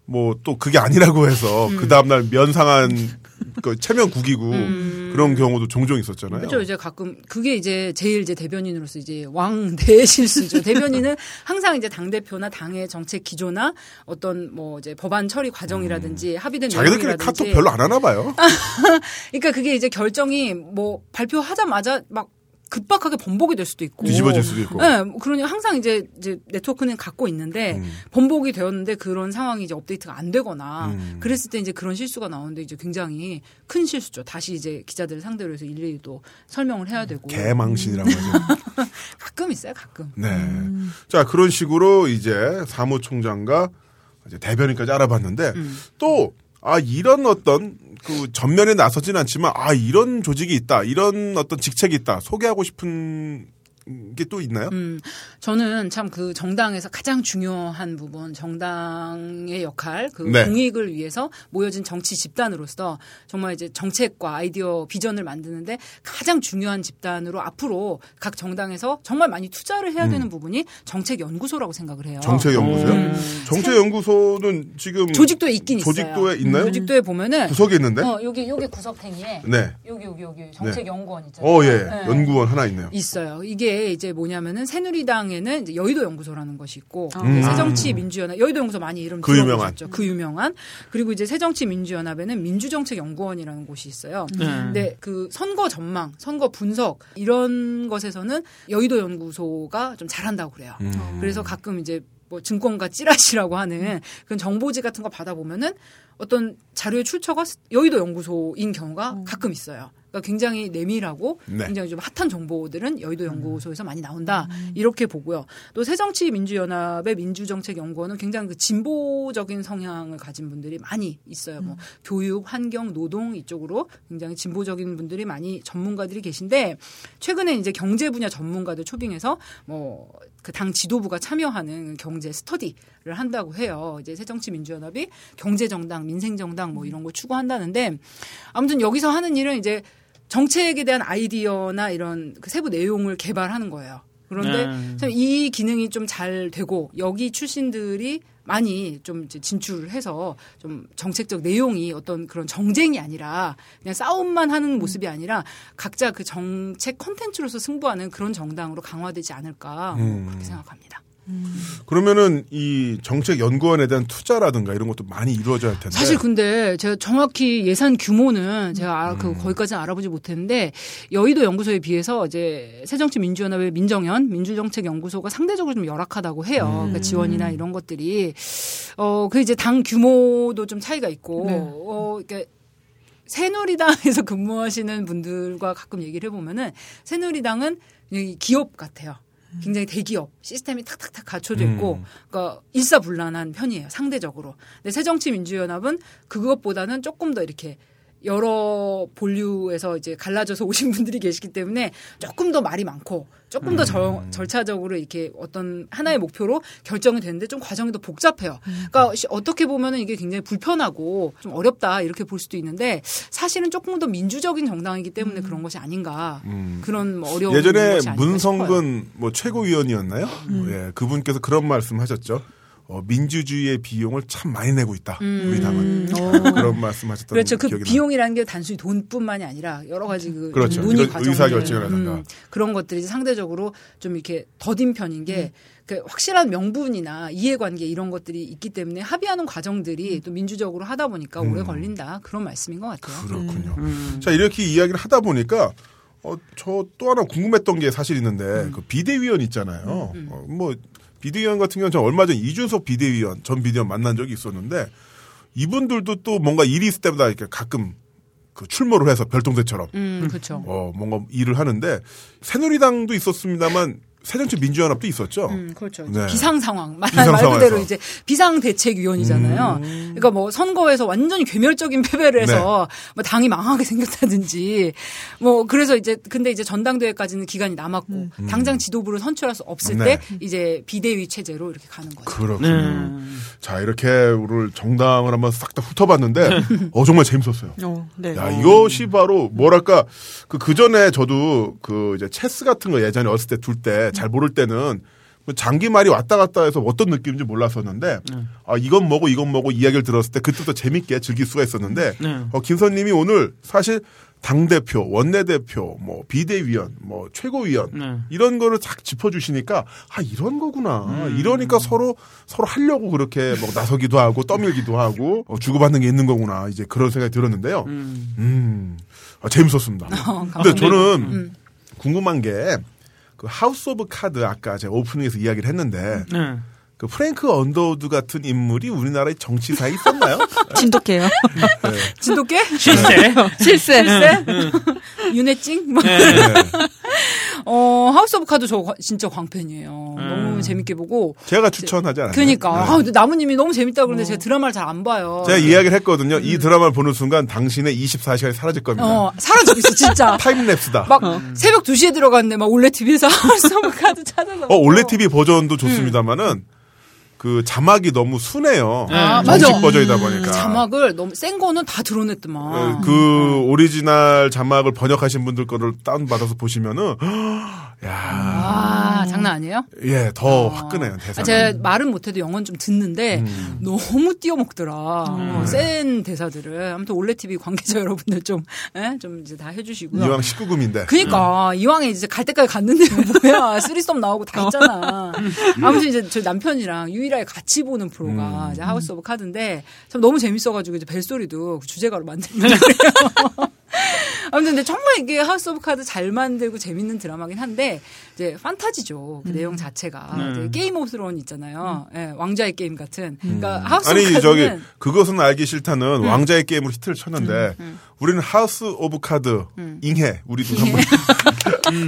뭐 또 그게 아니라고 해서 음. 그 다음날 면상한 그 체면 구기고 그런 경우도 종종 있었잖아요. 그렇죠. 이제 가끔 그게 이제 제일 이제 대변인으로서 이제 왕대 실수죠. 대변인은 항상 이제 당 대표나 당의 정책 기조나 어떤 뭐 이제 법안 처리 과정이라든지 합의된 음. 자기들끼리 내용이라든지 카톡 별로 안 하나 봐요. 그러니까 그게 이제 결정이 뭐 발표하자마자 막 급박하게 번복이 될 수도 있고 뒤집어질 수도 있고. 네, 뭐 그러니 항상 이제 이제 네트워크는 갖고 있는데 음. 번복이 되었는데 그런 상황이 이제 업데이트가 안 되거나 음. 그랬을 때 이제 그런 실수가 나오는데 이제 굉장히 큰 실수죠. 다시 이제 기자들을 상대로 해서 일일이 또 설명을 해야 되고 개망신이라고 하죠. 가끔 있어요, 가끔. 네. 자, 그런 식으로 이제 사무총장과 이제 대변인까지 알아봤는데 음. 또 아, 이런 어떤 그 전면에 나서진 않지만 아, 이런 조직이 있다. 이런 어떤 직책이 있다. 소개하고 싶은 게 또 있나요? 음, 저는 참 그 정당에서 가장 중요한 부분, 정당의 역할, 그 네. 공익을 위해서 모여진 정치 집단으로서 정말 이제 정책과 아이디어, 비전을 만드는데 가장 중요한 집단으로 앞으로 각 정당에서 정말 많이 투자를 해야 되는 부분이 정책연구소라고 생각을 해요. 음. 정책연구소요? 음. 정책연구소는 지금 조직도에 있긴 있어요. 조직도에 있나요? 조직도에 보면은 구석에 있는데? 어, 여기 여기 구석탱이에 네. 여기 여기 여기 정책연구원 있잖아요. 어, 예. 네. 연구원 하나 있네요. 있어요. 이게 이제 뭐냐면은 새누리당에는 이제 여의도 연구소라는 것이 있고 음. 새정치민주연합 여의도 연구소 많이 이름 그 들어보셨죠? 그 유명한 그리고 이제 새정치민주연합에는 민주정책연구원이라는 곳이 있어요. 네. 근데 그 선거 전망, 선거 분석 이런 것에서는 여의도 연구소가 좀 잘한다고 그래요. 음. 그래서 가끔 이제 뭐 증권가 찌라시라고 하는 그런 정보지 같은 거 받아보면은 어떤 자료의 출처가 여의도 연구소인 경우가 가끔 있어요. 그러니까 굉장히 내밀하고 네. 굉장히 좀 핫한 정보들은 여의도 연구소에서 많이 나온다 이렇게 보고요. 또 새정치민주연합의 민주정책연구원은 굉장히 그 진보적인 성향을 가진 분들이 많이 있어요. 뭐 교육, 환경, 노동 이쪽으로 굉장히 진보적인 분들이 많이 전문가들이 계신데 최근에 이제 경제 분야 전문가들 초빙해서 뭐 그 당 지도부가 참여하는 경제 스터디를 한다고 해요. 이제 새정치민주연합이 경제정당, 민생정당 뭐 이런 거 추구한다는데 아무튼 여기서 하는 일은 이제 정책에 대한 아이디어나 이런 그 세부 내용을 개발하는 거예요. 그런데 네. 참이 기능이 좀 잘 되고 여기 출신들이 많이 좀 이제 진출을 해서 좀 정책적 내용이 어떤 그런 정쟁이 아니라 그냥 싸움만 하는 모습이 아니라 각자 그 정책 컨텐츠로서 승부하는 그런 정당으로 강화되지 않을까 뭐 음. 그렇게 생각합니다. 그러면은 이 정책 연구원에 대한 투자라든가 이런 것도 많이 이루어져야 할 텐데. 사실 근데 제가 정확히 예산 규모는 제가 아, 음. 그 거기까지는 알아보지 못했는데 여의도 연구소에 비해서 이제 새정치민주연합의 민정연 민주정책연구소가 상대적으로 좀 열악하다고 해요. 음. 그러니까 지원이나 이런 것들이 어그 이제 당 규모도 좀 차이가 있고 네. 어 그러니까 새누리당에서 근무하시는 분들과 가끔 얘기를 해보면은 새누리당은 이 기업 같아요. 굉장히 대기업 시스템이 탁탁탁 갖춰져 있고 음. 그러니까 일사불란한 편이에요 상대적으로. 근데 새정치민주연합은 그것보다는 조금 더 이렇게 여러 본류에서 이제 갈라져서 오신 분들이 계시기 때문에 조금 더 말이 많고 조금 더 절, 절차적으로 이렇게 어떤 하나의 목표로 결정이 되는데 좀 과정이 더 복잡해요. 그러니까 시- 어떻게 보면은 이게 굉장히 불편하고 좀 어렵다 이렇게 볼 수도 있는데 사실은 조금 더 민주적인 정당이기 때문에 그런 것이 아닌가 그런 뭐 어려운 예전에 아닌가 싶어요. 문성근 뭐 최고위원이었나요? 예, 그분께서 그런 말씀하셨죠. 어, 민주주의의 비용을 참 많이 내고 있다. 우리 당은 그런 말씀하셨던 음. 그렇죠. 그. 비용이라는 게 단순히 돈뿐만이 아니라 여러 가지 그 그렇죠. 논의 과정, 의사 결정이라든가. 그런 것들이 상대적으로 좀 이렇게 더딘 편인 게그 확실한 명분이나 이해관계 이런 것들이 있기 때문에 합의하는 과정들이 또 민주적으로 하다 보니까 오래 걸린다 그런 말씀인 것 같아요. 그렇군요. 자 이렇게 이야기를 하다 보니까 어, 저 또 하나 궁금했던 게 사실 있는데 음. 그 비대위원 있잖아요. 어, 뭐 비대위원 같은 경우는 저 얼마 전 이준석 비대위원 전 비대위원 만난 적이 있었는데 이분들도 또 뭔가 일이 있을 때마다 이렇게 가끔 그 출모를 해서 별동대처럼 음, 그렇죠. 어 뭔가 일을 하는데 새누리당도 있었습니다만 새정치 민주연합도 있었죠. 음, 그렇죠. 네. 비상 상황 말, 비상 말 그대로. 이제 비상 대책 위원이잖아요. 그러니까 뭐 선거에서 완전히 괴멸적인 패배를 해서 뭐 당이 망하게 생겼다든지 뭐 그래서 이제 근데 이제 전당대회까지는 기간이 남았고 당장 지도부를 선출할 수 없을 네. 때 이제 비대위 체제로 이렇게 가는 거죠. 그렇군요. 자 이렇게 오늘 정당을 한번 싹 다 훑어봤는데 어 정말 재밌었어요. 어, 네. 야, 이것이 바로 뭐랄까 그 그 전에 저도 그 이제 체스 같은 거 예전에 어렸을 때 둘때 잘 모를 때는 뭐 장기 말이 왔다 갔다 해서 어떤 느낌인지 몰랐었는데 아 이건 뭐고 이건 뭐고 이야기를 들었을 때 그때부터 재밌게 즐길 수가 있었는데 네. 어, 김선님이 오늘 사실 당 대표, 원내 대표, 뭐 비대위원, 뭐 최고위원 네. 이런 거를 딱 짚어주시니까 아 이런 거구나 이러니까 서로 서로 하려고 그렇게 뭐 나서기도 하고 떠밀기도 하고 어, 주고받는 게 있는 거구나 이제 그런 생각이 들었는데요. 음, 아, 재밌었습니다. 근데 저는 궁금한 게 그 House of Cards 아까 제가 오프닝에서 이야기를 했는데 네. 그 프랭크 언더우드 같은 인물이 우리나라의 정치사에 있었나요? 진돗개요. 진돗개? 실세. 실세. 글쎄? 윤회찡? 뭐. 네. 어, House of Cards 저 과- 진짜 광팬이에요. 음. 너무 재밌게 보고. 제가 추천하지 않았나요? 그니까. 네. 아, 근데 나무님이 너무 재밌다 그러는데 제가 드라마를 잘 안 봐요. 제가 이야기를 했거든요. 이 드라마를 보는 순간 당신의 24시간이 사라질 겁니다. 어, 사라지고 있어, 진짜. time lapse다. 막 새벽 2시에 들어갔는데 막 올레 TV에서 House of Cards 찾아서. 어, 올레 TV 버전도 좋습니다만은 그 자막이 너무 순해요. 아, 정식 맞아. 버전이다 보니까. 그 자막을 너무 센 거는 다 어, 드러냈더만. 그 오리지널 자막을 번역하신 분들 거를 다운 받아서 보시면은 야, 아, 장난 아니에요? 예, 더 화끈해요 아, 대사. 제가 말은 못해도 영어는 좀 듣는데 음. 너무 띄어먹더라. 어, 센 대사들을. 아무튼 올레 TV 관계자 여러분들 좀, 예? 좀 이제 다 해주시고요. 이왕 19금인데. 그니까 이왕에 이제 갈 데까지 갔는데 뭐야 threesome 나오고 다 있잖아. 아무튼 이제 저 남편이랑 유일하게 같이 보는 프로가 이제 House of Cards인데 참 너무 재밌어가지고 이제 벨소리도 그 주제가로 만들고 그래요. 아무튼 근데 정말 이게 House of Cards 잘 만들고 재밌는 드라마긴 한데 이제 판타지죠. 그 내용 자체가. 네. Game of Thrones 있잖아요. 예, 왕좌의 게임 같은. 그러니까 하우스 아니 of 저기 Cards는 그것은 알기 싫다는 왕좌의 게임으로 히트를 쳤는데 우리는 하우스 오브 카드 잉해. 우리도 한번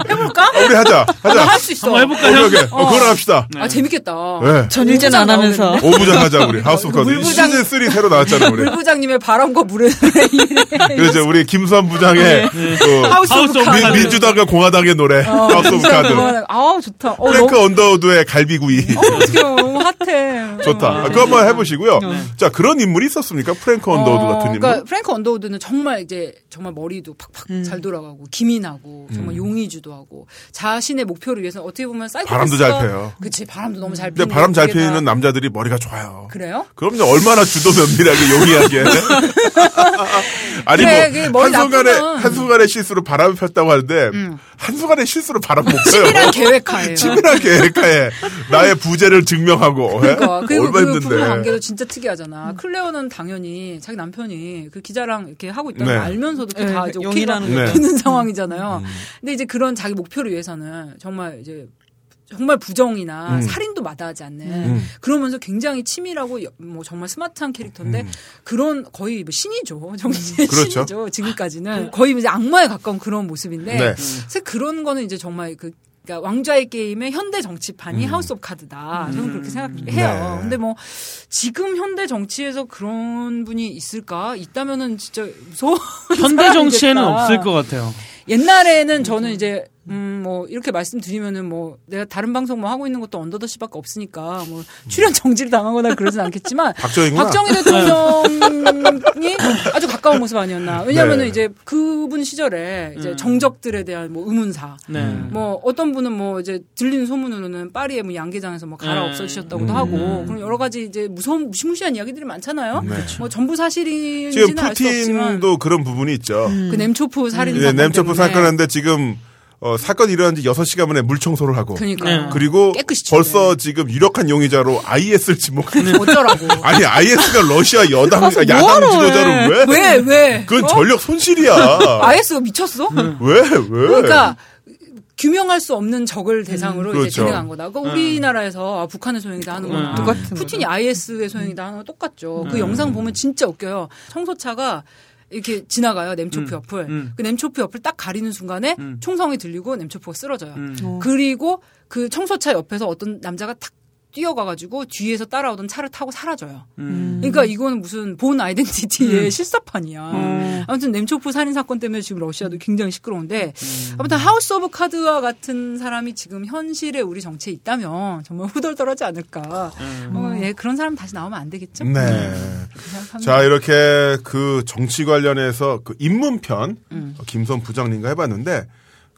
해볼까? 어, 우리 하자 하자 나할수 있어. 한번 해볼까요? 오케이, 오케이. 어, 그걸 합시다. 아 재밌겠다. 네. 전일전 안 하면서. 오부장 하자 우리 하우스 오브 카드 물부장- 시즌 3 새로 나왔잖아 우리. 물부장님의 바람과 물의 그래서 우리 김수환 부장의 그 하우스 하우스 오브 카드. 카드. 민, 주당과 공화당의 노래 하우스 오브 카드. 아 좋다. 어, 프랭크 너무, 언더우드의 갈비구이. 어, 어떡해. 너무 핫해. 좋다. 아, 그거 한번 해보시고요. 자 그런 인물이 있었습니까? 프랭크 언더우드 어, 같은 인물. 그러니까 프랭크 언더우드는 정말 이제 정말 머리도 팍팍 잘 돌아가고 기민하고 정말 용의 달리기 주도 하고 자신의 목표를 위해서 어떻게 보면 사이코 바람도 잘 펴요. 그치 바람도 너무 잘 근데 피는 바람 잘 피는 남자들이 머리가 좋아요. 그래요? 그럼요. 얼마나 주도 면밀하게 용이하게. 아니 그래, 뭐 한순간에 나쁘면. 한순간의 실수로 바람을 폈다고 하는데 한순간의 실수로 바람 못 펴요. 치밀한 계획하에요. 치밀한 계획하에 나의 부재를 증명하고. 예? 그러니까 그리고 얼마 그 부부. 관계도 진짜 특이하잖아. 클레어는 당연히 자기 남편이 그 기자랑 이렇게 하고 있다는 네. 걸 알면서도 네, 다 이제 용이라는 오케이가 거죠. 되는 상황이잖아요. 근데 이제 그런 자기 목표를 위해서는 정말 이제 정말 부정이나 음. 살인도 마다하지 않는 그러면서 굉장히 치밀하고 여- 뭐 정말 스마트한 캐릭터인데 그런 거의 뭐 신이죠 정치의 음. 그렇죠. 신이죠 지금까지는 거의 이제 악마에 가까운 그런 모습인데 네. 사실 그런 거는 이제 정말 그 그러니까 왕좌의 게임의 현대 정치판이 하우스 오브 카드다. 저는 그렇게 생각해요. 네. 근데 뭐 지금 현대 정치에서 그런 분이 있을까? 있다면은 진짜 무서워. 현대 정치에는 없을 것 같아요. 옛날에는 저는 이제 음 뭐 이렇게 말씀드리면은 뭐 내가 다른 방송 뭐 하고 있는 것도 Under the Sea 밖에 없으니까 뭐 출연 정지를 당하거나 그러진 않겠지만 박정희구나. 박정희 대통령이 아주 가까운 모습 아니었나. 왜냐면은 네. 이제 그분 시절에 이제 음. 정적들에 대한 뭐 의문사. 네. 뭐 어떤 분은 뭐 이제 들리는 소문으로는 파리의 뭐 양계장에서 뭐 갈아 네. 없어지셨다고도 음. 하고 그런 여러 가지 이제 무서운 무시무시한 이야기들이 많잖아요. 네. 뭐 전부 지금 사실인지는 알 수 없지만 푸틴도 그런 부분이 있죠. 그 냄초프 살인 예, 사건 냄초프 때문에. 사건인데 지금 어, 사건 일어난 지 6시간 만에 물 청소를 하고 그러니까 네. 그리고 깨끗이 벌써 지금 유력한 용의자로 IS를 지목하는 어쩌라고. 아니 IS가 러시아 여당 가서 야당 지도자를 왜? 왜 왜? 그건 어? 전력 손실이야. IS가 미쳤어? 왜 왜? 그러니까 규명할 수 없는 적을 대상으로 이제 그렇죠. 진행한 거다. 그러니까 우리나라에서 아, 북한의 소행이다 하는 거랑 음. 똑같은 푸틴이 IS의 소행이다 하는 거 똑같죠. 그 영상 보면 진짜 웃겨요. 청소차가 이렇게 지나가요 냄초프 음. 옆을 음. 그 냄초프 옆을 딱 가리는 순간에 음. 총성이 들리고 냄초프가 쓰러져요. 음. 그리고 그 청소차 옆에서 어떤 남자가 탁 뛰어가가지고 뒤에서 따라오던 차를 타고 사라져요. 음. 그러니까 이거는 무슨 본 아이덴티티의 실사판이야. 음. 아무튼 냄초프 살인 사건 때문에 지금 러시아도 굉장히 시끄러운데 아무튼 House of Cards와 같은 사람이 지금 현실에 우리 정치에 있다면 정말 후덜덜하지 않을까. 어, 예, 그런 사람 다시 나오면 안 되겠죠? 네. 자 이렇게 그 정치 관련해서 그 입문편 음. 어, 김선 부장님과 해봤는데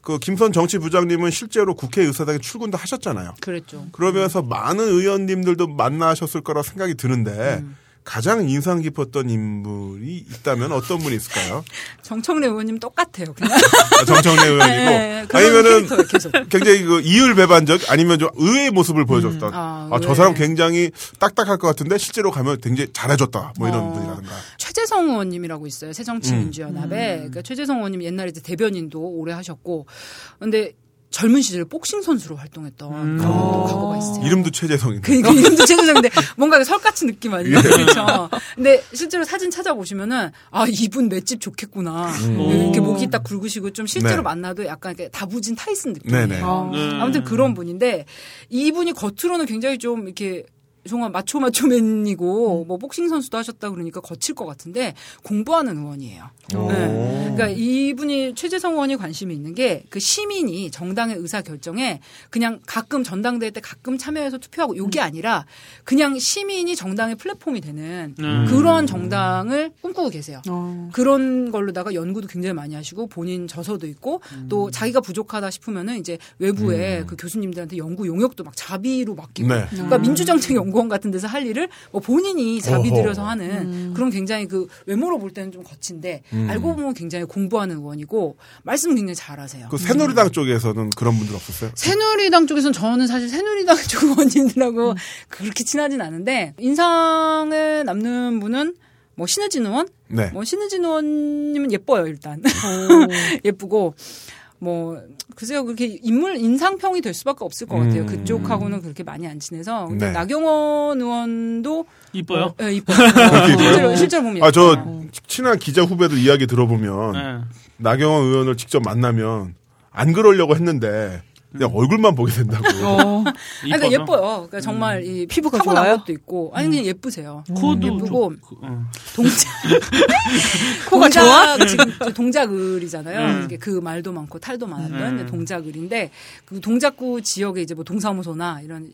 그 김선 정치 부장님은 실제로 국회 의사당에 출근도 하셨잖아요. 그랬죠. 그러면서 많은 의원님들도 만나셨을 거라 생각이 드는데 음. 가장 인상 깊었던 인물이 있다면 어떤 분이 있을까요? 정청래 의원님 똑같아요. 그냥. 아, 정청래 의원이고 네, 그런 아니면은 캐릭터예요, 계속. 굉장히 그 이율 배반적 아니면 좀 의외의 모습을 보여줬던 아, 아, 저. 사람 굉장히 딱딱할 것 같은데 실제로 가면 굉장히 잘해줬다 뭐 이런 어. 분이라든가 최재성 의원님이라고 있어요. 새정치민주연합에. 음. 그러니까 최재성 의원님 옛날에 대변인도 오래 하셨고. 근데 젊은 시절에 복싱 선수로 활동했던 그런 또 과거가 있어요. 이름도 최재성인데 그러니까 이름도 최재성인데 뭔가 설같이 느낌 예. 아니에요? 그렇죠. 근데 실제로 사진 찾아보시면은 아 이분 맷집 좋겠구나. 이렇게 목이 딱 굵으시고 좀 실제로 음. 네. 만나도 약간 이렇게 다부진 타이슨. 느낌이에요. 네. 아무튼 그런 분인데 이분이 겉으로는 굉장히 좀 이렇게 정말 마초 마초맨이고 뭐 복싱 선수도 하셨다 그러니까 거칠 것 같은데 공부하는 의원이에요. 네. 그러니까 이분이 최재성 의원이 관심이 있는 게 그 시민이 정당의 의사 결정에 그냥 가끔 전당대회 때 가끔 참여해서 투표하고 요게 아니라 그냥 시민이 정당의 플랫폼이 되는 음. 그런 정당을 꿈꾸고 계세요. 어. 그런 걸로다가 연구도 굉장히 많이 하시고 본인 저서도 있고 또 자기가 부족하다 싶으면은 이제 외부에 그 교수님들한테 연구 용역도 막 자비로 맡기고 네. 그러니까 민주정책 연구 원 같은 데서 할 일을 뭐 본인이 자비. 들여서 하는 그런 굉장히 그 외모로 볼 때는 좀 거친데 알고 보면 굉장히 공부하는 의원이고 말씀 굉장히 잘하세요. 그 새누리당 쪽에서는 그런 분들 없었어요? 새누리당 쪽에서는 저는 사실 새누리당 쪽 의원님들하고 그렇게 친하진 않은데 인상에 남는 분은 뭐 신혜진 의원, 네. 뭐 신혜진 의원님은 예뻐요 일단 예쁘고 뭐 글쎄요 그렇게 인물 인상평이 될 수밖에 없을 것 같아요 음. 그쪽하고는 그렇게 많이 안 친해서 근데 네. 나경원 의원도 이뻐요? 예, 이뻐요. 실제로, 실제로 보면 아저 예뻐요. 친한 기자 후배들 이야기 들어보면 네. 나경원 의원을 직접 만나면 안 그러려고 했는데 그냥 얼굴만 보게 된다고. 어. 아니, 그러니까 예뻐요. 그러니까 정말 이 피부가 좋아요? 것도 있고 아니 그냥 예쁘세요. 코도 예쁘고 좀- 그, 어. 동작 코가 좋아? 동작, 지금 저 동작을이잖아요. 음. 그 말도 많고 탈도 많았던 음. 동작을인데 그 동작구 지역에 이제 뭐 동사무소나 이런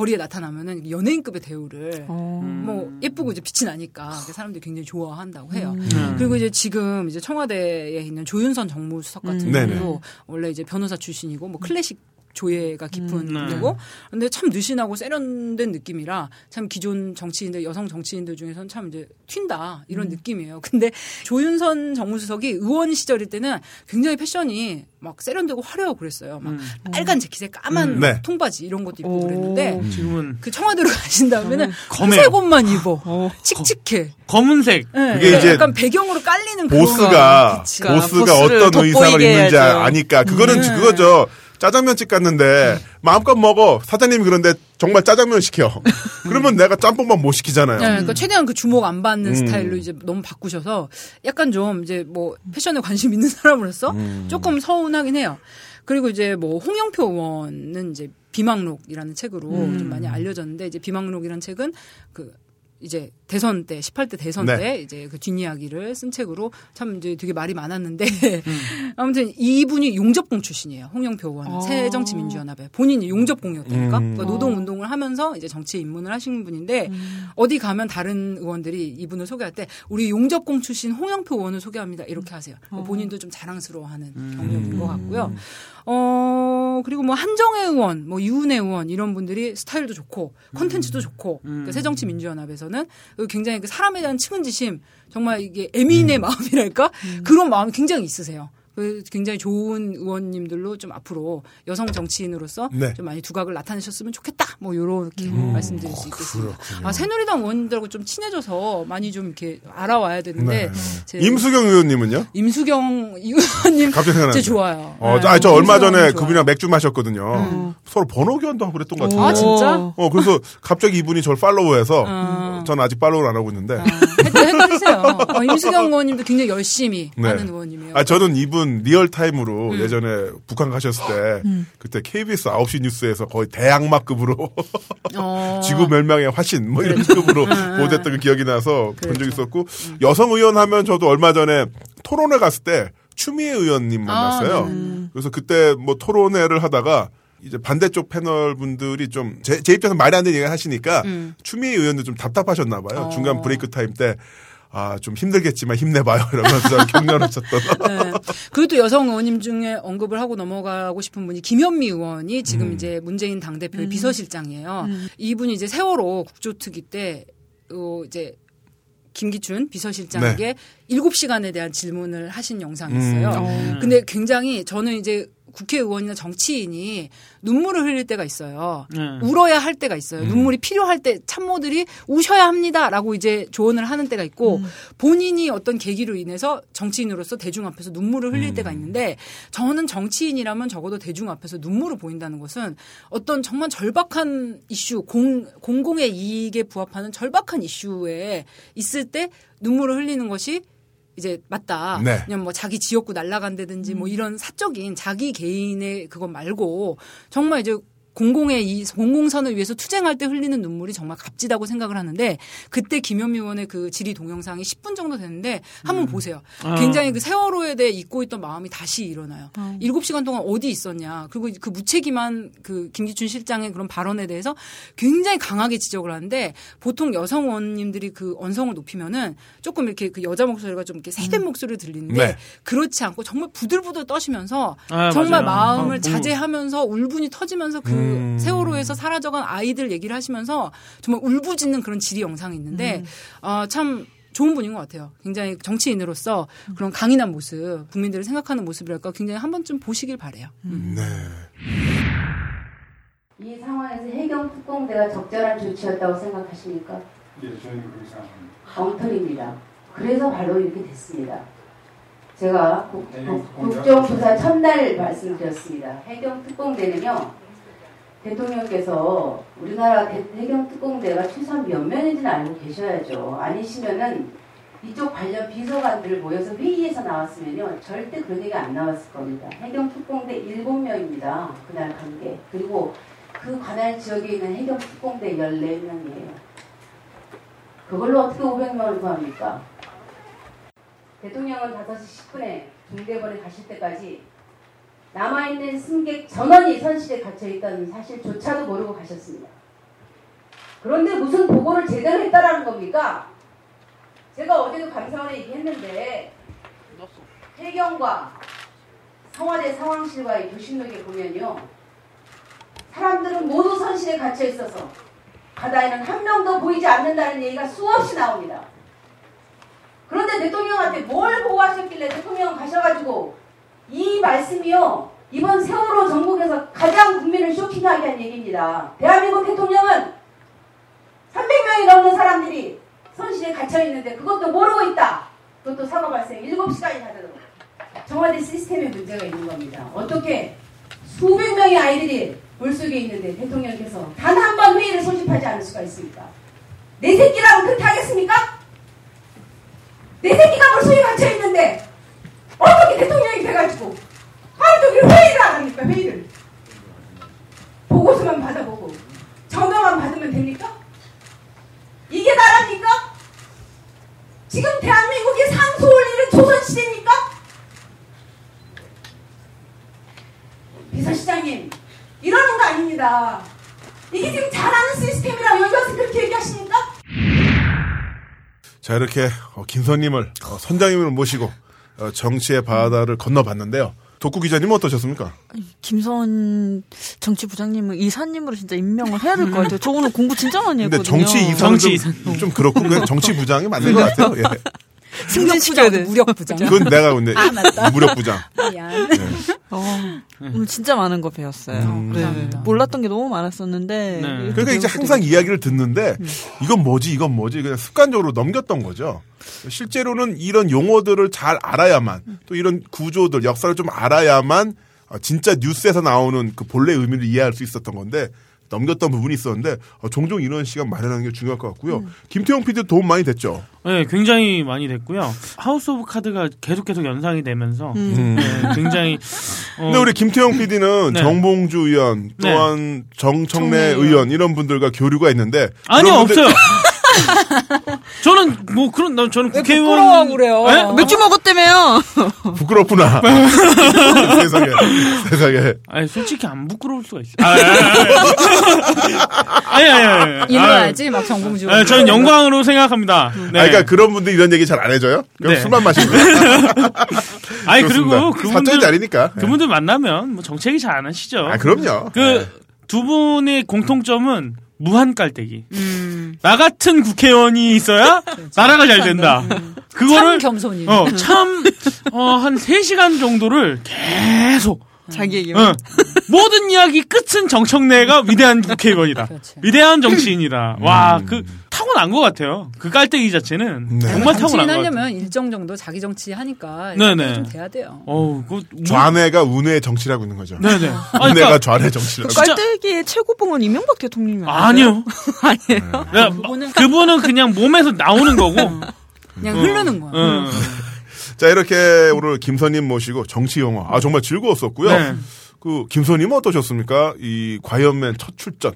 거리에 나타나면은 연예인급의 대우를 어. 뭐 예쁘고 이제 빛이 나니까 사람들이 굉장히 좋아한다고 해요. 음. 그리고 이제 지금 이제 청와대에 있는 조윤선 정무수석 같은 음. 네네. 분도 원래 이제 변호사 출신이고 뭐 클래식 조예가 깊은 음. 네. 분이고 근데 참 느신하고 세련된 느낌이라 참 기존 정치인들 여성 정치인들 중에서는 참 이제 튄다 이런 음. 느낌이에요. 근데 조윤선 정무수석이 의원 시절일 때는 굉장히 패션이 막 세련되고 화려하고 그랬어요. 막 음. 빨간 재킷에 까만 음. 네. 통바지 이런 것도 입고 오. 그랬는데 지금은 그 청와대로 가신 다음에는. 회색 옷만 입어 어. 칙칙해. 검은색. 네, 그게 이제 약간 배경으로 깔리는 그런 보스가. 그러니까 보스가 보스를 어떤 의상을 입는지 해야죠. 아니까 그거는 네. 그거죠. 짜장면집 갔는데 마음껏 먹어 사장님이 그런데 정말 짜장면 시켜. 그러면 내가 짬뽕만 못 시키잖아요. 네, 그러니까 최대한 그 주목 안 받는 음. 스타일로 이제 너무 바꾸셔서 약간 좀 이제 뭐 패션에 관심 있는 사람으로서 음. 조금 서운하긴 해요. 그리고 이제 뭐 홍영표 의원은 이제 비망록이라는 책으로 음. 좀 많이 알려졌는데 이제 비망록이라는 책은 그 이제 대선 때 18대 대선 네. 때 이제 그 뒷이야기를 쓴 책으로 참 이제 되게 말이 많았는데 음. 아무튼 이분이 용접공 출신이에요. 홍영표 의원은 아. 새정치민주연합에 본인이 용접공이었다니까 음. 그러니까 노동 운동을 하면서 이제 정치에 입문을 하신 분인데 어디 가면 다른 의원들이 이분을 소개할 때 우리 용접공 출신 홍영표 의원을 소개합니다 이렇게 하세요. 어. 본인도 좀 자랑스러워하는 음. 경력인 것 같고요. 어 그리고 뭐 한정혜 의원, 뭐 유은혜 의원 이런 분들이 스타일도 좋고 콘텐츠도 좋고 그 새정치민주연합에서는 그 굉장히 그 사람에 대한 측은지심 정말 이게 애민의 마음이랄까? 그런 마음이 굉장히 있으세요. 그 굉장히 좋은 의원님들로 좀 앞으로 여성 정치인으로서 네. 좀 많이 두각을 나타내셨으면 좋겠다. 뭐 요렇게 말씀드릴 수 있겠습니다. 그렇군요. 아, 새누리당 의원님들하고 좀 친해져서 많이 좀 이렇게 알아와야 되는데 네. 제 임수경 의원님은요? 임수경 의원님 갑자기 생각나는데. 제 좋아요. 어, 네. 아, 저 얼마 전에. 음. 그분이랑 맥주 마셨거든요. 서로 번호 교환도 하고 그랬던 것 같은데. 아 진짜? 어, 그래서 갑자기 이분이 저를 follow해서 어. 전 아직 follow를 안 하고 있는데. 아, 헷- 헷갈리세요. 어, 임수경 의원님도 굉장히 열심히 네. 하는 의원님이에요. 아, 저는 이분 real time으로 음. 예전에 북한 가셨을 때 그때 KBS 9시 뉴스에서 거의 대악마급으로 어. 지구 멸망의 화신 뭐 이런 급으로 보도했던 그 기억이 나서 본 적이 그렇죠. 있었고 여성 의원 하면 저도 얼마 전에 토론회 갔을 때 추미애 의원님 아, 만났어요. 네. 그래서 그때 뭐 토론회를 하다가 이제 반대쪽 패널 분들이 좀제 입장에서 말이 안 되는 얘기를 하시니까 음. 추미애 의원도 좀 답답하셨나 봐요. 어. 중간 break time 때 아, 좀 힘들겠지만 힘내봐요. 이러면서 격려하셨던. 네. 그리고 또 여성 의원님 중에 언급을 하고 넘어가고 싶은 분이 김현미 의원이 지금 음. 이제 문재인 당대표의 비서실장이에요. 이분이 이제 세월호 국조특위 때, 어, 이제 김기춘 비서실장에게 일곱 시간에 대한 질문을 하신 영상이 있어요. 음. 근데 굉장히 저는 이제 국회의원이나 정치인이 눈물을 흘릴 때가 있어요. 네. 울어야 할 때가 있어요. 눈물이 필요할 때 참모들이 우셔야 합니다라고 이제 조언을 하는 때가 있고 본인이 어떤 계기로 인해서 정치인으로서 대중 앞에서 눈물을 흘릴 때가 있는데 저는 정치인이라면 적어도 대중 앞에서 눈물을 보인다는 것은 어떤 정말 절박한 이슈 공 공공의 이익에 부합하는 절박한 이슈에 있을 때 눈물을 흘리는 것이 이제 맞다. 네. 그냥 뭐 자기 지역구 날라간다든지 뭐 이런 사적인 자기 개인의 그것 말고 정말 이제 공공의 이 공공선을 위해서 투쟁할 때 흘리는 눈물이 정말 값지다고 생각을 하는데 그때 김현미 의원의 그 질의 동영상이 10분 정도 되는데 한번 보세요. 아. 굉장히 그 세월호에 대해 잊고 있던 마음이 다시 일어나요. 일곱 시간 동안 어디 있었냐. 그리고 그 무책임한 그 김기춘 실장의 그런 발언에 대해서 굉장히 강하게 지적을 하는데 보통 여성 의원님들이 그 언성을 높이면은 조금 이렇게 그 여자 목소리가 좀 이렇게 세된 목소리를 들리는데 네. 그렇지 않고 정말 부들부들 떠시면서 아, 정말 맞아요. 마음을 아, 자제하면서 울분이 터지면서 그 음. 세월호에서 사라져간 아이들 얘기를 하시면서 정말 울부짖는 그런 질의 영상이 있는데 어, 참 좋은 분인 것 같아요. 굉장히 정치인으로서 그런 강인한 모습, 국민들을 생각하는 모습이랄까 굉장히 한 번쯤 보시길 바래요. 네. 이 상황에서 해경 특공대가 적절한 조치였다고 생각하십니까? 예, 저희는 그렇게 생각합니다. 엉터리입니다. 그래서 바로 이렇게 됐습니다. 제가 국- 해경 국- 특공대가 국정조사 첫날 말씀드렸습니다. 해경 특공대는요, 대통령께서 우리나라 대- 해경 특공대가 최소한 몇 명인지는 알고 계셔야죠. 아니시면은 이쪽 관련 비서관들 모여서 회의에서 나왔으면요, 절대 그런 얘기 안 나왔을 겁니다. 해경 특공대 7명입니다. 그날 간 게. 그리고 그 관할 지역에 있는 해경 특공대 14명이에요. 그걸로 어떻게 500명을 구합니까? 대통령은 5시 10분에 중대본에 가실 때까지 남아있는 승객 전원이 선실에 갇혀있다는 사실조차도 모르고 가셨습니다. 그런데 무슨 보고를 제대로 했다라는 겁니까? 제가 어제도 감사원에 얘기했는데 해경과 청와대 상황실과의 교신록에 보면요. 사람들은 모두 선실에 갇혀 있어서 바다에는 한 명도 보이지 않는다는 얘기가 수없이 나옵니다. 그런데 대통령한테 뭘 보고하셨길래 대통령 가셔가지고 이 말씀이요. 이번 세월호 전국에서 가장 국민을 쇼킹하게 한 얘기입니다. 대한민국 대통령은 300명이 넘는 사람들이 선실에 갇혀 있는데 그것도 모르고 있다. 그것도 사고 발생 7시간이 가도록 청와대 시스템에 문제가 있는 겁니다. 어떻게 수백 명의 아이들이 물속에 있는데 대통령께서 단 한 번 회의를 소집하지 않을 수가 있습니까? 내 새끼라고 그렇게 하겠습니까? 내 새끼가 물속에 갇혀 있는데 돼가지고 하루 종일 회의를 안 합니까? 회의를 보고서만 받아보고 전화만 받으면 됩니까? 이게 나라입니까? 지금 대한민국이 상소 올리는 조선시대입니까? 비서시장님 이러는 거 아닙니다. 이게 지금 잘하는 시스템이라고 여기 와서 그렇게 얘기하십니까? 자 이렇게 어, 김선님을 어, 선장님을 모시고 어, 정치의 바다를 건너봤는데요. 독구 기자님 어떠셨습니까? 김선 정치 부장님은 이사님으로 진짜 임명을 해야 될 것 같아요. 저 오늘 공부 진짜 많이 근데 했거든요. 정치 이사는 좀, 좀 그렇고 정치 부장이 맞는 것 같아요. 예. 승진시켜야 돼. 무력 부장. 그건 내가 근데 아, 맞다. 무력 부장. 미안. 어, 오늘 진짜 많은 거 배웠어요. 음. 네. 감사합니다. 몰랐던 게 너무 많았었는데. 이렇게 그러니까 이제 항상. 이야기를 듣는데 이건 뭐지 이건 뭐지 그냥 습관적으로 넘겼던 거죠. 실제로는 이런 용어들을 잘 알아야만 또 이런 구조들 역사를 좀 알아야만 어, 진짜 뉴스에서 나오는 그 본래 의미를 이해할 수 있었던 건데 넘겼던 부분이 있었는데 어, 종종 이런 시간 마련하는 게 중요할 것 같고요. 김태형 PD 도움 많이 됐죠. 네, 굉장히 많이 됐고요. House of Cards가 계속 계속 연상이 되면서 음. 네, 굉장히 어, 근데 우리 김태형 PD는 네. 정봉주 의원 또한 정청래 의원 이런 분들과 교류가 있는데 아니요 분들- 없어요. 저는 뭐 그런 나 저는 국회의원 그래요? 네? 맥주 먹었다며요. 부끄럽구나. 세상에 세상에. 아니 솔직히 안 부끄러울 수가 있어요. 아, 아니 아니 아니. 아니. 일어나야지 막 정봉주. 아, 저는 영광으로 생각합니다. 네. 아, 그러니까 그런 분들 이런 얘기 잘 안 해줘요? 그럼 네. 술만 마시고. 아니. 그리고 그분들 자리니까. 그분들 만나면 뭐 정책이 잘 안 하시죠. 아, 그럼요. 그 두 분의 공통점은 무한 깔때기. 음. 나 같은 국회의원이 있어야 나라가 잘 된다. 그거를 참 겸손이. 어, 참, 어, 한 3시간 정도를 계속. 자기 얘기만. 어, 모든 이야기 끝은 정청래가 위대한 국회의원이다. 그렇지. 위대한 정치인이다. 음. 와, 그, 타고난 것 같아요. 그 깔때기 자체는. 네. 정말 타고난 것 같아요. 하려면 일정 정도 자기 정치 하니까 네네. 좀 돼야 돼요. 어우, 그, 좌뇌가 우뇌의 정치라고 있는 거죠. 네네. 아, 우뇌가 그러니까, 좌뇌 정치라고. 진짜- 깔때기의 최고봉은 이명박 대통령이 아니요. 아니에요. 야, 그거는- 그분은 그냥 몸에서 나오는 거고. 그냥 어. 흐르는 거야. 어. 자, 이렇게 오늘 김선님 모시고 정치 영화. 아, 정말 즐거웠었고요. 네. 그, 김선님은 어떠셨습니까? 이 과연맨 첫 출전.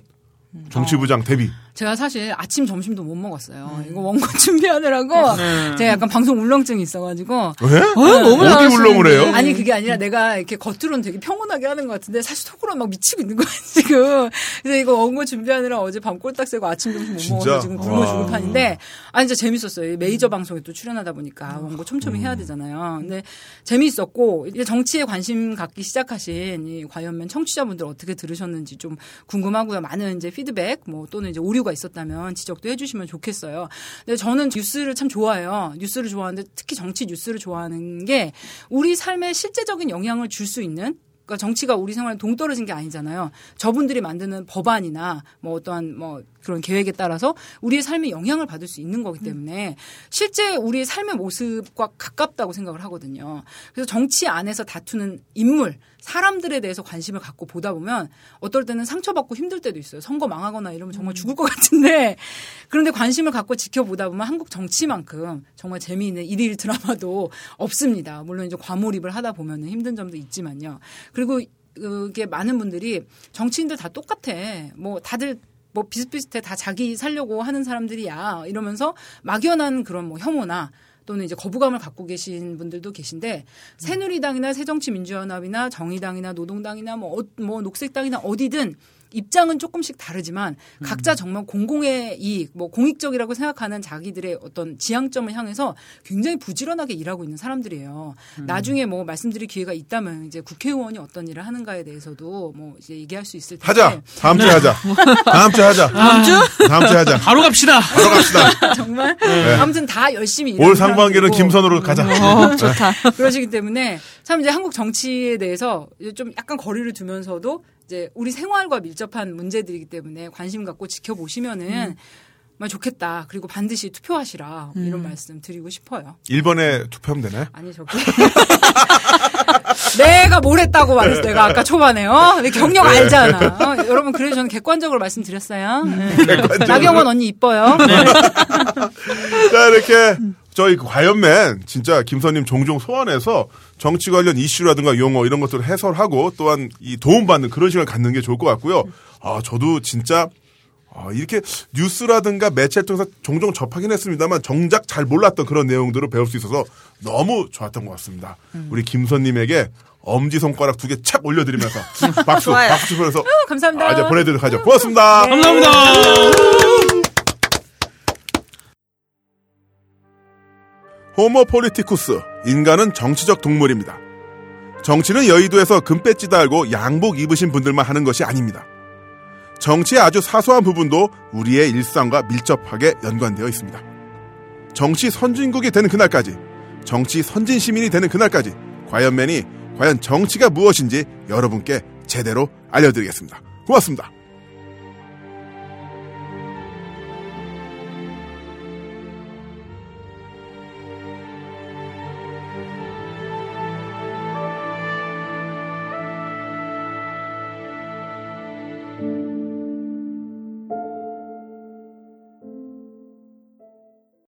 정치부장 데뷔. 제가 사실 아침 점심도 못 먹었어요. 이거 원고 준비하느라고 네. 제가 약간 방송 울렁증이 있어가지고 왜? 너무 어디 잘하시는데. 울렁을 해요? 아니 그게 아니라 내가 이렇게 겉으로는 되게 평온하게 하는 것 같은데 사실 속으로 막 미치고 있는 거야 지금. 그래서 이거 원고 준비하느라 어제 밤 꼴딱 새고 아침 점심 못 진짜? 먹어서 지금 굶어 와. 죽을 판인데 아니 진짜 재밌었어요. 이 메이저 방송에 또 출연하다 보니까 원고 촘촘히 해야 되잖아요. 근데 재미있었고 이제 정치에 관심 갖기 시작하신 이 과이언맨 청취자분들 어떻게 들으셨는지 좀 궁금하고요. 많은 이제 피드백 뭐 또는 이제 오류 가 있었다면 지적도 해주시면 좋겠어요. 근데 저는 뉴스를 참 좋아해요. 뉴스를 좋아하는데 특히 정치 뉴스를 좋아하는 게 우리 삶에 실제적인 영향을 줄 수 있는 그러니까 정치가 우리 생활에 동떨어진 게 아니잖아요. 저분들이 만드는 법안이나 뭐 어떠한 뭐 그런 계획에 따라서 우리의 삶에 영향을 받을 수 있는 거기 때문에 실제 우리의 삶의 모습과 가깝다고 생각을 하거든요. 그래서 정치 안에서 다투는 인물, 사람들에 대해서 관심을 갖고 보다 보면 어떨 때는 상처받고 힘들 때도 있어요. 선거 망하거나 이러면 정말 죽을 것 같은데 그런데 관심을 갖고 지켜보다 보면 한국 정치만큼 정말 재미있는 일일 드라마도 없습니다. 물론 이제 과몰입을 하다 보면 힘든 점도 있지만요. 그리고 그게 많은 분들이 정치인들 다 똑같아. 뭐 다들 뭐 비슷비슷해 다 자기 살려고 하는 사람들이야 이러면서 막연한 그런 뭐 혐오나 또는 이제 거부감을 갖고 계신 분들도 계신데 새누리당이나 새정치민주연합이나 정의당이나 노동당이나 뭐, 어- 뭐 녹색당이나 어디든 입장은 조금씩 다르지만 음. 각자 정말 공공의 이익, 뭐 공익적이라고 생각하는 자기들의 어떤 지향점을 향해서 굉장히 부지런하게 일하고 있는 사람들이에요. 음. 나중에 뭐 말씀드릴 기회가 있다면 이제 국회의원이 어떤 일을 하는가에 대해서도 뭐 이제 얘기할 수 있을 텐데 하자. 다음 네. 주에 하자. 다음 주에 하자. 다음 주? 다음 주에 하자. 바로 갑시다. 바로 갑시다. 정말 네. 아무튼 다 열심히 올 상반기는. 김선으로 가자. 어, 좋다. 그러시기 때문에 참 이제 한국 정치에 대해서 좀 약간 거리를 두면서도 이제 우리 생활과 밀접한 문제들이기 때문에 관심 갖고 지켜보시면은 정말 좋겠다. 그리고 반드시 투표하시라. 뭐 이런 말씀 드리고 싶어요. 1번에 투표하면 되나요? 아니 저기. 내가 뭘 했다고 말했어. 내가 아까 초반에 어 내 경력 알잖아. 어, 여러분 그래서 저는 객관적으로 말씀드렸어요. 네. 나경원 언니 이뻐요. 자, 이렇게 저희 그 과연맨 진짜 김선님 종종 소환해서 정치 관련 이슈라든가 용어 이런 것들을 해설하고 또한 이 도움받는 그런 시간을 갖는 게 좋을 것 같고요. 아, 저도 진짜 아, 이렇게 뉴스라든가 매체를 통해서 종종 접하긴 했습니다만 정작 잘 몰랐던 그런 내용들을 배울 수 있어서 너무 좋았던 것 같습니다. 우리 김선님에게 엄지 손가락 두 개 착 올려드리면서 박수. 박수 치면서 어, 감사합니다 아, 이제 보내드리도록 하죠. 고맙습니다. 감사합니다. 호모 폴리티쿠스 인간은 정치적 동물입니다. 정치는 여의도에서 금배지 달고 양복 입으신 분들만 하는 것이 아닙니다. 정치의 아주 사소한 부분도 우리의 일상과 밀접하게 연관되어 있습니다. 정치 선진국이 되는 그날까지, 정치 선진 시민이 되는 그날까지, 과연맨이 과연 정치가 무엇인지 여러분께 제대로 알려드리겠습니다. 고맙습니다.